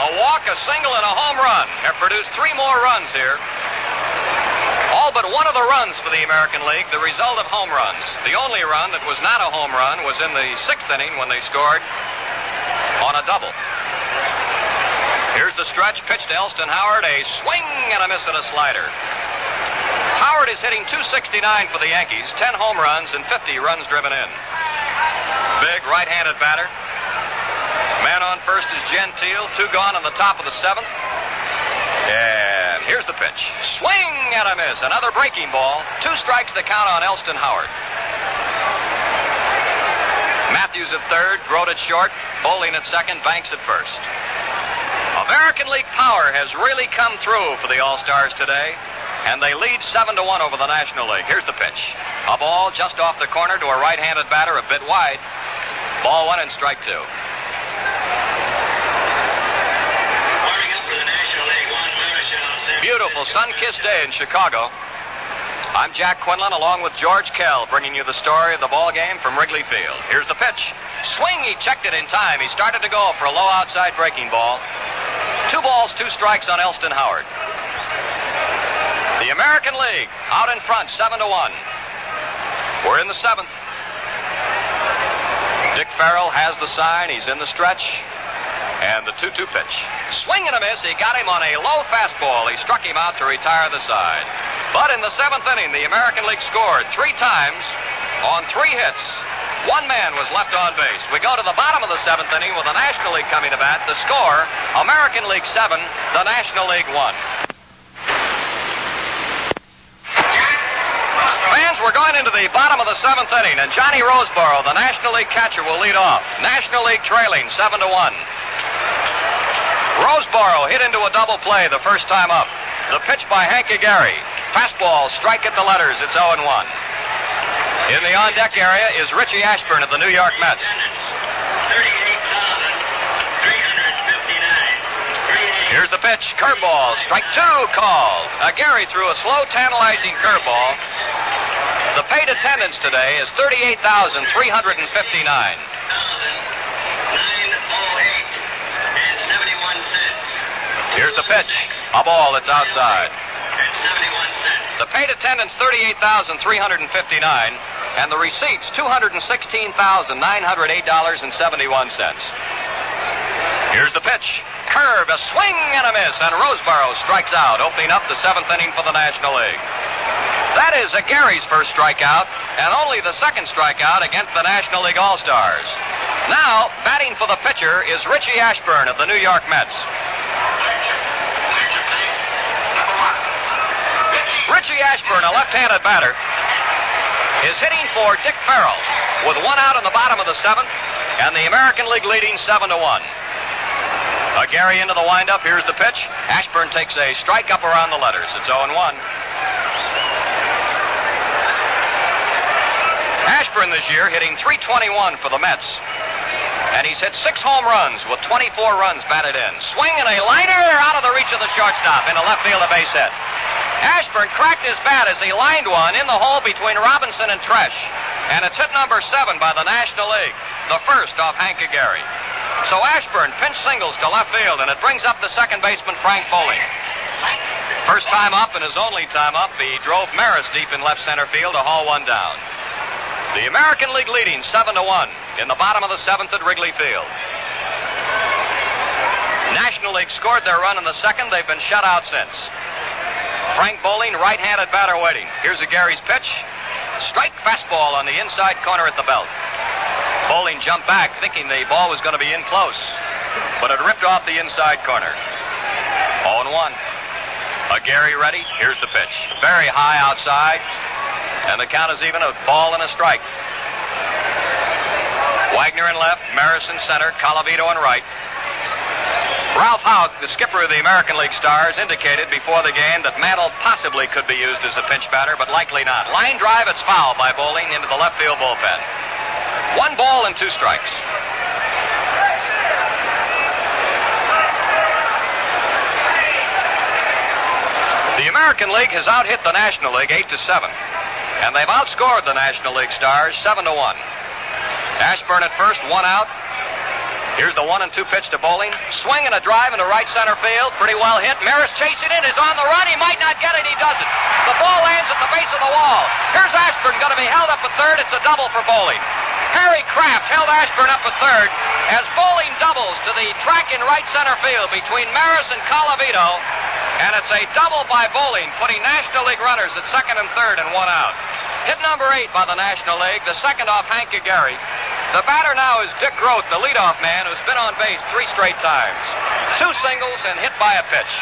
A walk, a single, and a home run have produced three more runs here. All but one of the runs for the American League, the result of home runs. The only run that was not a home run was in the sixth inning when they scored on a double. Here's the stretch, pitch to Elston Howard, a swing and a miss and a slider. Howard is hitting 269 for the Yankees, 10 home runs and 50 runs driven in. Big right-handed batter. Man on first is Gentile. Two gone on the top of the seventh. And here's the pitch. Swing and a miss. Another breaking ball. Two strikes to count on Elston Howard. Mathews at third, Groat at short, Bolling at second, Banks at first. American League power has really come through for the All Stars today, and they lead seven to one over the National League. Here's the pitch. A ball just off the corner to a right-handed batter, a bit wide. Ball one and strike two. Beautiful sun-kissed day in Chicago. I'm Jack Quinlan along with George Kell bringing you the story of the ball game from Wrigley Field. Here's the pitch. Swing, he checked it in time. He started to go for a low outside breaking ball. Two balls, two strikes on Elston Howard. The American League out in front, seven to one. We're in the seventh. Farrell has the sign. He's in the stretch. And the 2 2 pitch. Swing and a miss. He got him on a low fastball. He struck him out to retire the side. But in the seventh inning, the American League scored three times on three hits. One man was left on base. We go to the bottom of the seventh inning with the National League coming to bat. The score, American League 7, the National League 1. Fans, we're going into the bottom of the seventh inning, and Johnny Roseboro, the National League catcher, will lead off. National League trailing 7 to 1. Roseboro hit into a double play the first time up. The pitch by Hank Aguirre. Fastball, strike at the letters. It's 0 1. In the on deck area is Richie Ashburn of the New York Mets. Here's the pitch. Curveball. Strike two called. Uh, Aguirre threw a slow, tantalizing curveball. The paid attendance today is 38,359. Here's the pitch. A ball that's outside. The paid attendance 38,359 and the receipts $216,908.71. Here's the pitch. Curve, a swing and a miss, and Roseboro strikes out, opening up the seventh inning for the National League. That is Aguirre's first strikeout, and only the second strikeout against the National League All Stars. Now, batting for the pitcher is Richie Ashburn of the New York Mets. Richie Ashburn, a left-handed batter, is hitting for Dick Farrell with one out in the bottom of the seventh, and the American League leading seven to one. Aguirre into the windup. Here's the pitch. Ashburn takes a strike up around the letters. It's 0 1. Ashburn this year hitting 321 for the Mets. And he's hit six home runs with 24 runs batted in. Swing and a liner out of the reach of the shortstop into left field, a base hit. Ashburn cracked his bat as he lined one in the hole between Robinson and Tresh. And it's hit number seven by the National League, the first off Hank Aguirre. So Ashburn pinch singles to left field, and it brings up the second baseman, Frank Foley. First time up and his only time up, he drove Maris deep in left center field to haul one down. The American League leading 7 to 1 in the bottom of the seventh at Wrigley Field. National League scored their run in the second. They've been shut out since. Frank Bolling, right-handed batter waiting. Here's Aguirre's pitch. Strike fastball on the inside corner at the belt. Bolling jumped back thinking the ball was going to be in close, but it ripped off the inside corner. 0 1. Aguirre ready. Here's the pitch. Very high outside, and the count is even a ball and a strike. Wagner in left, Maris in center, Colavito in right. Ralph Houk, the skipper of the American League Stars, indicated before the game that Mantle possibly could be used as a pinch batter, but likely not. Line drive, it's foul by Bolling into the left field bullpen. One ball and two strikes. The American League has outhit the National League 8 to 7, and they've outscored the National League Stars 7 to 1. Ashburn at first, one out. Here's the one and two pitch to Bolling. Swing and a drive into right center field. Pretty well hit. Maris chasing it. Is on the run. He might not get it. He doesn't. The ball lands at the base of the wall. Here's Ashburn going to be held up at third. It's a double for Bolling. Harry Craft held Ashburn up at third as Bolling doubles to the track in right center field between Maris and Colavito. And it's a double by Bolling, putting National League runners at second and third and one out. Hit number eight by the National League, the second off Hank Aguirre. The batter now is Dick Groat, the leadoff man who's been on base three straight times. Two singles and hit by a pitch.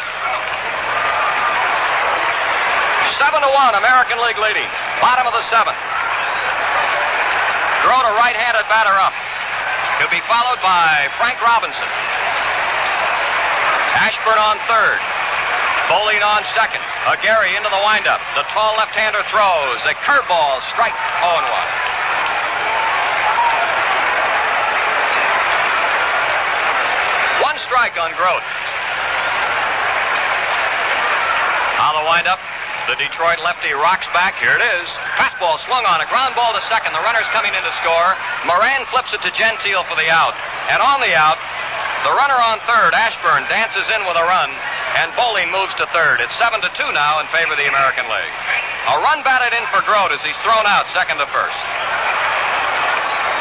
Seven to one, American League leading. Bottom of the seventh. Groat, a right-handed batter up. He'll be followed by Frank Robinson. Ashburn on third. Bolling on second. Aguirre into the windup. The tall left-hander throws. A curveball, strike 0 1. One strike on Groat. On the windup, the Detroit lefty rocks back. Here it is. Fastball swung on a ground ball to second. The runner's coming in to score. Moran flips it to Gentile for the out. And on the out, the runner on third, Ashburn, dances in with a run, and Bolling moves to third. It's 7 to 2 now in favor of the American League. A run batted in for Groat as he's thrown out second to first.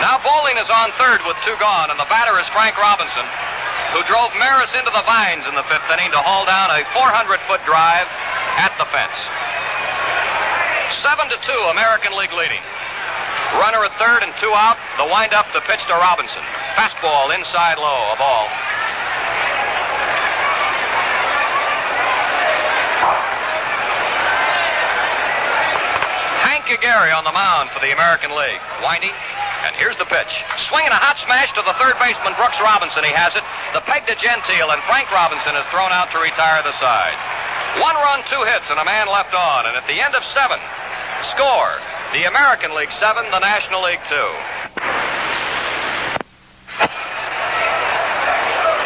Now Bolling is on third with two gone, and the batter is Frank Robinson, who drove Maris into the vines in the fifth inning to haul down a 400 foot drive at the fence. 7 to 2, American League leading. Runner at third and two out. The windup, the pitch to Robinson. Fastball inside low, a ball. Hank Aguirre on the mound for the American League. Winding, and here's the pitch. Swinging a hot smash to the third baseman, Brooks Robinson. He has it. The peg to Gentile, and Frank Robinson is thrown out to retire the side. One run, two hits, and a man left on. And at the end of seven, score the American League seven, the National League two.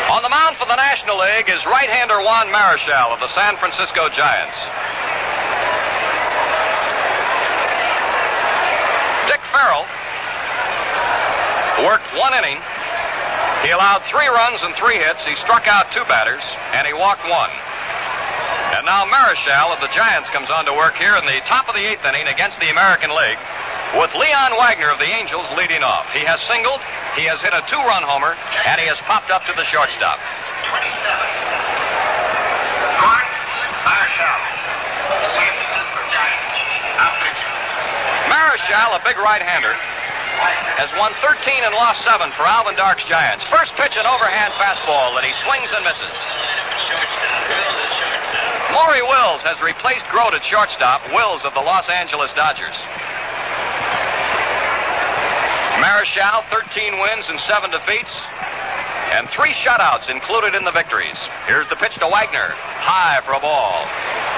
On the mound for the National League is right-hander Juan Marichal of the San Francisco Giants. Farrell worked one inning. He allowed three runs and three hits. He struck out two batters, and he walked one. And now Marichal of the Giants comes on to work here in the top of the eighth inning against the American League with Leon Wagner of the Angels leading off. He has singled, he has hit a two-run homer, and he has popped up to the shortstop. 27. Gordon Marshall. San Francisco Giants. Marichal, a big right-hander, has won 13 and lost 7 for Alvin Dark's Giants. First pitch, an overhand fastball that he swings and misses. Maury Wills has replaced Groat at shortstop, Wills of the Los Angeles Dodgers. Marichal, 13 wins and 7 defeats, and three shutouts included in the victories. Here's the pitch to Wagner. High for a ball.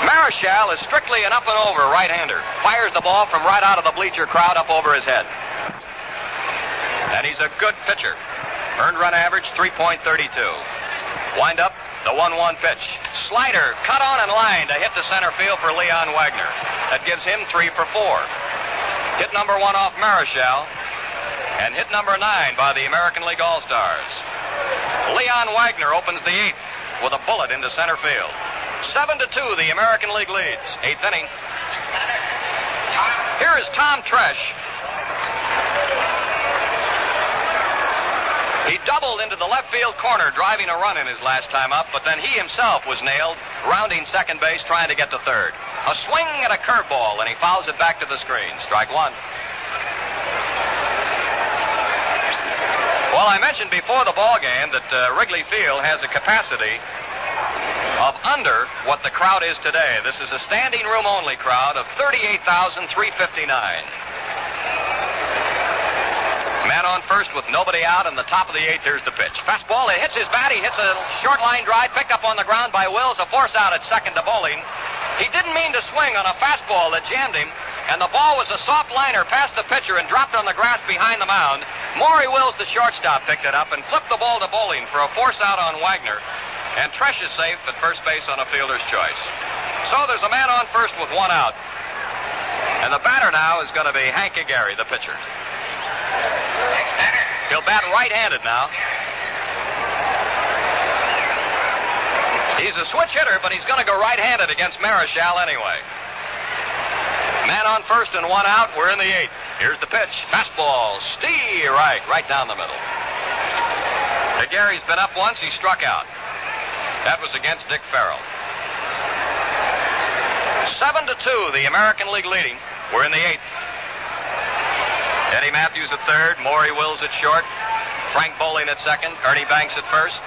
Marichal is strictly an up and over right-hander. Fires the ball from right out of the bleacher crowd up over his head. And he's a good pitcher. Earned run average 3.32. Wind up, the 1 1 pitch. Slider cut on and line to hit the center field for Leon Wagner. That gives him three for four. Hit number one off Marichal. And hit number nine by the American League All Stars. Leon Wagner opens the eighth with a bullet into center field. Seven to two, the American League leads. Eighth inning. Here is Tom Tresh. He doubled into the left field corner, driving a run in his last time up, but then he himself was nailed, rounding second base, trying to get to third. A swing and a curveball, and he fouls it back to the screen. Strike one. Well, I mentioned before the ball game that uh, Wrigley Field has a capacity of under what the crowd is today. This is a standing room only crowd of 38,359. Man on first with nobody out in the top of the eighth. Here's the pitch. Fastball. It hits his bat. He hits a short line drive. Picked up on the ground by Wills. A force out at second to Bolling. He didn't mean to swing on a fastball that jammed him. And the ball was a soft liner past the pitcher and dropped on the grass behind the mound. Maury Wills, the shortstop, picked it up and flipped the ball to Bolling for a force out on Wagner. And Tresh is safe at first base on a fielder's choice. So there's a man on first with one out. And the batter now is going to be Hank Aguirre, the pitcher. He'll bat right-handed now. He's a switch hitter, but he's going to go right-handed against Marichal anyway. Man on first and one out. We're in the eighth. Here's the pitch. Fastball. Stee right, right down the middle. Aguirre's been up once. He struck out. That was against Dick Farrell. Seven to two, the American League leading. We're in the eighth. Eddie Mathews at third, Maury Wills at short, Frank Bolling at second, Ernie Banks at first.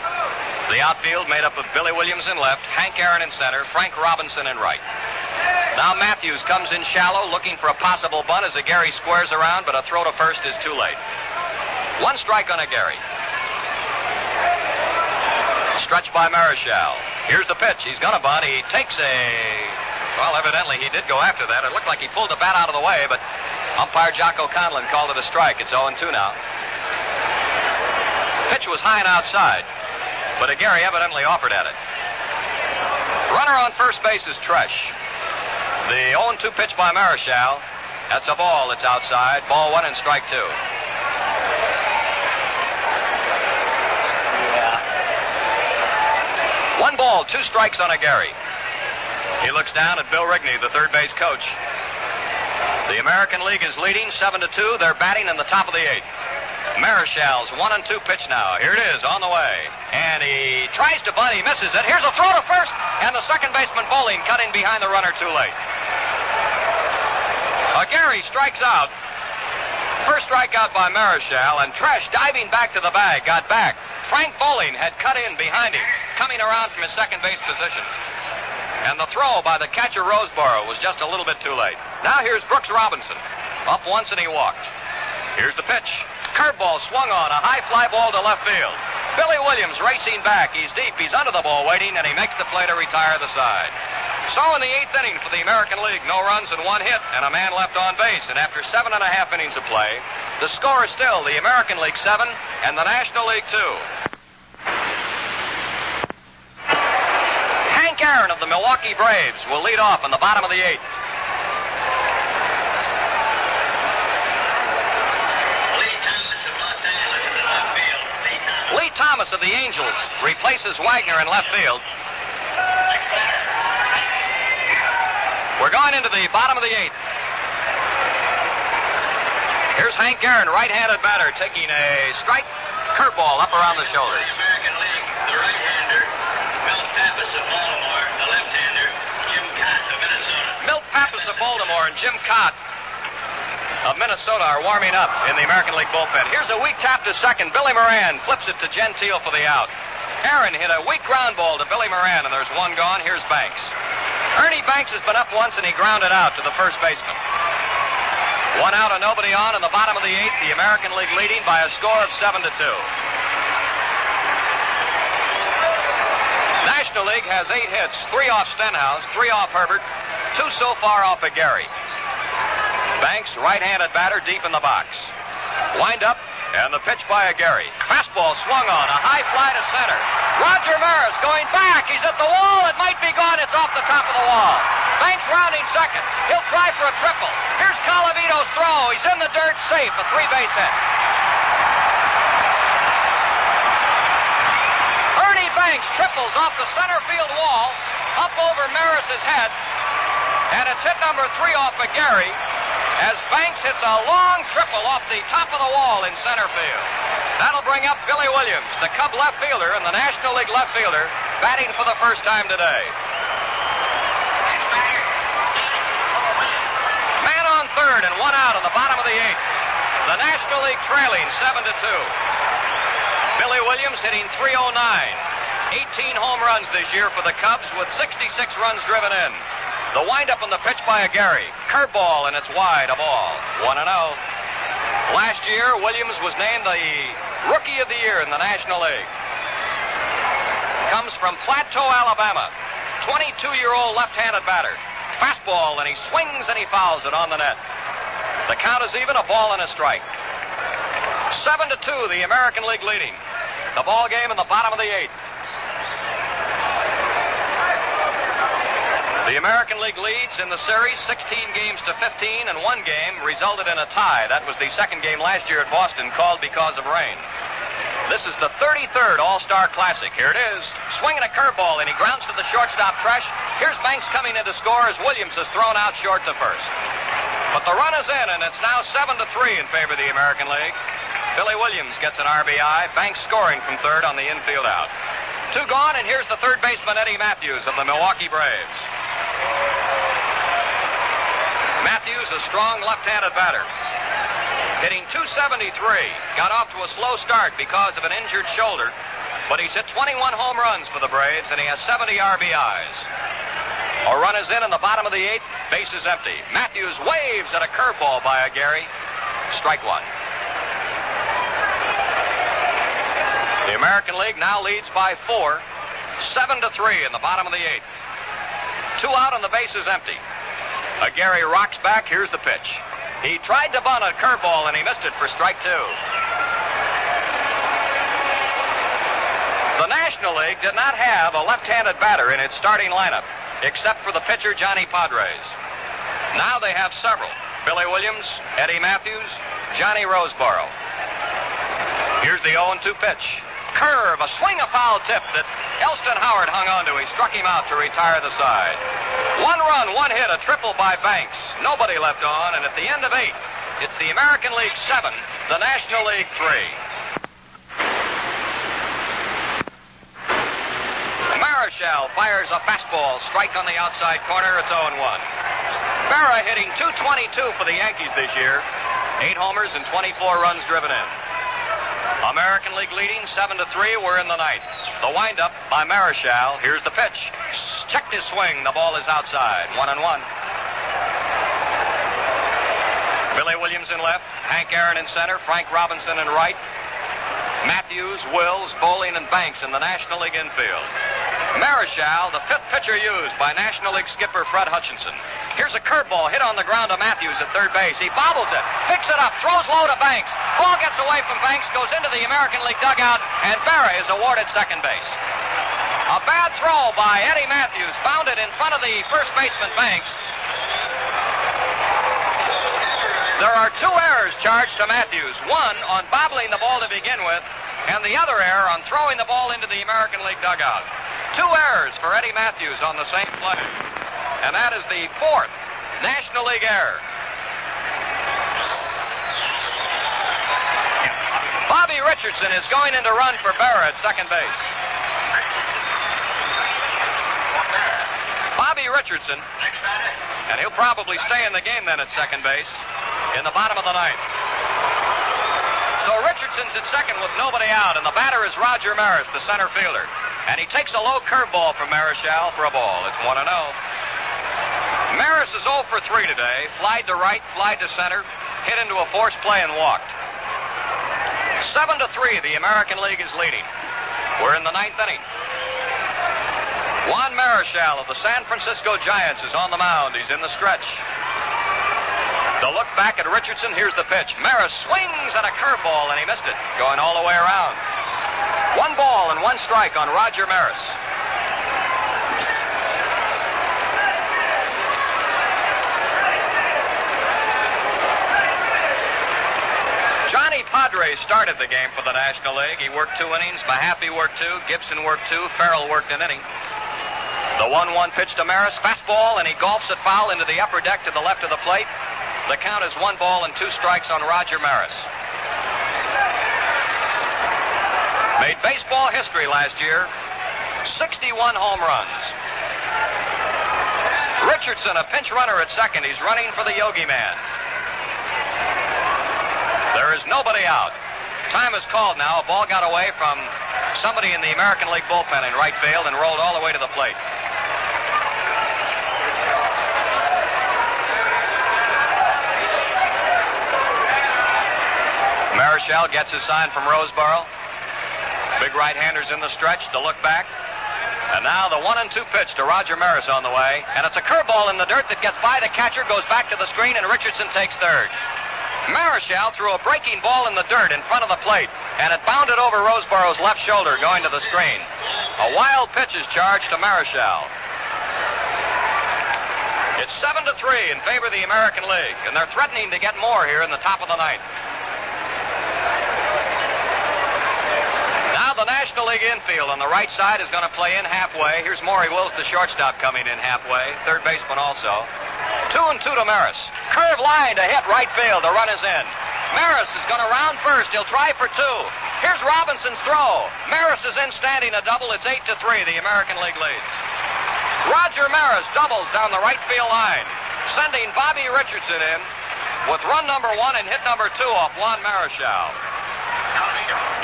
The outfield made up of Billy Williams in left, Hank Aaron in center, Frank Robinson in right. Now Mathews comes in shallow, looking for a possible bunt as Aguirre squares around, but a throw to first is too late. One strike on a Aguirre. Stretched by Marichal. Here's the pitch. He's going to bunt. He takes a. Well, evidently he did go after that. It looked like he pulled the bat out of the way, but umpire Jocko Conlan called it a strike. It's 0 2 now. Pitch was high and outside, but Aguirre evidently offered at it. Runner on first base is Tresh. The 0 2 pitch by Marichal. That's a ball. It's outside. Ball one and strike two. One ball, two strikes on Aguirre. He looks down at Bill Rigney, the third base coach. The American League is leading 7 to 2. They're batting in the top of the eighth. Marichal's one and two pitch now. Here it is on the way. And he tries to bunt. He misses it. Here's a throw to first. And the second baseman Bolling cutting behind the runner too late. Aguirre strikes out. First strikeout by Marichal, and Tresh diving back to the bag, got back. Frank Bolling had cut in behind him, coming around from his second base position. And the throw by the catcher Roseboro was just a little bit too late. Now here's Brooks Robinson. Up once and he walked. Here's the pitch. Curveball swung on, a high fly ball to left field. Billy Williams racing back. He's deep. He's under the ball waiting, and he makes the play to retire the side. So in the eighth inning for the American League, no runs and one hit, and a man left on base. And after seven and a half innings of play, the score is still the American League seven and the National League two. Hank Aaron of the Milwaukee Braves will lead off in the bottom of the eighth. Thomas of the Angels replaces Wagner in left field. We're going into the bottom of the eighth. Here's Hank Aaron, right-handed batter, taking a strike curveball up around the shoulders. American League, the right-hander, Milt Pappas of Baltimore, the left-hander, Jim Kaat of Minnesota. Milt Pappas of Baltimore and Jim Kaat of Minnesota are warming up in the American League bullpen. Here's a weak tap to second. Billy Moran flips it to Gentile for the out. Aaron hit a weak ground ball to Billy Moran, and there's one gone. Here's Banks. Ernie Banks has been up once, and he grounded out to the first baseman. One out and nobody on in the bottom of the eighth. The American League leading by a score of seven to two. National League has eight hits, three off Stenhouse, three off Herbert, two so far off of Aguirre. Banks, right-handed batter, deep in the box. Wind up, and the pitch by Aguirre. Fastball swung on, a high fly to center. Roger Maris going back. He's at the wall. It might be gone. It's off the top of the wall. Banks rounding second. He'll try for a triple. Here's Colavito's throw. He's in the dirt safe. A three-base hit. Ernie Banks triples off the center field wall, up over Maris's head, and it's hit number three off of Aguirre as Banks hits a long triple off the top of the wall in center field. That'll bring up Billy Williams, the Cub left fielder and the National League left fielder, batting for the first time today. Man on third and one out in the bottom of the eighth. The National League trailing seven to two. Billy Williams hitting 309. 18 home runs this year for the Cubs with 66 runs driven in. The windup on the pitch by Aguirre. Curveball, and it's wide, a ball. 1 0. Last year, Williams was named the Rookie of the Year in the National League. Comes from Plateau, Alabama. 22 year old left handed batter. Fastball, and he swings and he fouls it on the net. The count is even, a ball and a strike. 7 to 2, the American League leading. The ball game in the bottom of the eighth. The American League leads in the series 16 games to 15, and one game resulted in a tie. That was the second game last year at Boston, called because of rain. This is the 33rd All Star Classic. Here it is. Swinging a curveball, and he grounds to the shortstop, Tresh. Here's Banks coming in to score as Williams is thrown out short to first. But the run is in, and it's now 7 to 3 in favor of the American League. Billy Williams gets an RBI. Banks scoring from third on the infield out. Two gone, and here's the third baseman, Eddie Mathews of the Milwaukee Braves. Mathews, a strong left-handed batter. Hitting 273. Got off to a slow start because of an injured shoulder, but he's hit 21 home runs for the Braves, and he has 70 RBIs. A run is in in the bottom of the eighth. Base is empty. Mathews waves at a curveball by Aguirre. Strike one. The American League now leads by four. Seven to three in the bottom of the eighth. Two out and the base is empty. Aguirre rocks back. Here's the pitch. He tried to bunt a curveball and he missed it for strike two. The National League did not have a left-handed batter in its starting lineup, except for the pitcher Johnny Podres. Now they have several. Billy Williams, Eddie Mathews, Johnny Roseboro. Here's the 0-2 pitch. Curve, a swing, a foul tip that Elston Howard hung on to. He struck him out to retire the side. One run, one hit, a triple by Banks. Nobody left on, and at the end of eight, it's the American League seven, the National League three. Marichal fires a fastball, strike on the outside corner. It's 0 1. Berra hitting 222 for the Yankees this year. Eight homers and 24 runs driven in. American League leading 7 to 3. We're in the ninth. The windup by Marichal. Here's the pitch. Checked his swing. The ball is outside. One and one. Billy Williams in left. Hank Aaron in center. Frank Robinson in right. Mathews, Wills, Bolling, and Banks in the National League infield. Marichal, the fifth pitcher used by National League skipper Fred Hutchinson. Here's a curveball hit on the ground to Mathews at third base. He bobbles it, picks it up, throws low to Banks. Ball gets away from Banks, goes into the American League dugout, and Berra is awarded second base. A bad throw by Eddie Mathews found it in front of the first baseman Banks. There are two errors charged to Mathews. One on bobbling the ball to begin with, and the other error on throwing the ball into the American League dugout. Two errors for Eddie Mathews on the same play. And that is the fourth National League error. Bobby Richardson is going in to run for Berra at second base. Bobby Richardson, and he'll probably stay in the game then at second base in the bottom of the ninth. So Richardson's at second with nobody out, and the batter is Roger Maris, the center fielder. And he takes a low curveball from Marichal for a ball. It's 1 0. Maris is 0 for 3 today. Flied to right, flied to center, hit into a forced play and walked. 7 to 3, the American League is leading. We're in the ninth inning. Juan Marichal of the San Francisco Giants is on the mound. He's in the stretch. The look back at Richardson. Here's the pitch. Maris swings at a curveball, and he missed it, going all the way around. One ball and one strike on Roger Maris. Johnny Padre started the game for the National League. He worked two innings. Mahaffey worked two. Gibson worked two. Farrell worked an inning. The 1 1 pitch to Maris. Fastball, and he golfs it foul into the upper deck to the left of the plate. The count is one ball and two strikes on Roger Maris. Made baseball history last year. 61 home runs. Richardson, a pinch runner at second. He's running for the Yogi Man. There is nobody out. Time is called now. A ball got away from somebody in the American League bullpen in right field and rolled all the way to the plate. Marichal gets his sign from Roseboro. Big right-handers in the stretch to look back. And now the one and two pitch to Roger Maris on the way. And it's a curveball in the dirt that gets by the catcher, goes back to the screen, and Richardson takes third. Marichal threw a breaking ball in the dirt in front of the plate, and it bounded over Roseboro's left shoulder going to the screen. A wild pitch is charged to Marichal. It's 7 to 3 in favor of the American League, and they're threatening to get more here in the top of the ninth. Now the National League infield on the right side is going to play in halfway. Here's Maury Wills, the shortstop, coming in halfway. Third baseman also. Two and two to Maris. Curve line to hit right field. The run is in. Maris is going to round first. He'll try for two. Here's Robinson's throw. Maris is in standing a double. It's eight to three. The American League leads. Roger Maris doubles down the right field line, sending Bobby Richardson in with run number one and hit number two off Juan Marichal.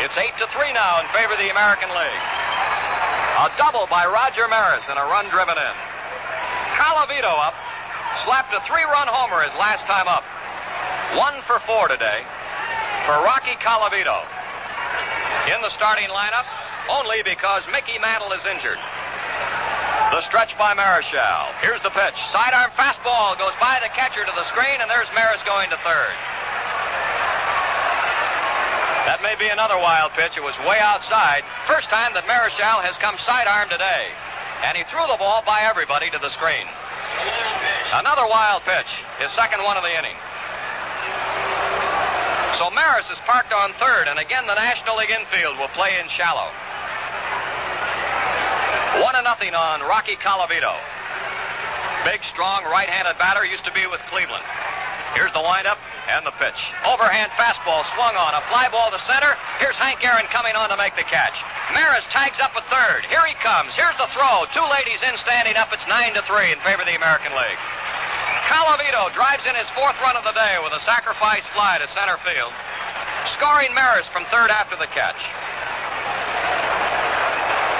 It's eight to three now in favor of the American League. A double by Roger Maris and a run driven in. Colavito up, slapped a three-run homer his last time up. One for four today for Rocky Colavito. In the starting lineup, only because Mickey Mantle is injured. The stretch by Marichal. Here's the pitch. Sidearm fastball goes by the catcher to the screen, and there's Maris going to third. That may be another wild pitch. It was way outside. First time that Marichal has come sidearm today. And he threw the ball by everybody to the screen. Another wild pitch. His second one of the inning. So Maris is parked on third, and again the National League infield will play in shallow. One to nothing on Rocky Colavito. Big, strong, right-handed batter used to be with Cleveland. Here's the windup and the pitch. Overhand fastball swung on. A fly ball to center. Here's Hank Aaron coming on to make the catch. Maris tags up a third. Here he comes. Here's the throw. Two ladies in standing up. It's 9 to 3 in favor of the American League. Colavito drives in his fourth run of the day with a sacrifice fly to center field, scoring Maris from third after the catch.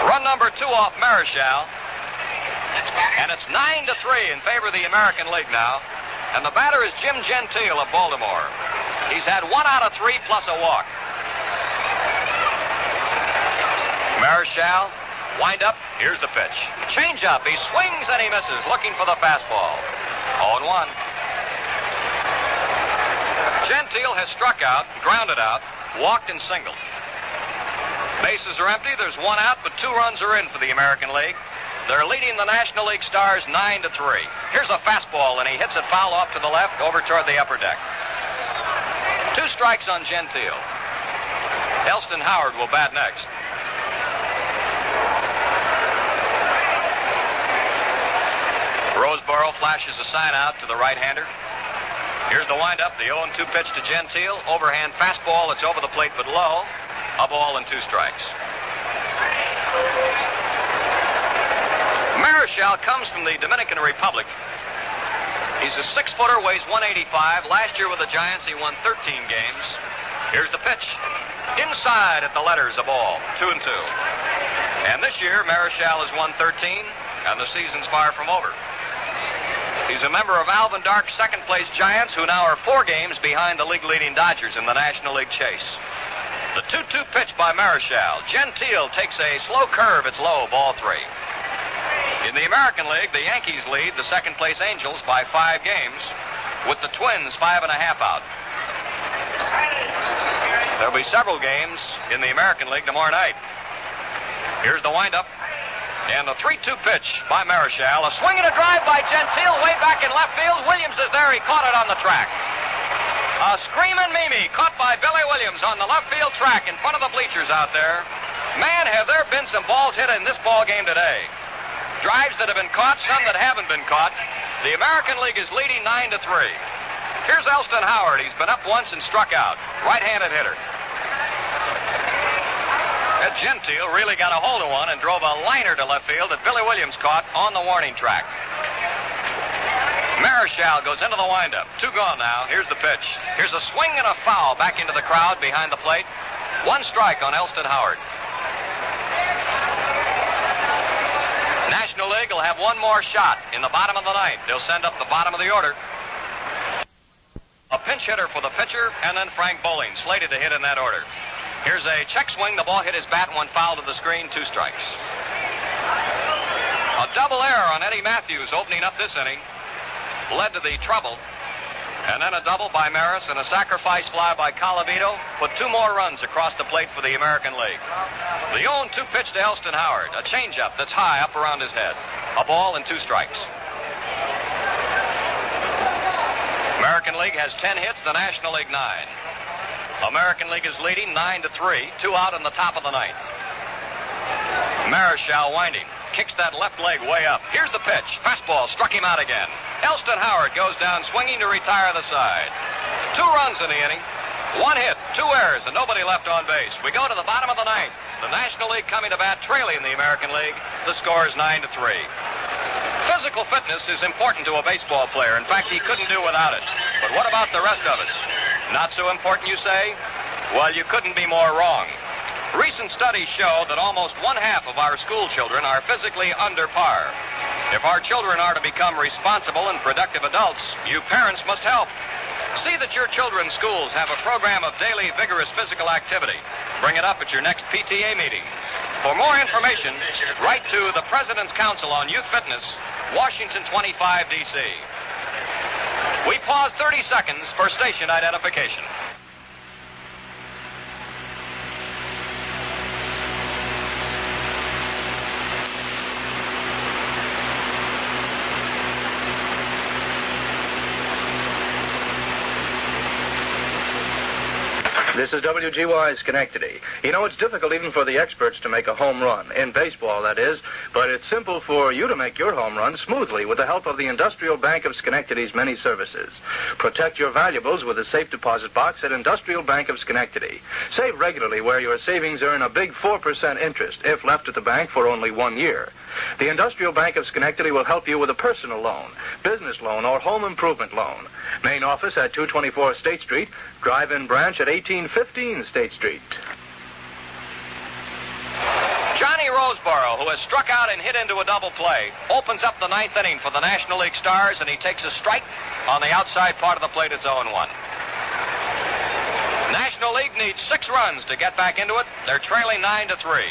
Run number two off Marichal. And it's nine to three in favor of the American League now. And the batter is Jim Gentile of Baltimore. He's had one out of three plus a walk. Marichal, wind up. Here's the pitch. Change up. He swings and he misses, looking for the fastball. 0 1. Gentile has struck out, grounded out, walked and singled. Bases are empty. There's one out, but two runs are in for the American League. They're leading the National League Stars 9 to 3. Here's a fastball, and he hits it foul off to the left over toward the upper deck. Two strikes on Gentile. Elston Howard will bat next. Roseboro flashes a sign out to the right hander. Here's the windup. The 0 2 pitch to Gentile. Overhand fastball that's over the plate but low. A ball and two strikes. Marichal comes from the Dominican Republic. He's a six footer, weighs 185. Last year with the Giants, he won 13 games. Here's the pitch. Inside at the letters, a ball. Two and two. And this year, Marichal has won 13, and the season's far from over. He's a member of Alvin Dark's second place Giants, who now are four games behind the league leading Dodgers in the National League chase. The 2 2 pitch by Marichal. Gentile takes a slow curve. It's low, ball three. In the American League, the Yankees lead the second place Angels by five games, with the Twins five and a half out. There'll be several games in the American League tomorrow night. Here's the windup. And the 3 2 pitch by Marichal. A swing and a drive by Gentile way back in left field. Williams is there. He caught it on the track. A screaming Mimi caught by Billy Williams on the left field track in front of the bleachers out there. Man, have there been some balls hit in this ball game today. Drives that have been caught, some that haven't been caught. The American League is leading 9 to 3. Here's Elston Howard. He's been up once and struck out. Right-handed hitter. Ed Gentile really got a hold of one and drove a liner to left field that Billy Williams caught on the warning track. Marichal goes into the windup. Two gone now. Here's the pitch. Here's a swing and a foul back into the crowd behind the plate. One strike on Elston Howard. National League will have one more shot in the bottom of the ninth. They'll send up the bottom of the order. A pinch hitter for the pitcher, and then Frank Bolling, slated to hit in that order. Here's a check swing. The ball hit his bat went foul to the screen. Two strikes. A double error on Eddie Mathews opening up this inning led to the trouble. And then a double by Maris and a sacrifice fly by Colavito put two more runs across the plate for the American League. The 0 2 pitch to Elston Howard, a changeup that's high up around his head. A ball and two strikes. American League has 10 hits, the National League 9. American League is leading 9 to 3, two out in the top of the ninth. Marichal winding. Kicks that left leg way up. Here's the pitch. Fastball struck him out again. Elston Howard goes down swinging to retire the side. Two runs in the inning. One hit, two errors, and nobody left on base. We go to the bottom of the ninth. The National League coming to bat, trailing the American League. The score is 9 to 3. Physical fitness is important to a baseball player. In fact, he couldn't do without it. But what about the rest of us? Not so important, you say? Well, you couldn't be more wrong. Recent studies show that almost one half of our school children are physically under par. If our children are to become responsible and productive adults, you parents must help. See that your children's schools have a program of daily vigorous physical activity. Bring it up at your next PTA meeting. For more information, write to the President's Council on Youth Fitness, Washington 25 DC. We pause 30 seconds for station identification. This is WGY Schenectady. You know, it's difficult even for the experts to make a home run, in baseball, that is, but it's simple for you to make your home run smoothly with the help of the Industrial Bank of Schenectady's many services. Protect your valuables with a safe deposit box at Industrial Bank of Schenectady. Save regularly where your savings earn a big 4% interest if left at the bank for only one year. The Industrial Bank of Schenectady will help you with a personal loan, business loan, or home improvement loan. Main office at 224 State Street, drive-in branch at 1815 State Street. Johnny Roseboro, who has struck out and hit into a double play, opens up the ninth inning for the National League Stars, and he takes a strike on the outside part of the plate. It's 0 1. National League needs six runs to get back into it. They're trailing 9 to 3.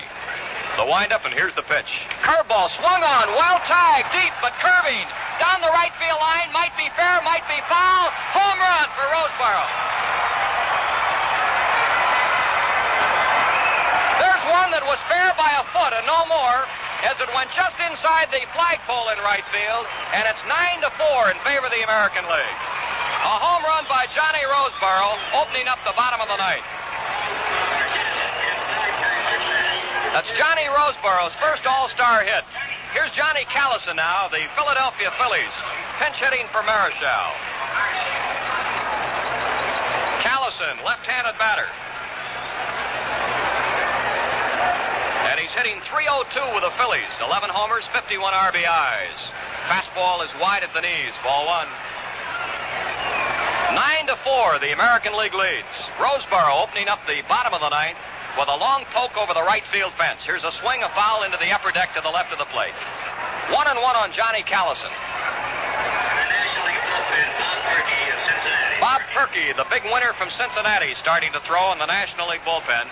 The windup, and here's the pitch. Curveball swung on, well tagged, deep, but curving. Down the right field line, might be fair, might be foul. Home run for Roseboro. One that was fair by a foot and no more, as it went just inside the flagpole in right field, and it's 9 to 4 in favor of the American League. A home run by Johnny Roseboro, opening up the bottom of the ninth. That's Johnny Roseboro's first All-Star hit. Here's Johnny Callison now, the Philadelphia Phillies, pinch hitting for Marichal. Callison, left-handed batter. Hitting 302 with the Phillies. 11 homers, 51 RBIs. Fastball is wide at the knees. Ball one. 9 to 4, the American League leads. Roseboro opening up the bottom of the ninth with a long poke over the right field fence. Here's a swing, a foul into the upper deck to the left of the plate. One and one on Johnny Callison. Bob Purkey, the big winner from Cincinnati, starting to throw in the National League bullpen.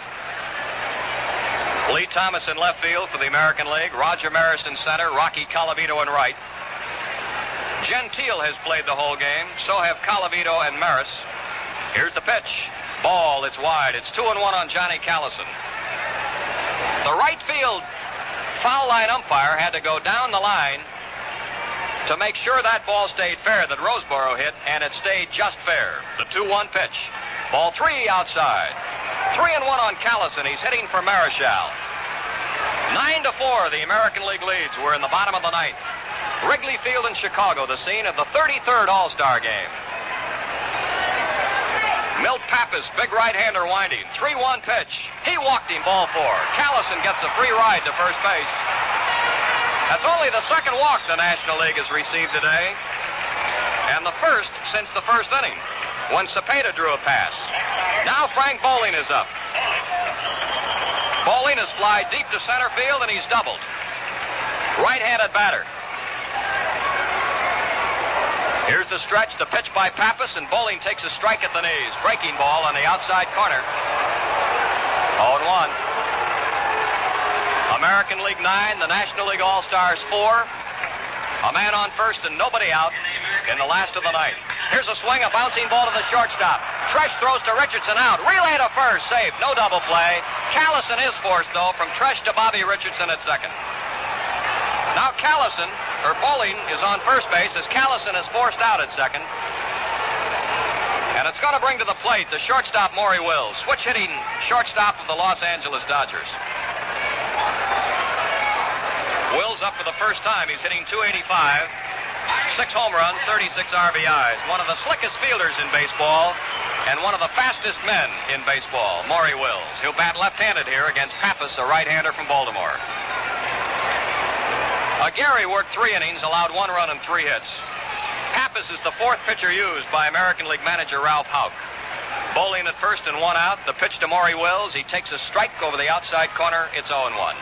Lee Thomas in left field for the American League. Roger Maris in center. Rocky Colavito in right. Gentile has played the whole game. So have Colavito and Maris. Here's the pitch. Ball. It's wide. It's two and one on Johnny Callison. The right field foul line umpire had to go down the line to make sure that ball stayed fair that Roseboro hit, and it stayed just fair. The 2 1 pitch. Ball three outside. Three and one on Callison. He's hitting for Marichal. Nine to four, the American League leads. We're in the bottom of the ninth. Wrigley Field in Chicago, the scene of the 33rd All Star game. Milt Pappas, big right-hander winding. 3-1 pitch. He walked him ball four. Callison gets a free ride to first base. That's only the second walk the National League has received today. And the first since the first inning, when Cepeda drew a pass. Now Frank Bolling is up. Bolling has fly deep to center field, and he's doubled. Right-handed batter. Here's the stretch, the pitch by Pappas, and Bolling takes a strike at the knees. Breaking ball on the outside corner. 0 1. American League 9, the National League All Stars 4. A man on first and nobody out in the last of the night. Here's a swing, a bouncing ball to the shortstop. Tresh throws to Richardson out. Relay to first, safe. No double play. Callison is forced, though, from Tresh to Bobby Richardson at second. Now Callison, or Bolling, is on first base as Callison is forced out at second. And it's going to bring to the plate the shortstop Maury Wills, switch hitting shortstop of the Los Angeles Dodgers. Wills up for the first time. He's hitting 285. Six home runs, 36 RBIs. One of the slickest fielders in baseball and one of the fastest men in baseball, Maury Wills. He'll bat left-handed here against Pappas, a right-hander from Baltimore. Aguirre worked three innings, allowed one run and three hits. Pappas is the fourth pitcher used by American League manager Ralph Houk. Bolling at first and one out. The pitch to Maury Wills. He takes a strike over the outside corner. It's 0 1.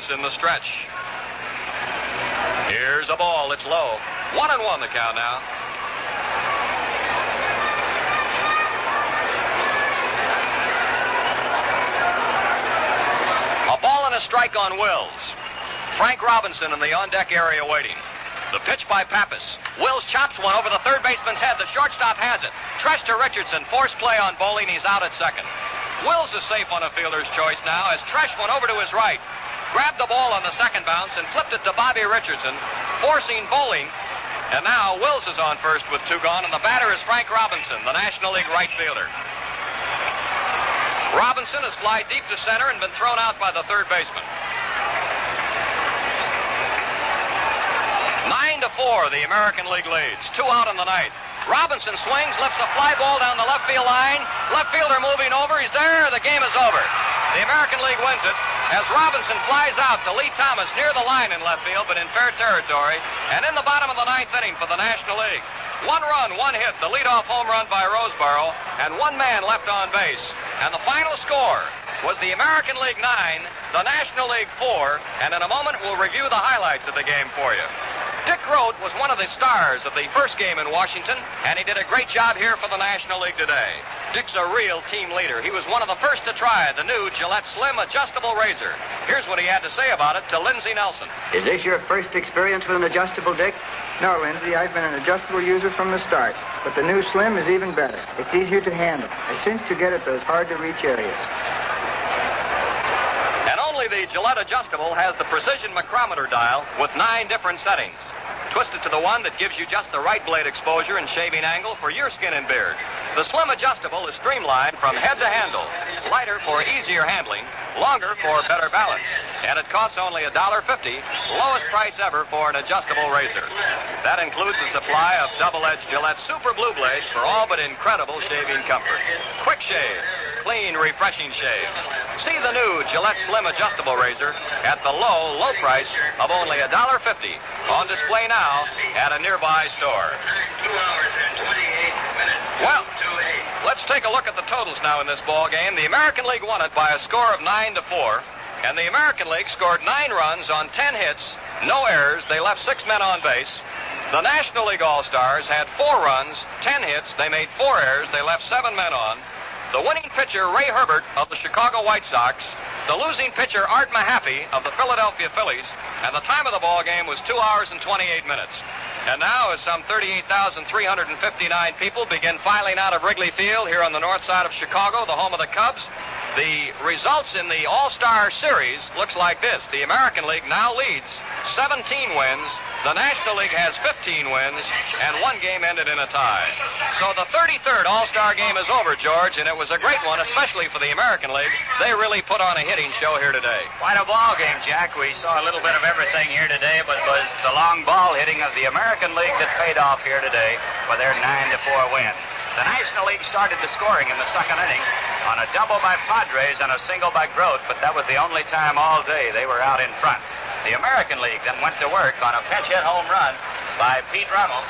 Pappas in the stretch. Here's a ball. It's low. One and one the count now. A ball and a strike on Wills. Frank Robinson in the on deck area waiting. The pitch by Pappas. Wills chops one over the third baseman's head. The shortstop has it. Tresh to Richardson. Force play on Bolling. He's out at second. Wills is safe on a fielder's choice now as Tresh went over to his right. Grabbed the ball on the second bounce and flipped it to Bobby Richardson, forcing Bolling. And now Wills is on first with two gone, and the batter is Frank Robinson, the National League right fielder. Robinson has fly deep to center and been thrown out by the third baseman. Nine to four, the American League leads. Two out in the ninth. Robinson swings, lifts a fly ball down the left field line. Left fielder moving over. He's there. The game is over. The American League wins it as Robinson flies out to Lee Thomas near the line in left field, but in fair territory, and in the bottom of the ninth inning for the National League. One run, one hit, the leadoff home run by Roseboro, and one man left on base. And the final score was the American League 9, the National League 4, and in a moment we'll review the highlights of the game for you. Dick Groat was one of the stars of the first game in Washington, and he did a great job here for the National League today. Dick's a real team leader. He was one of the first to try the new Gillette Slim Adjustable Razor. Here's what he had to say about it to Lindsey Nelson. Is this your first experience with an adjustable, Dick? No, Lindsay, I've been an adjustable user from the start. But the new Slim is even better. It's easier to handle. I cinch to get at those hard to reach areas. Only the Gillette Adjustable has the precision micrometer dial with nine different settings. Twist it to the one that gives you just the right blade exposure and shaving angle for your skin and beard. The Slim Adjustable is streamlined from head to handle, lighter for easier handling, longer for better balance, and it costs only $1.50, lowest price ever for an adjustable razor. That includes a supply of double-edged Gillette Super Blue Blades for all but incredible shaving comfort. Quick shaves, clean, refreshing shaves. See the new Gillette Slim Adjustable Razor at the low, low price of only $1.50 on display now at a nearby store. Well, let's take a look at the totals now in this ball game. The American League won it by a score of nine to four, and the American League scored nine runs on ten hits, no errors. They left six men on base. The National League All Stars had four runs, ten hits. They made four errors. They left seven men on. The winning pitcher, Ray Herbert of the Chicago White Sox, the losing pitcher, Art Mahaffey of the Philadelphia Phillies, and the time of the ball game was two hours and 28 minutes. And now, as some 38,359 people begin filing out of Wrigley Field here on the north side of Chicago, the home of the Cubs, the results in the All-Star Series looks like this. The American League now leads 17 wins. The National League has 15 wins, and one game ended in a tie. So the 33rd All-Star game is over, George, and it was a great one, especially for the American League. They really put on a hitting show here today. Quite a ball game, Jack. We saw a little bit of everything here today, but it was the long ball hitting of the American League that paid off here today for their 9 to 4 win. The National League started the scoring in the second inning on a double by Podres and a single by Groat, but that was the only time all day they were out in front. The American League then went to work on a pinch hit home run by Pete Runnels.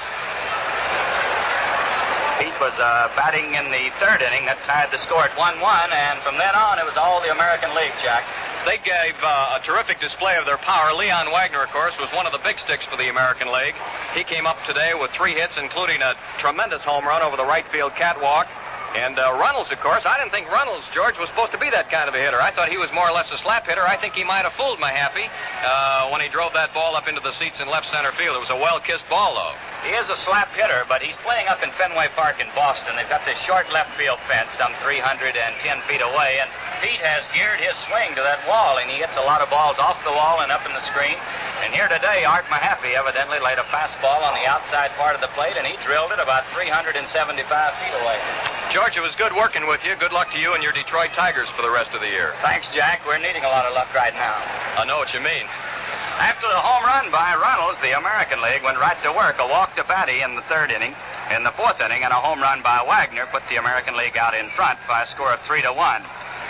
Pete was uh, batting in the third inning that tied the score at 1 1, and from then on it was all the American League, Jack. They gave uh, a terrific display of their power. Leon Wagner, of course, was one of the big sticks for the American League. He came up today with three hits, including a tremendous home run over the right field catwalk. And uh, Runnels, of course, I didn't think Runnels, George, was supposed to be that kind of a hitter. I thought he was more or less a slap hitter. I think he might have fooled Mahaffey uh, when he drove that ball up into the seats in left center field. It was a well-kissed ball, though. He is a slap hitter, but he's playing up in Fenway Park in Boston. They've got this short left field fence, some 310 feet away, and Pete has geared his swing to that wall, and he hits a lot of balls off the wall and up in the screen. And here today, Art Mahaffey evidently laid a fastball on the outside part of the plate, and he drilled it about 375 feet away. George, it was good working with you. Good luck to you and your Detroit Tigers for the rest of the year. Thanks, Jack. We're needing a lot of luck right now. I know what you mean. After the home run by Runnels, the American League went right to work. A walk to Battey in the third inning. In the fourth inning, and a home run by Wagner put the American League out in front by a score of three to one.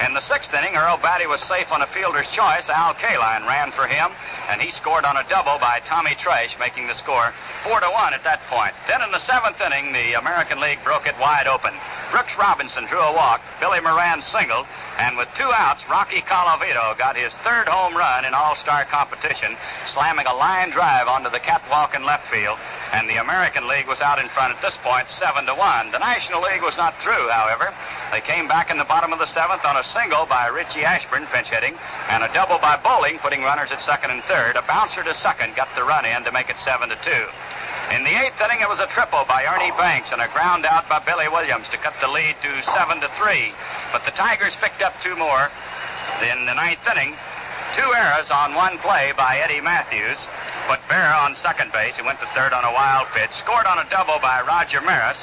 In the sixth inning, Earl Battey was safe on a fielder's choice. Al Kaline ran for him, and he scored on a double by Tommy Tresh, making the score four to one at that point. Then in the seventh inning, the American League broke it wide open. Brooks Robinson drew a walk. Billy Moran singled, and with two outs, Rocky Colavito got his third home run in All-Star competition, slamming a line drive onto the catwalk in left field. And the American League was out in front at this point, seven to one. The National League was not through, however. They came back in the bottom of the seventh on a single by Richie Ashburn, pinch hitting, and a double by Bolling, putting runners at second and third. A bouncer to second got the run in to make it seven to two. In the eighth inning, it was a triple by Ernie Banks and a ground out by Billy Williams to cut the lead to seven to three. But the Tigers picked up two more. In the ninth inning, two errors on one play by Eddie Mathews. Put Bear on second base. He went to third on a wild pitch. Scored on a double by Roger Maris.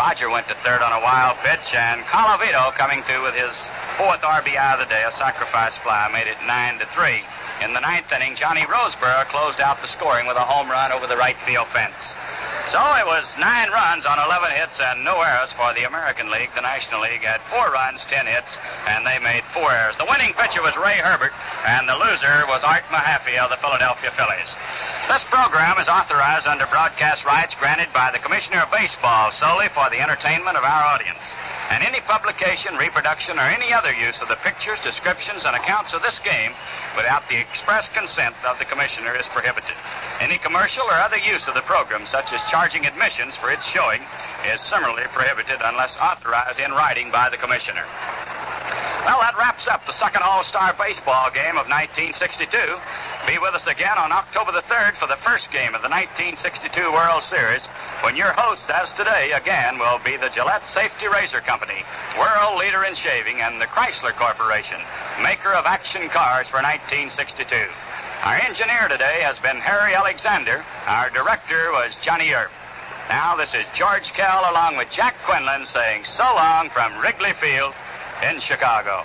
Roger went to third on a wild pitch, and Colavito coming through with his fourth RBI of the day, a sacrifice fly, made it nine to three. In the ninth inning, Johnny Roseboro closed out the scoring with a home run over the right field fence. So it was nine runs on 11 hits and no errors for the American League. The National League had four runs, 10 hits, and they made four errors. The winning pitcher was Ray Herbert, and the loser was Art Mahaffey of the Philadelphia Phillies. This program is authorized under broadcast rights granted by the Commissioner of Baseball solely for the entertainment of our audience. And any publication, reproduction, or any other use of the pictures, descriptions, and accounts of this game without the express consent of the Commissioner is prohibited. Any commercial or other use of the program, such as charging admissions for its showing, is similarly prohibited unless authorized in writing by the Commissioner. Well, that wraps up the second All Star baseball game of 1962. Be with us again on October the 3rd for the first game of the 1962 World Series, when your host, as today, again, will be the Gillette Safety Razor Company, world leader in shaving, and the Chrysler Corporation, maker of action cars for 1962. Our engineer today has been Harry Alexander. Our director was Johnny Earp. Now, this is George Kell along with Jack Quinlan saying so long from Wrigley Field in Chicago.